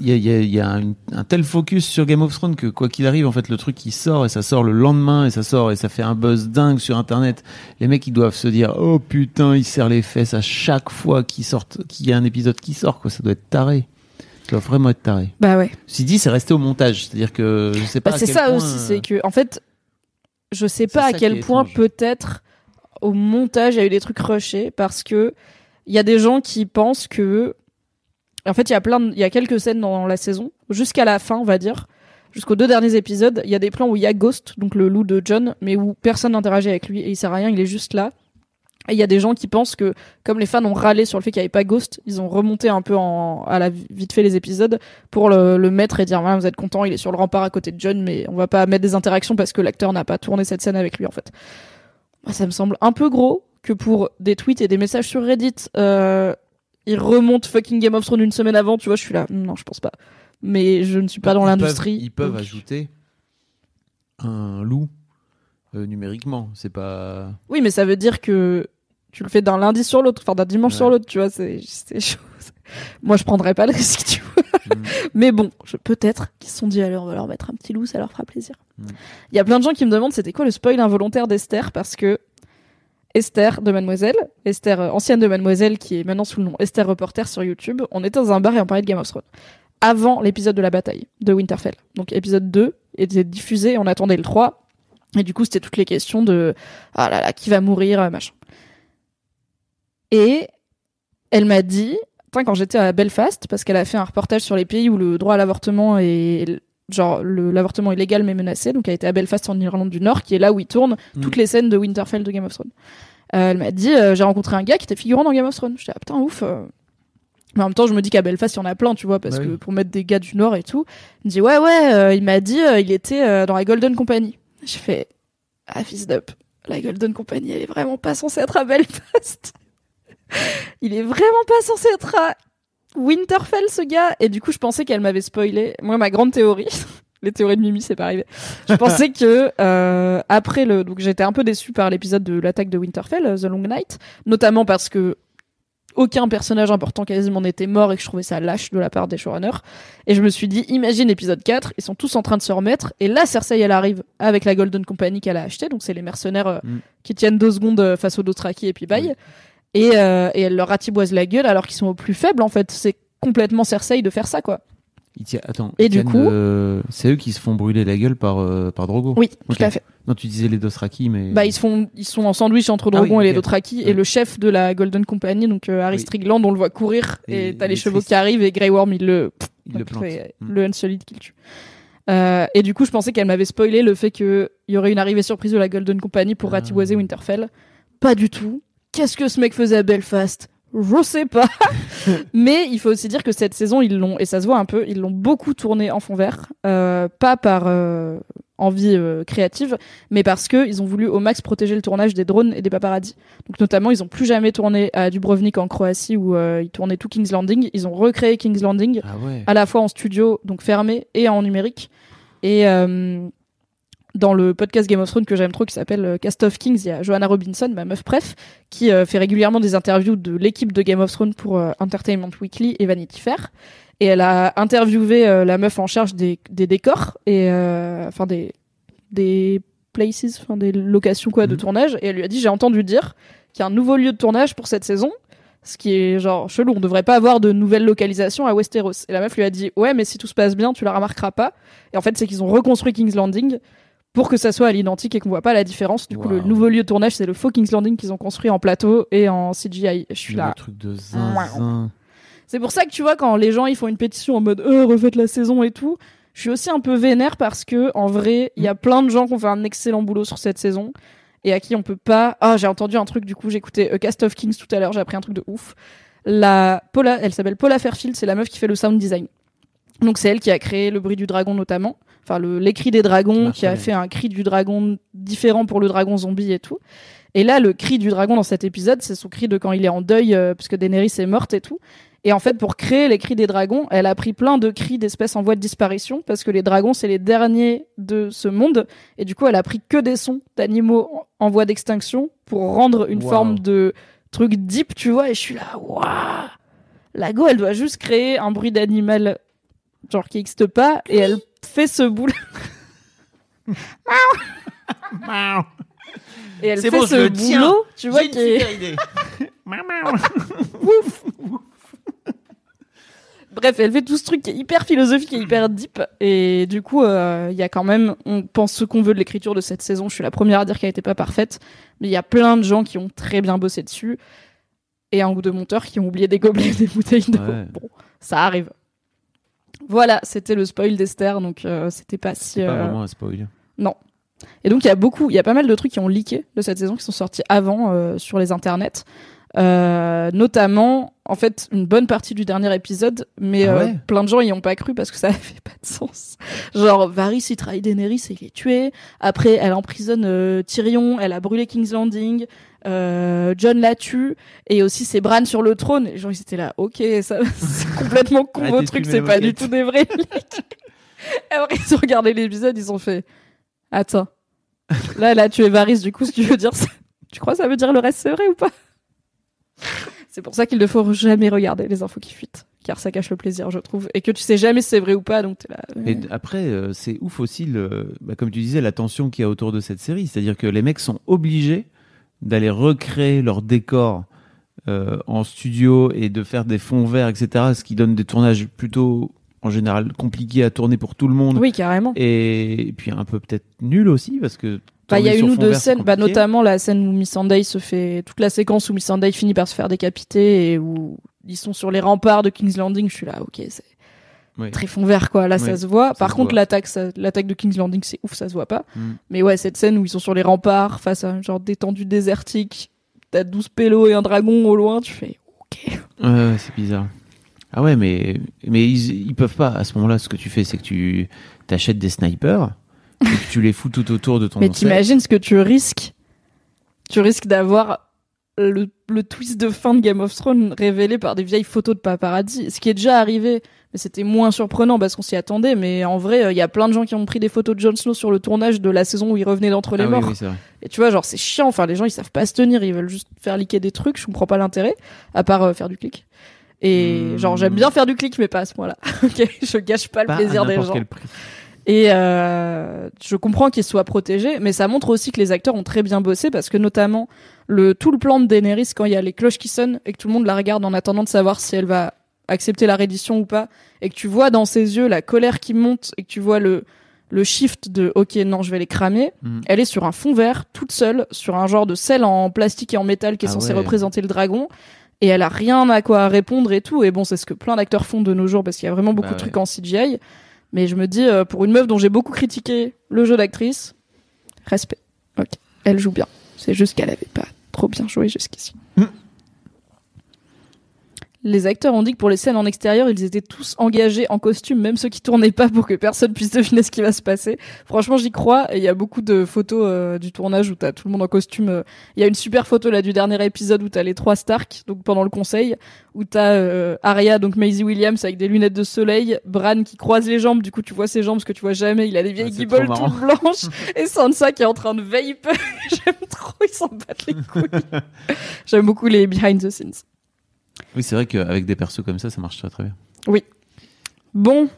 il y a, il y a- il y a un, un tel focus sur Game of Thrones que quoi qu'il arrive, en fait, le truc il sort et ça sort le lendemain et ça sort et ça fait un buzz dingue sur Internet. Les mecs ils doivent se dire oh putain ils serrent les fesses à chaque fois sortent, qu'il y a un épisode qui sort quoi. Ça doit être taré. Ça doit vraiment être taré. Bah ouais. Si dit c'est resté au montage, c'est-à-dire que je sais pas. Bah, c'est ça point, aussi, c'est que en fait, je sais pas à qui quel point peut-être au montage il y a eu des trucs rushés parce que il y a des gens qui pensent que en fait il y a plein il y a quelques scènes dans la saison jusqu'à la fin on va dire. Jusqu'aux deux derniers épisodes il y a des plans où il y a Ghost donc le loup de John mais où personne n'interagit avec lui et il sert à rien il est juste là. Et il y a des gens qui pensent que comme les fans ont râlé sur le fait qu'il n'y avait pas Ghost ils ont remonté un peu en, à la vite fait les épisodes pour le, mettre et dire vous êtes content il est sur le rempart à côté de John mais on va pas mettre des interactions parce que l'acteur n'a pas tourné cette scène avec lui en fait. Ça me semble un peu gros que pour des tweets et des messages sur Reddit, euh, ils remontent fucking Game of Thrones une semaine avant, tu vois, je suis là, non, je pense pas. Mais je ne suis pas dans l'industrie. Ils peuvent donc- ajouter un loup euh, numériquement. C'est pas. Oui, mais ça veut dire que tu le fais d'un lundi sur l'autre, enfin d'un dimanche Ouais. sur l'autre, tu vois, c'est chaud. Moi, je prendrais pas le risque, tu vois. Mm. Mais bon, peut-être qu'ils se sont dit, allez, on va leur mettre un petit loup, ça leur fera plaisir. Mm. Il y a plein de gens qui me demandent c'était quoi le spoil involontaire d'Esther, parce que Esther de Mademoiselle, Esther euh, ancienne de Mademoiselle, qui est maintenant sous le nom Esther Reporter sur YouTube, on était dans un bar et on parlait de Game of Thrones. Avant l'épisode de la bataille de Winterfell. Donc épisode 2 était diffusé, on attendait le 3. Et du coup, c'était toutes les questions de ah là là, qui va mourir, euh, machin. Et elle m'a dit, quand j'étais à Belfast, parce qu'elle a fait un reportage sur les pays où le droit à l'avortement est genre l'avortement est légal mais menacé, donc elle était à Belfast en Irlande du Nord, qui est là où ils tournent Mm. toutes les scènes de Winterfell de Game of Thrones. Euh, elle m'a dit, euh, j'ai rencontré un gars qui était figurant dans Game of Thrones. J'étais ah putain ouf. euh. Mais en même temps, je me dis qu'à Belfast, il y en a plein, tu vois, parce Bah que pour mettre des gars du Nord et tout. Il me dit ouais ouais, il m'a dit, il était dans la Golden Company. Je fais ah fils d'up, la Golden Company, elle est vraiment pas censée être à Belfast. il est vraiment pas censé être à Winterfell, ce gars. Et du coup, je pensais qu'elle m'avait spoilé. Moi, ma grande théorie, les théories de Mimi, c'est pas arrivé. Je pensais que euh, après le, donc j'étais un peu déçue par l'épisode de l'attaque de Winterfell, euh, The Long Night, notamment parce que aucun personnage important quasiment n'était mort et que je trouvais ça lâche de la part des showrunners. Et je me suis dit, imagine épisode 4, ils sont tous en train de se remettre, et là Cersei elle arrive avec la Golden Company qu'elle a acheté, donc c'est les mercenaires euh, Mm. qui tiennent deux secondes euh, face aux Dothraki et puis bye. Et, euh, et elle leur ratiboise la gueule alors qu'ils sont au plus faible en fait. C'est complètement Cersei de faire ça quoi. Attends. Et du coup- euh, c'est eux qui se font brûler la gueule par, euh, par Drogo. Oui, Ok. tout à fait. Non, tu disais les Dothraki, mais. Bah ils se font ils sont en sandwich entre Ah Drogon oui, et les. Dothraki et Ouais. le chef de la Golden Company donc euh, Harry Oui. Strickland on le voit courir et, Et t'as les chevaux triste. qui arrivent et Grey Worm il le le donc, plantent. fait, Mm. le Unsullied qui le tue. Euh, et du coup, je pensais qu'elle m'avait spoilé le fait qu'il y aurait une arrivée surprise de la Golden Company pour Ah. ratiboiser Winterfell. Pas du tout. Qu'est-ce que ce mec faisait à Belfast? Je sais pas. Mais il faut aussi dire que cette saison, ils l'ont, et ça se voit un peu, ils l'ont beaucoup tourné en fond vert. Euh, pas par euh, envie euh, créative, mais parce que ils ont voulu au max protéger le tournage des drones et des paparazzis. Donc notamment, ils ont plus jamais tourné à Dubrovnik en Croatie où euh, ils tournaient tout King's Landing. Ils ont recréé King's Landing Ah ouais. à la fois en studio, donc fermé, et en numérique. Et euh, dans le podcast Game of Thrones que j'aime trop, qui s'appelle euh, Cast of Kings, il y a Joanna Robinson, ma meuf préf, qui euh, fait régulièrement des interviews de l'équipe de Game of Thrones pour euh, Entertainment Weekly et Vanity Fair. Et elle a interviewé euh, la meuf en charge des, des décors et enfin des des places, enfin des locations quoi de Mhm. tournage. Et elle lui a dit j'ai entendu dire qu'il y a un nouveau lieu de tournage pour cette saison. Ce qui est genre chelou, on devrait pas avoir de nouvelles localisations à Westeros. Et la meuf lui a dit ouais mais si tout se passe bien tu la remarqueras pas. Et en fait c'est qu'ils ont reconstruit King's Landing pour que ça soit à l'identique et qu'on voit pas la différence. Du coup le nouveau lieu de tournage c'est le faux King's Landing qu'ils ont construit en plateau et en CGI. Je suis Le là. truc de zinzin. C'est pour ça que tu vois quand les gens ils font une pétition en mode euh, refaites la saison et tout, je suis aussi un peu vénère parce que en vrai, il y a plein de gens qui ont fait un excellent boulot sur cette saison et à qui on peut pas Ah, j'ai entendu un truc du coup, j'écoutais A Cast of Kings tout à l'heure, j'ai appris un truc de ouf. La Paula, elle s'appelle Paula Fairfield, c'est la meuf qui fait le sound design. Donc c'est elle qui a créé le bruit du dragon notamment, enfin le les cris des dragons, qui a fait un cri du dragon différent pour le dragon zombie et tout. Et là, le cri du dragon dans cet épisode, c'est son cri de quand il est en deuil euh, parce que Daenerys est morte et tout. Et en fait, pour créer les cris des dragons, elle a pris plein de cris d'espèces en voie de disparition parce que les dragons, c'est les derniers de ce monde. Et du coup, elle a pris que des sons d'animaux en voie d'extinction pour rendre une Wow. forme de truc deep, tu vois. Et je suis là, waouh La go, elle doit juste créer un bruit d'animal genre qui n'existe pas et elle fait ce boulot. Et elle fait bon, ce boulot, tu vois, qui est- idée. Bref, elle fait tout ce truc qui est hyper philosophique et hyper deep. Et du coup, euh, il y a quand même, on pense ce qu'on veut de l'écriture de cette saison. Je suis la première à dire qu'elle n'était pas parfaite, mais il y a plein de gens qui ont très bien bossé dessus. Et un ou deux monteurs qui ont oublié des gobelets et des bouteilles d'eau. Ouais. Bon, ça arrive. Voilà, c'était le spoil d'Esther, donc euh, c'était pas si. Pas euh, vraiment un spoil. et donc il y a beaucoup, il y a pas mal de trucs qui ont leaké de cette saison qui sont sortis avant euh, sur les internets. Euh, notamment, en fait, une bonne partie du dernier épisode, mais Ah euh, plein de gens y ont pas cru parce que ça avait pas de sens. Genre, Varys il trahit Daenerys et il est tué. Après, elle emprisonne euh, Tyrion, elle a brûlé King's Landing. Euh, John la tue et aussi c'est Bran sur le trône. Et les gens ils étaient là, ok, ça c'est complètement con vos trucs, c'est pas du tout des vrais. Après ils ont regardé l'épisode, ils ont fait, attends, là là tu es Varys, du coup si tu veux dire ça, tu crois que ça veut dire le reste c'est vrai ou pas? C'est pour ça qu'il ne faut jamais regarder les infos qui fuitent, car ça cache le plaisir, je trouve, et que tu sais jamais si c'est vrai ou pas, donc t'es là. Et après, euh, c'est ouf aussi, le, bah, comme tu disais, la tension qu'il y a autour de cette série. C'est-à-dire que les mecs sont obligés d'aller recréer leur décor euh, en studio et de faire des fonds verts, etc. Ce qui donne des tournages plutôt, en général, compliqués à tourner pour tout le monde. Oui, carrément. Et, et puis un peu peut-être nul aussi, parce que. Bah, il y a une ou deux scènes, bah, notamment la scène où Missandei se fait, toute la séquence où Missandei finit par se faire décapiter et où ils sont sur les remparts de King's Landing, je suis là, ok, c'est Oui. très fond vert, quoi. Là, ça se voit. ça Par se contre, l'attaque, de King's Landing, c'est ouf, ça se voit pas. Mm. Mais ouais, cette scène où ils sont sur les remparts face à un genre d'étendue désertique, t'as 12 pélos et un dragon au loin, tu fais, ok. Ouais, ouais, c'est bizarre. Ah ouais, mais, mais ils, ils peuvent pas. À ce moment-là, ce que tu fais, c'est que tu t'achètes des snipers et que tu les fous tout autour de ton Mais t'imagines ce que tu risques? Tu risques d'avoir le, le twist de fin de Game of Thrones révélé par des vieilles photos de paparazzi. Ce qui est déjà arrivé, mais c'était moins surprenant parce qu'on s'y attendait. Mais en vrai, il y a plein de gens qui ont pris des photos de Jon Snow sur le tournage de la saison où il revenait d'entre les Ah morts. oui. Et tu vois, genre, c'est chiant. Enfin, les gens, ils savent pas se tenir. Ils veulent juste faire liquer des trucs. Je comprends pas l'intérêt, à part euh, faire du clic. Et Hmm. genre, j'aime bien faire du clic, mais pas à ce point-là. ok, je gâche pas le plaisir à des gens. quel prix. Et euh, je comprends qu'ils soient protégés, mais ça montre aussi que les acteurs ont très bien bossé parce que notamment le tout le plan de Daenerys quand il y a les cloches qui sonnent et que tout le monde la regarde en attendant de savoir si elle va accepter la reddition ou pas et que tu vois dans ses yeux la colère qui monte et que tu vois le le shift de OK non, je vais les cramer. Mhm. Elle est sur un fond vert toute seule sur un genre de sel en plastique et en métal qui est Ah censé ouais. représenter le dragon et elle a rien à quoi répondre et tout et bon, c'est ce que plein d'acteurs font de nos jours parce qu'il y a vraiment beaucoup Bah de ouais. trucs en CGI. Mais je me dis, euh, pour une meuf dont j'ai beaucoup critiqué le jeu d'actrice, respect. Ok, elle joue bien. C'est juste qu'elle avait pas trop bien joué jusqu'ici. Les acteurs ont dit que pour les scènes en extérieur, ils étaient tous engagés en costume, même ceux qui tournaient pas pour que personne puisse deviner ce qui va se passer. Franchement, j'y crois. Et il y a beaucoup de photos euh, du tournage où t'as tout le monde en costume. euh. Il y a une super photo là du dernier épisode où t'as les trois Stark, donc pendant le conseil, où t'as euh, Arya, donc Maisie Williams avec des lunettes de soleil, Bran qui croise les jambes, du coup tu vois ses jambes, ce que tu vois jamais, il a des vieilles Ah, guibolles toutes blanches, et Sansa qui est en train de vape. J'aime trop, ils s'en battent les couilles. J'aime beaucoup les behind the scenes. Oui, c'est vrai qu'avec des persos comme ça, ça marche très très bien. Bon,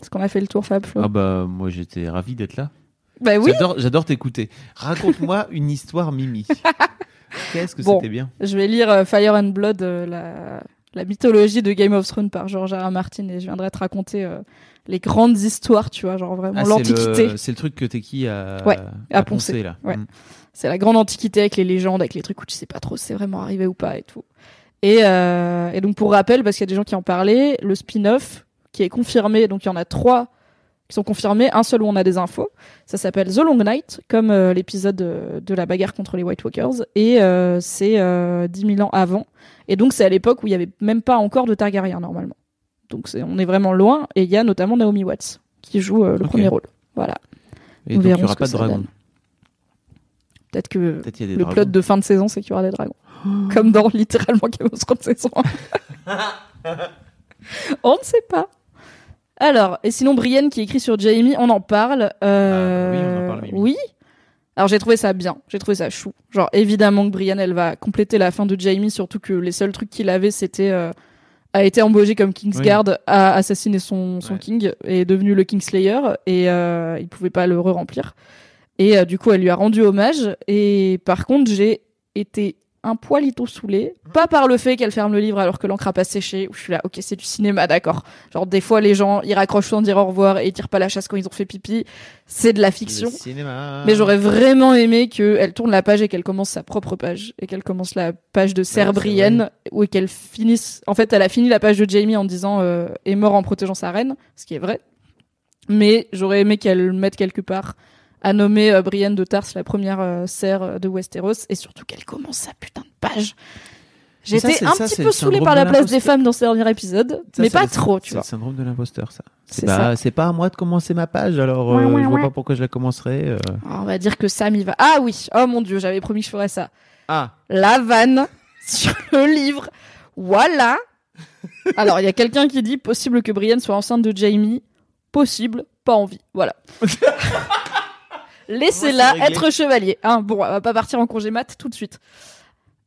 est-ce qu'on a fait le tour, Fab Flo? Ah bah moi j'étais ravi d'être là. Bah oui, J'adore, t'écouter. Raconte-moi une histoire Mimi. Qu'est-ce que Bon. c'était bien? je vais lire euh, Fire and Blood, euh, la, la mythologie de Game of Thrones par George R. R. Martin, et je viendrai te raconter euh, les grandes histoires, tu vois, genre vraiment Ah, l'antiquité. C'est le truc que t'es qui à, Ouais, à à poncer. poncer, là. Ouais. Mm. C'est la grande antiquité avec les légendes, avec les trucs où tu sais pas trop si c'est vraiment arrivé ou pas et tout. Et, euh, et donc pour rappel, parce qu'il y a des gens qui en parlaient, le spin-off qui est confirmé, donc il y en a trois qui sont confirmés, un seul où on a des infos. Ça s'appelle The Long Night, comme euh, l'épisode euh, de la bagarre contre les White Walkers, et euh, c'est euh, 10 000 ans avant. Et donc c'est à l'époque où il y avait même pas encore de Targaryen normalement. Donc on est vraiment loin, et il y a notamment Naomi Watts qui joue le premier rôle. Voilà. Et Nous donc il n'y aura pas de dragon. Peut-être que le dragons. plot de fin de saison, c'est qu'il y aura des dragons. Comme dans littéralement Game of Thrones saison 1. on ne sait pas. Alors, et sinon, Brienne qui écrit sur Jamie, on en parle. Euh, Ah, bah oui, on en parle, Mimi. oui. Alors, j'ai trouvé ça bien. J'ai trouvé ça chou. Genre, évidemment que Brienne, elle va compléter la fin de Jamie, surtout que les seuls trucs qu'il avait, c'était. euh, a été embauché comme Kingsguard, a assassiné son, son Ouais. king, et est devenu le Kingslayer, et euh, il pouvait pas le re-remplir. Et euh, du coup, elle lui a rendu hommage. Et par contre, j'ai été un poilito saoulé, pas par le fait qu'elle ferme le livre alors que l'encre a pas séché, où je suis là, ok, c'est du cinéma, d'accord. Genre, des fois, les gens, ils raccrochent sans dire au revoir et ils tirent pas la chasse quand ils ont fait pipi. C'est de la fiction. Mais j'aurais vraiment aimé qu'elle tourne la page et qu'elle commence sa propre page. Et qu'elle commence la page de Sir c'est Brienne. Ou qu'elle finisse. En fait, elle a fini la page de Jamie en disant euh, est mort en protégeant sa reine. Ce qui est vrai. Mais j'aurais aimé qu'elle le mette quelque part. À nommer euh, Brienne de Tarse la première euh, serre euh, de Westeros. Et surtout qu'elle commence sa putain de page. J'étais c'est- un ça, petit c'est peu saoulée par la place des femmes dans ce dernier épisode. Ça, mais c'est pas trop, tu c'est vois. le syndrome de l'imposteur, ça. C'est C'est pas, c'est à moi de commencer ma page, alors Ouais, euh, ouais, je vois ouais. pas pourquoi je la commencerai. euh. Alors, on va dire que Sam y va. Ah oui, oh mon dieu, j'avais promis que je ferais ça. Ah, la vanne sur le livre. Voilà. Alors, il y a quelqu'un qui dit possible que Brienne soit enceinte de Jamie. Possible, pas envie. Voilà. Laissez-la être chevalier. Hein, bon, elle va pas partir en congé mat tout de suite.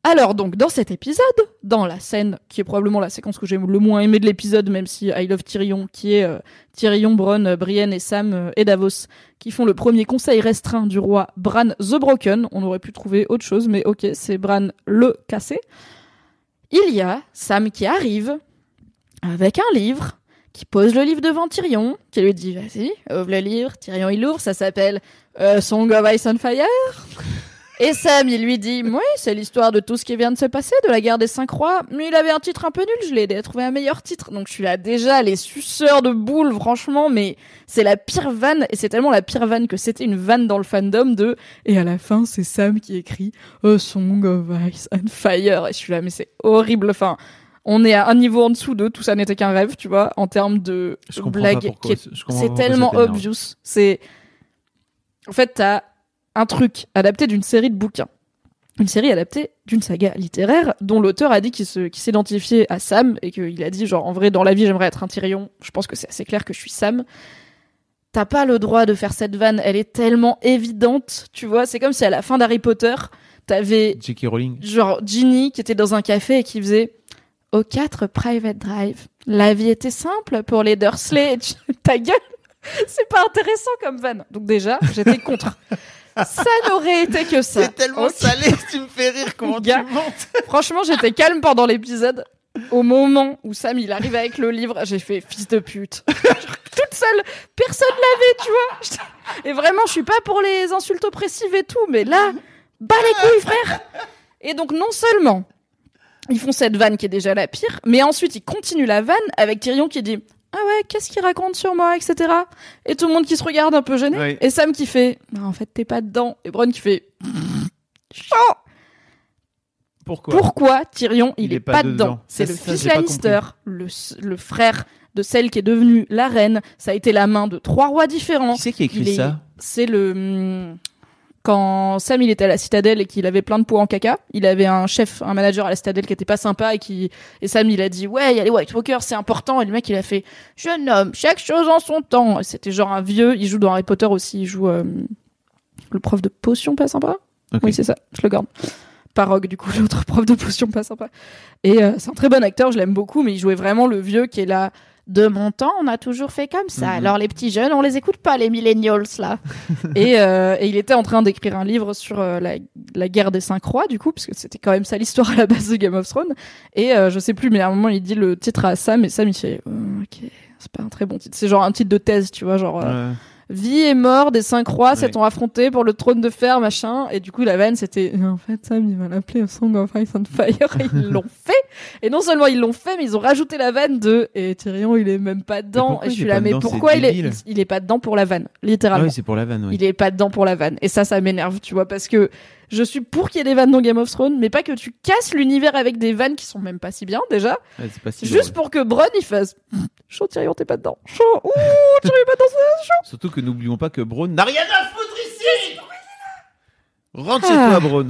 Alors donc, dans cet épisode, dans la scène qui est probablement la séquence que j'ai le moins aimée de l'épisode, même si I Love Tyrion, qui est euh, Tyrion, Bronn, euh, Brienne et Sam euh, et Davos, qui font le premier conseil restreint du roi Bran the Broken. On aurait pu trouver autre chose, mais ok, c'est Bran le cassé. Il y a Sam qui arrive avec un livre, qui pose le livre devant Tyrion, qui lui dit vas-y, ouvre le livre. Tyrion il ouvre, ça s'appelle euh, Song of Ice and Fire. Et Sam, il lui dit, oui, c'est l'histoire de tout ce qui vient de se passer, de la guerre des cinq rois. Mais il avait un titre un peu nul, je l'ai aidé à trouver un meilleur titre. Donc je suis là déjà, les suceurs de boules, franchement, mais c'est la pire vanne, et c'est tellement la pire vanne que c'était une vanne dans le fandom de, et à la fin, c'est Sam qui écrit A Song of Ice and Fire. Et je suis là, mais c'est horrible. Enfin, on est à un niveau en dessous de tout ça n'était qu'un rêve, tu vois, en termes de blague c'est tellement obvious. C'est en fait t'as un truc adapté d'une série de bouquins une série adaptée d'une saga littéraire dont l'auteur a dit qu'il se- qu'il s'identifiait à Sam et qu'il a dit genre en vrai dans la vie j'aimerais être un Tyrion. Je pense que c'est assez clair que je suis Sam. T'as pas le droit de faire cette vanne, elle est tellement évidente, tu vois. C'est comme si à la fin d'Harry Potter, t'avais J.K. Rowling. genre Ginny qui était dans un café et qui faisait au 4 Private Drive. La vie était simple pour les Dursley. Ta gueule, c'est pas intéressant comme vanne. Donc déjà, j'étais contre. Ça n'aurait été que ça. Ok. salé, tu me fais rire, comment Gars. montes Franchement, j'étais calme pendant l'épisode. Au moment où Sam il arrive avec le livre, j'ai fait fils de pute. Toute seule, personne l'avait, tu vois. Et vraiment, je suis pas pour les insultes oppressives et tout, mais là, bas les couilles, frère. Et donc, non seulement ils font cette vanne qui est déjà la pire, mais ensuite ils continuent la vanne avec Tyrion qui dit ah ouais, qu'est-ce qu'il raconte sur moi, etc. Et tout le monde qui se regarde un peu gêné. Oui. Et Sam qui fait bah, en fait t'es pas dedans. Et Bronn qui fait chaud. Pourquoi? Pourquoi Tyrion il, Il est, est pas dedans dedans C'est le fils Lannister, le, le frère de celle qui est devenue la reine. Ça a été la main de trois rois différents. Qui c'est qui a écrit Il ça? C'est le hum, quand Sam il était à la citadelle et qu'il avait plein de pots en caca, il avait un chef, un manager à la citadelle qui était pas sympa et qui et Sam il a dit ouais il y a les White Walkers c'est important et le mec il a fait jeune homme chaque chose en son temps. C'était genre un vieux, il joue dans Harry Potter aussi, il joue euh, le prof de potion pas sympa? Oui c'est ça, je le garde. Pas Rogue, du coup l'autre prof de potion pas sympa. Et euh, c'est un très bon acteur, je l'aime beaucoup, mais il jouait vraiment le vieux qui est là. De mon temps, on a toujours fait comme ça. Mhm. Alors les petits jeunes, on les écoute pas, les millennials là. et, euh, et il était en train d'écrire un livre sur euh, la, la guerre des cinq rois, du coup, parce que c'était quand même ça l'histoire à la base de Game of Thrones. Et euh, je sais plus, mais à un moment il dit le titre à Sam et Sam il fait euh, ok, c'est pas un très bon titre. C'est genre un titre de thèse, tu vois, genre Ouais. Vie et mort des cinq rois Ouais. s'étant affrontés pour le trône de fer, machin. Et du coup, la vanne, c'était, en fait, Sam, il va l'appeler Song of Ice and Fire. Et ils l'ont fait. Et non seulement ils l'ont fait, mais ils ont rajouté la vanne de, et Tyrion, il est même pas dedans. Et je suis là, mais pourquoi il est, il, il est pas dedans pour la vanne? Ah Littéralement. oui, c'est pour la vanne, oui. Il est pas dedans pour la vanne. Et ça, ça m'énerve, tu vois, parce que je suis pour qu'il y ait des vannes dans Game of Thrones, mais pas que tu casses l'univers avec des vannes qui sont même pas si bien, déjà. Ouais, c'est pas si Juste pour que Bronn, il fasse, chaud Tyrion, t'es pas dedans. Chaud, ouh, Tyrion, pas dedans. Surtout que n'oublions pas que Braun n'a rien à foutre ici Rentre Ah. chez toi, Braun.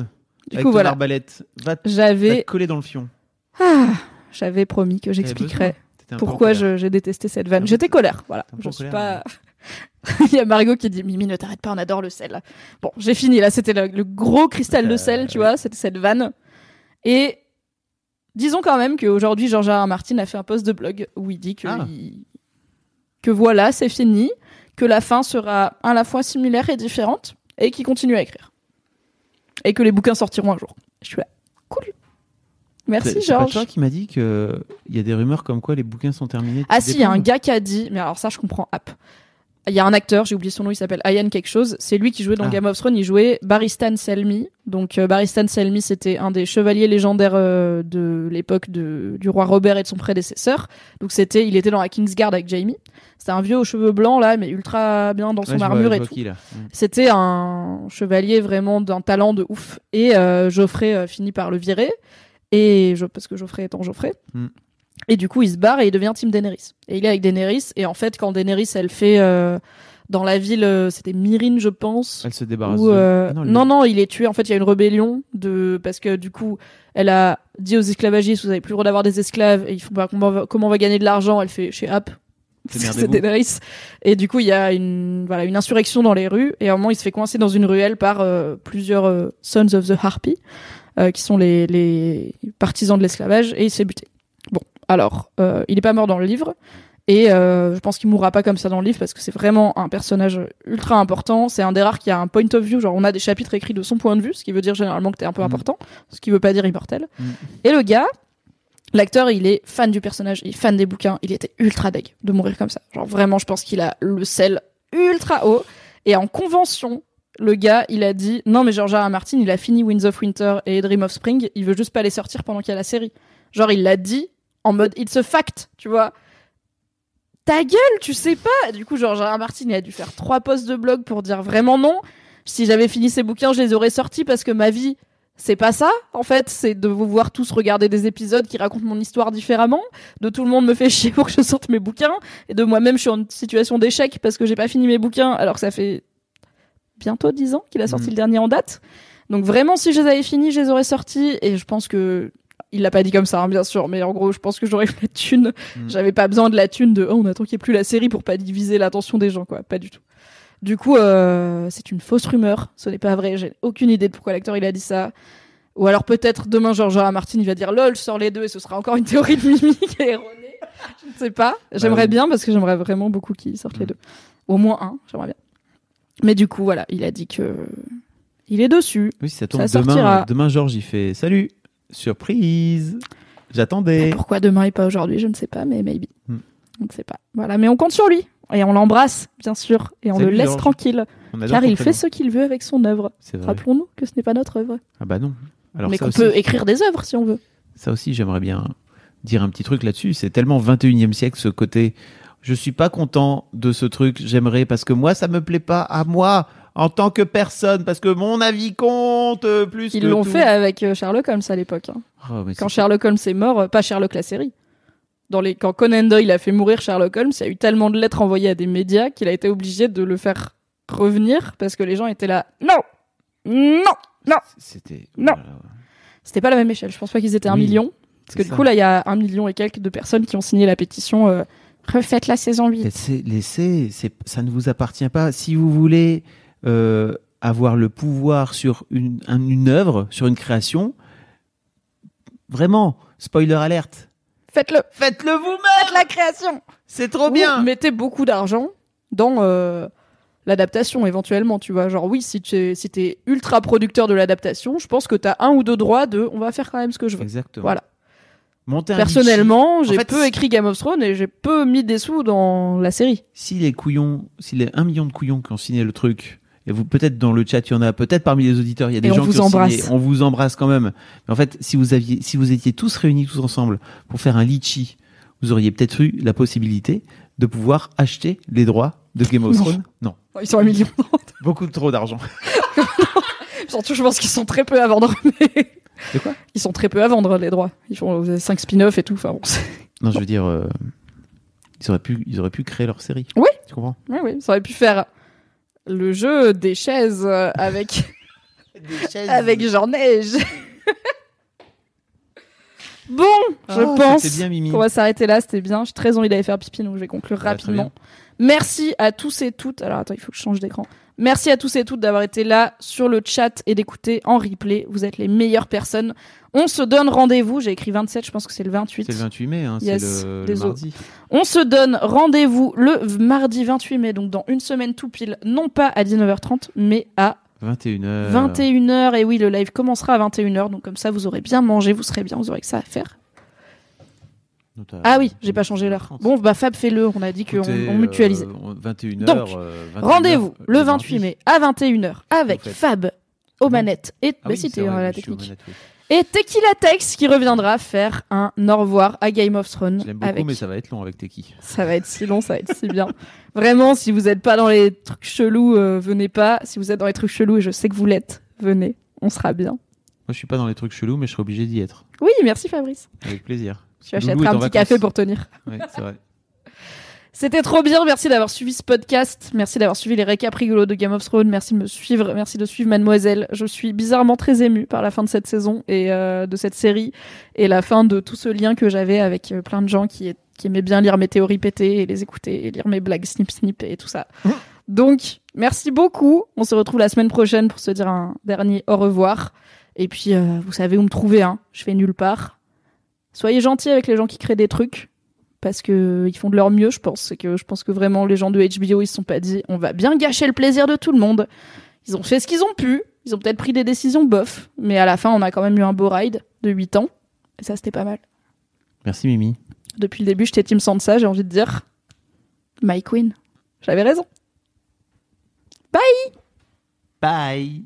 Du Avec coup, ton voilà. arbalète. Va J'avais, te coller dans le fion. ah, j'avais promis que j'expliquerais pourquoi j'ai détesté cette vanne. J'étais colère, voilà. Je suis colère, pas. Il y a Margot qui dit Mimi, ne t'arrête pas, on adore le sel. Bon, j'ai fini. Là, c'était le, le gros cristal de Euh, sel, tu vois. C'était cette vanne. Et disons quand même qu'aujourd'hui, George R. Martin a fait un post de blog où il dit que, Ah. il- que voilà, c'est fini, que la fin sera à la fois similaire et différente, et qu'il continue à écrire. Et que les bouquins sortiront un jour. Je suis là. Cool. Merci, C'est c'est toi qui m'a dit que il y a des rumeurs comme quoi les bouquins sont terminés. Ah si, il y a un gars qui a dit, mais alors ça je comprends app. Il y a un acteur, j'ai oublié son nom, il s'appelle Ian quelque chose. C'est lui qui jouait dans Ah. Game of Thrones, il jouait Barristan Selmy. Donc euh, Barristan Selmy, c'était un des chevaliers légendaires euh, de l'époque du roi Robert et de son prédécesseur. Donc c'était, il était dans la Kingsguard avec Jaime. C'était un vieux aux cheveux blancs là, mais ultra bien dans son Ouais, je vois- armure et tout. Mm. C'était un chevalier vraiment d'un talent de ouf. Et euh, Geoffrey finit par le virer. Et je, parce que Geoffrey étant Geoffrey. Mm. Et du coup, il se barre et il devient Team Daenerys. Et il est avec Daenerys. Et en fait, quand Daenerys, elle fait euh, dans la ville, euh, c'était Myrine, je pense. Elle se débarrasse. Où, de- euh, Ah non, non, il est tué. En fait, il y a une rébellion de parce que du coup, elle a dit aux esclavagistes, vous avez plus le droit d'avoir des esclaves. Et ils font bah, comment, on va, comment on va gagner de l'argent? Elle fait chez App. C'est. Daenerys. Et du coup, il y a une voilà une insurrection dans les rues. Et à un moment, il se fait coincer dans une ruelle par euh, plusieurs euh, Sons of the Harpy, euh, qui sont les, les partisans de l'esclavage, et il se fait buter. Bon, alors, euh, il est pas mort dans le livre. Et euh, je pense qu'il mourra pas comme ça dans le livre parce que c'est vraiment un personnage ultra important. C'est un des rares qui a un point of view, genre on a des chapitres écrits de son point de vue, ce qui veut dire généralement que t'es un peu Mm. important, ce qui veut pas dire immortel. Mm. Et le gars, l'acteur, il est fan du personnage, il est fan des bouquins, il était ultra deg de mourir comme ça. Genre vraiment, je pense qu'il a le sel ultra haut. Et en convention, le gars, il a dit non mais George R. R. Martin, il a fini Winds of Winter et Dream of Spring, il veut juste pas les sortir pendant qu'il y a la série. Genre il l'a dit en mode it's a fact, tu vois. Ta gueule, tu sais pas. Du coup, George R. R. Martin, il a dû faire trois posts de blog pour dire vraiment non. Si j'avais fini ces bouquins, je les aurais sortis parce que ma vie, c'est pas ça, en fait. C'est de vous voir tous regarder des épisodes qui racontent mon histoire différemment. De tout le monde me fait chier pour que je sorte mes bouquins. Et de moi-même, je suis en situation d'échec parce que j'ai pas fini mes bouquins alors que ça fait bientôt dix ans qu'il a sorti Mhm. le dernier en date. Donc vraiment, si je les avais finis, je les aurais sortis. Et je pense que il l'a pas dit comme ça, hein, bien sûr, mais en gros, je pense que j'aurais eu la thune. Mm. J'avais pas besoin de la thune de oh, on attend qu'il n'y ait plus la série pour pas diviser l'attention des gens, quoi. Pas du tout. Du coup, euh, c'est une fausse rumeur. Ce n'est pas vrai. J'ai aucune idée de pourquoi l'acteur il a dit ça. Ou alors peut-être demain, George R. Martin il va dire lol, je sors les deux et ce sera encore une théorie de Mimi qui est erronée. Je ne sais pas. J'aimerais oui. bien parce que j'aimerais vraiment beaucoup qu'ils sortent les Mm. deux. Au moins un, j'aimerais bien. Mais du coup, voilà, il a dit que il est dessus. Oui, ça tombe Ça demain. sortira. Demain, Georges, il fait Salut, surprise. J'attendais. Pourquoi demain et pas aujourd'hui, je ne sais pas, mais maybe. Hmm. On ne sait pas. Voilà, mais on compte sur lui. Et on l'embrasse, bien sûr. Et on le laisse tranquille. Car il fait ce qu'il veut avec son œuvre. Rappelons-nous que ce n'est pas notre œuvre. Ah bah non. Alors mais qu'on aussi, peut écrire des œuvres si on veut. ça aussi, j'aimerais bien dire un petit truc là-dessus. C'est tellement 21e siècle ce côté. Je suis pas content de ce truc. J'aimerais parce que moi, ça me plaît pas à moi en tant que personne parce que mon avis compte euh, plus. Ils que l'ont tout. fait avec euh, Sherlock Holmes à l'époque. hein. Oh, mais Quand c'est- Sherlock Holmes est mort, euh, pas Sherlock la série. Dans les... Quand Conan Doyle a fait mourir Sherlock Holmes, il y a eu tellement de lettres envoyées à des médias qu'il a été obligé de le faire revenir parce que les gens étaient là. Non Non Non C'était. Non. voilà, ouais. C'était pas la même échelle. Je pense pas qu'ils étaient un Oui, million. Parce que c'est du ça. coup, là, il y a un million et quelques de personnes qui ont signé la pétition euh, Refaites la saison 8. Laissez, laissez, c'est, ça ne vous appartient pas. Si vous voulez euh, avoir le pouvoir sur une, un- une œuvre, sur une création, vraiment, spoiler alerte, Faites-le faites-le vous-même. Faites la création C'est trop Ou bien. mettez beaucoup d'argent dans euh, l'adaptation éventuellement, tu vois. Genre oui, si tu es, si ultra producteur de l'adaptation, je pense que t'as un ou deux droits de on va faire quand même ce que je veux. Exactement. Voilà. Personnellement, j'ai fait, peu écrit Game of Thrones et j'ai peu mis des sous dans la série. Si les couillons, si les 1 million de couillons qui ont signé le truc, et vous peut-être dans le chat, il y en a, peut-être parmi les auditeurs, il y a des Et on gens vous qui embrasse. signé. On vous embrasse quand même. Mais en fait, si vous aviez, si vous étiez tous réunis tous ensemble pour faire un litchi, vous auriez peut-être eu la possibilité de pouvoir acheter les droits de Game of Non. Thrones. Non, Ils sont un million. beaucoup trop d'argent. Surtout, je pense qu'ils sont très peu à vendre. mais- De quoi? Ils sont très peu à vendre les droits. Ils font 5 spin-offs et tout. Enfin, bon, Non, je veux dire, euh, ils auraient pu, ils auraient pu créer leur série. Oui. Tu comprends? Oui, oui, ça aurait pu faire le jeu des chaises euh, avec avec Jean Neige. bon, je Oh, pense bien, Mimi. qu'on va s'arrêter là. C'était bien. J'ai très envie d'aller faire pipi, donc je vais conclure Ah, très rapidement. Merci à tous et toutes. Alors attends, il faut que je change d'écran. Merci à tous et toutes d'avoir été là sur le chat et d'écouter en replay. Vous êtes les meilleures personnes. On se donne rendez-vous. J'ai écrit 27, je pense que c'est le 28. C'est le 28 mai, hein, Yes, c'est le, mardi. On se donne rendez-vous le mardi 28 mai, donc dans une semaine tout pile, non pas à 19h30, mais à 21h. 21h. Et oui, le live commencera à 21h, donc comme ça vous aurez bien mangé, vous serez bien, vous aurez que ça à faire. Ah oui, j'ai pas changé l'heure. Bon, bah Fab, fais-le, on a dit qu'on on mutualisait. euh, 21h. Donc, euh, 21h, Rendez-vous le mardi. 28 mai à 21h avec Vous faites. Fab aux manettes et Ah bah oui, si, t'es la technique. manettes, oui. Et Tequila Tex qui reviendra faire un au revoir à Game of Thrones Je l'aime beaucoup, avec mais ça va être long avec Teki. Ça va être si long, ça va être si bien. Vraiment, si vous n'êtes pas dans les trucs chelous, euh, venez pas. Si vous êtes dans les trucs chelous, et je sais que vous l'êtes, venez. On sera bien. Moi, je suis pas dans les trucs chelous, mais je serai obligé d'y être. Oui, merci Fabrice. Avec plaisir. Tu achèteras un petit vacances. café pour tenir. Ouais, c'est vrai. C'était trop bien. Merci d'avoir suivi ce podcast. Merci d'avoir suivi les récaps rigolos de Game of Thrones. Merci de me suivre. Merci de suivre Mademoiselle. Je suis bizarrement très émue par la fin de cette saison et euh, de cette série et la fin de tout ce lien que j'avais avec euh, plein de gens qui, qui aimaient bien lire mes théories pétées et les écouter et lire mes blagues snip snip et tout ça. Donc, merci beaucoup. On se retrouve la semaine prochaine pour se dire un dernier au revoir. Et puis, euh, vous savez où me trouver. Hein. Je fais nulle part. Soyez gentils avec les gens qui créent des trucs parce que ils font de leur mieux, je pense. Que je pense que vraiment les gens de HBO ils se sont pas dit on va bien gâcher le plaisir de tout le monde. Ils ont fait ce qu'ils ont pu. Ils ont peut-être pris des décisions bof, mais à la fin on a quand même eu un beau ride de 8 ans et ça c'était pas mal. Merci Mimi. Depuis le début j'étais Team Sansa, j'ai envie de dire My Queen. J'avais raison. Bye.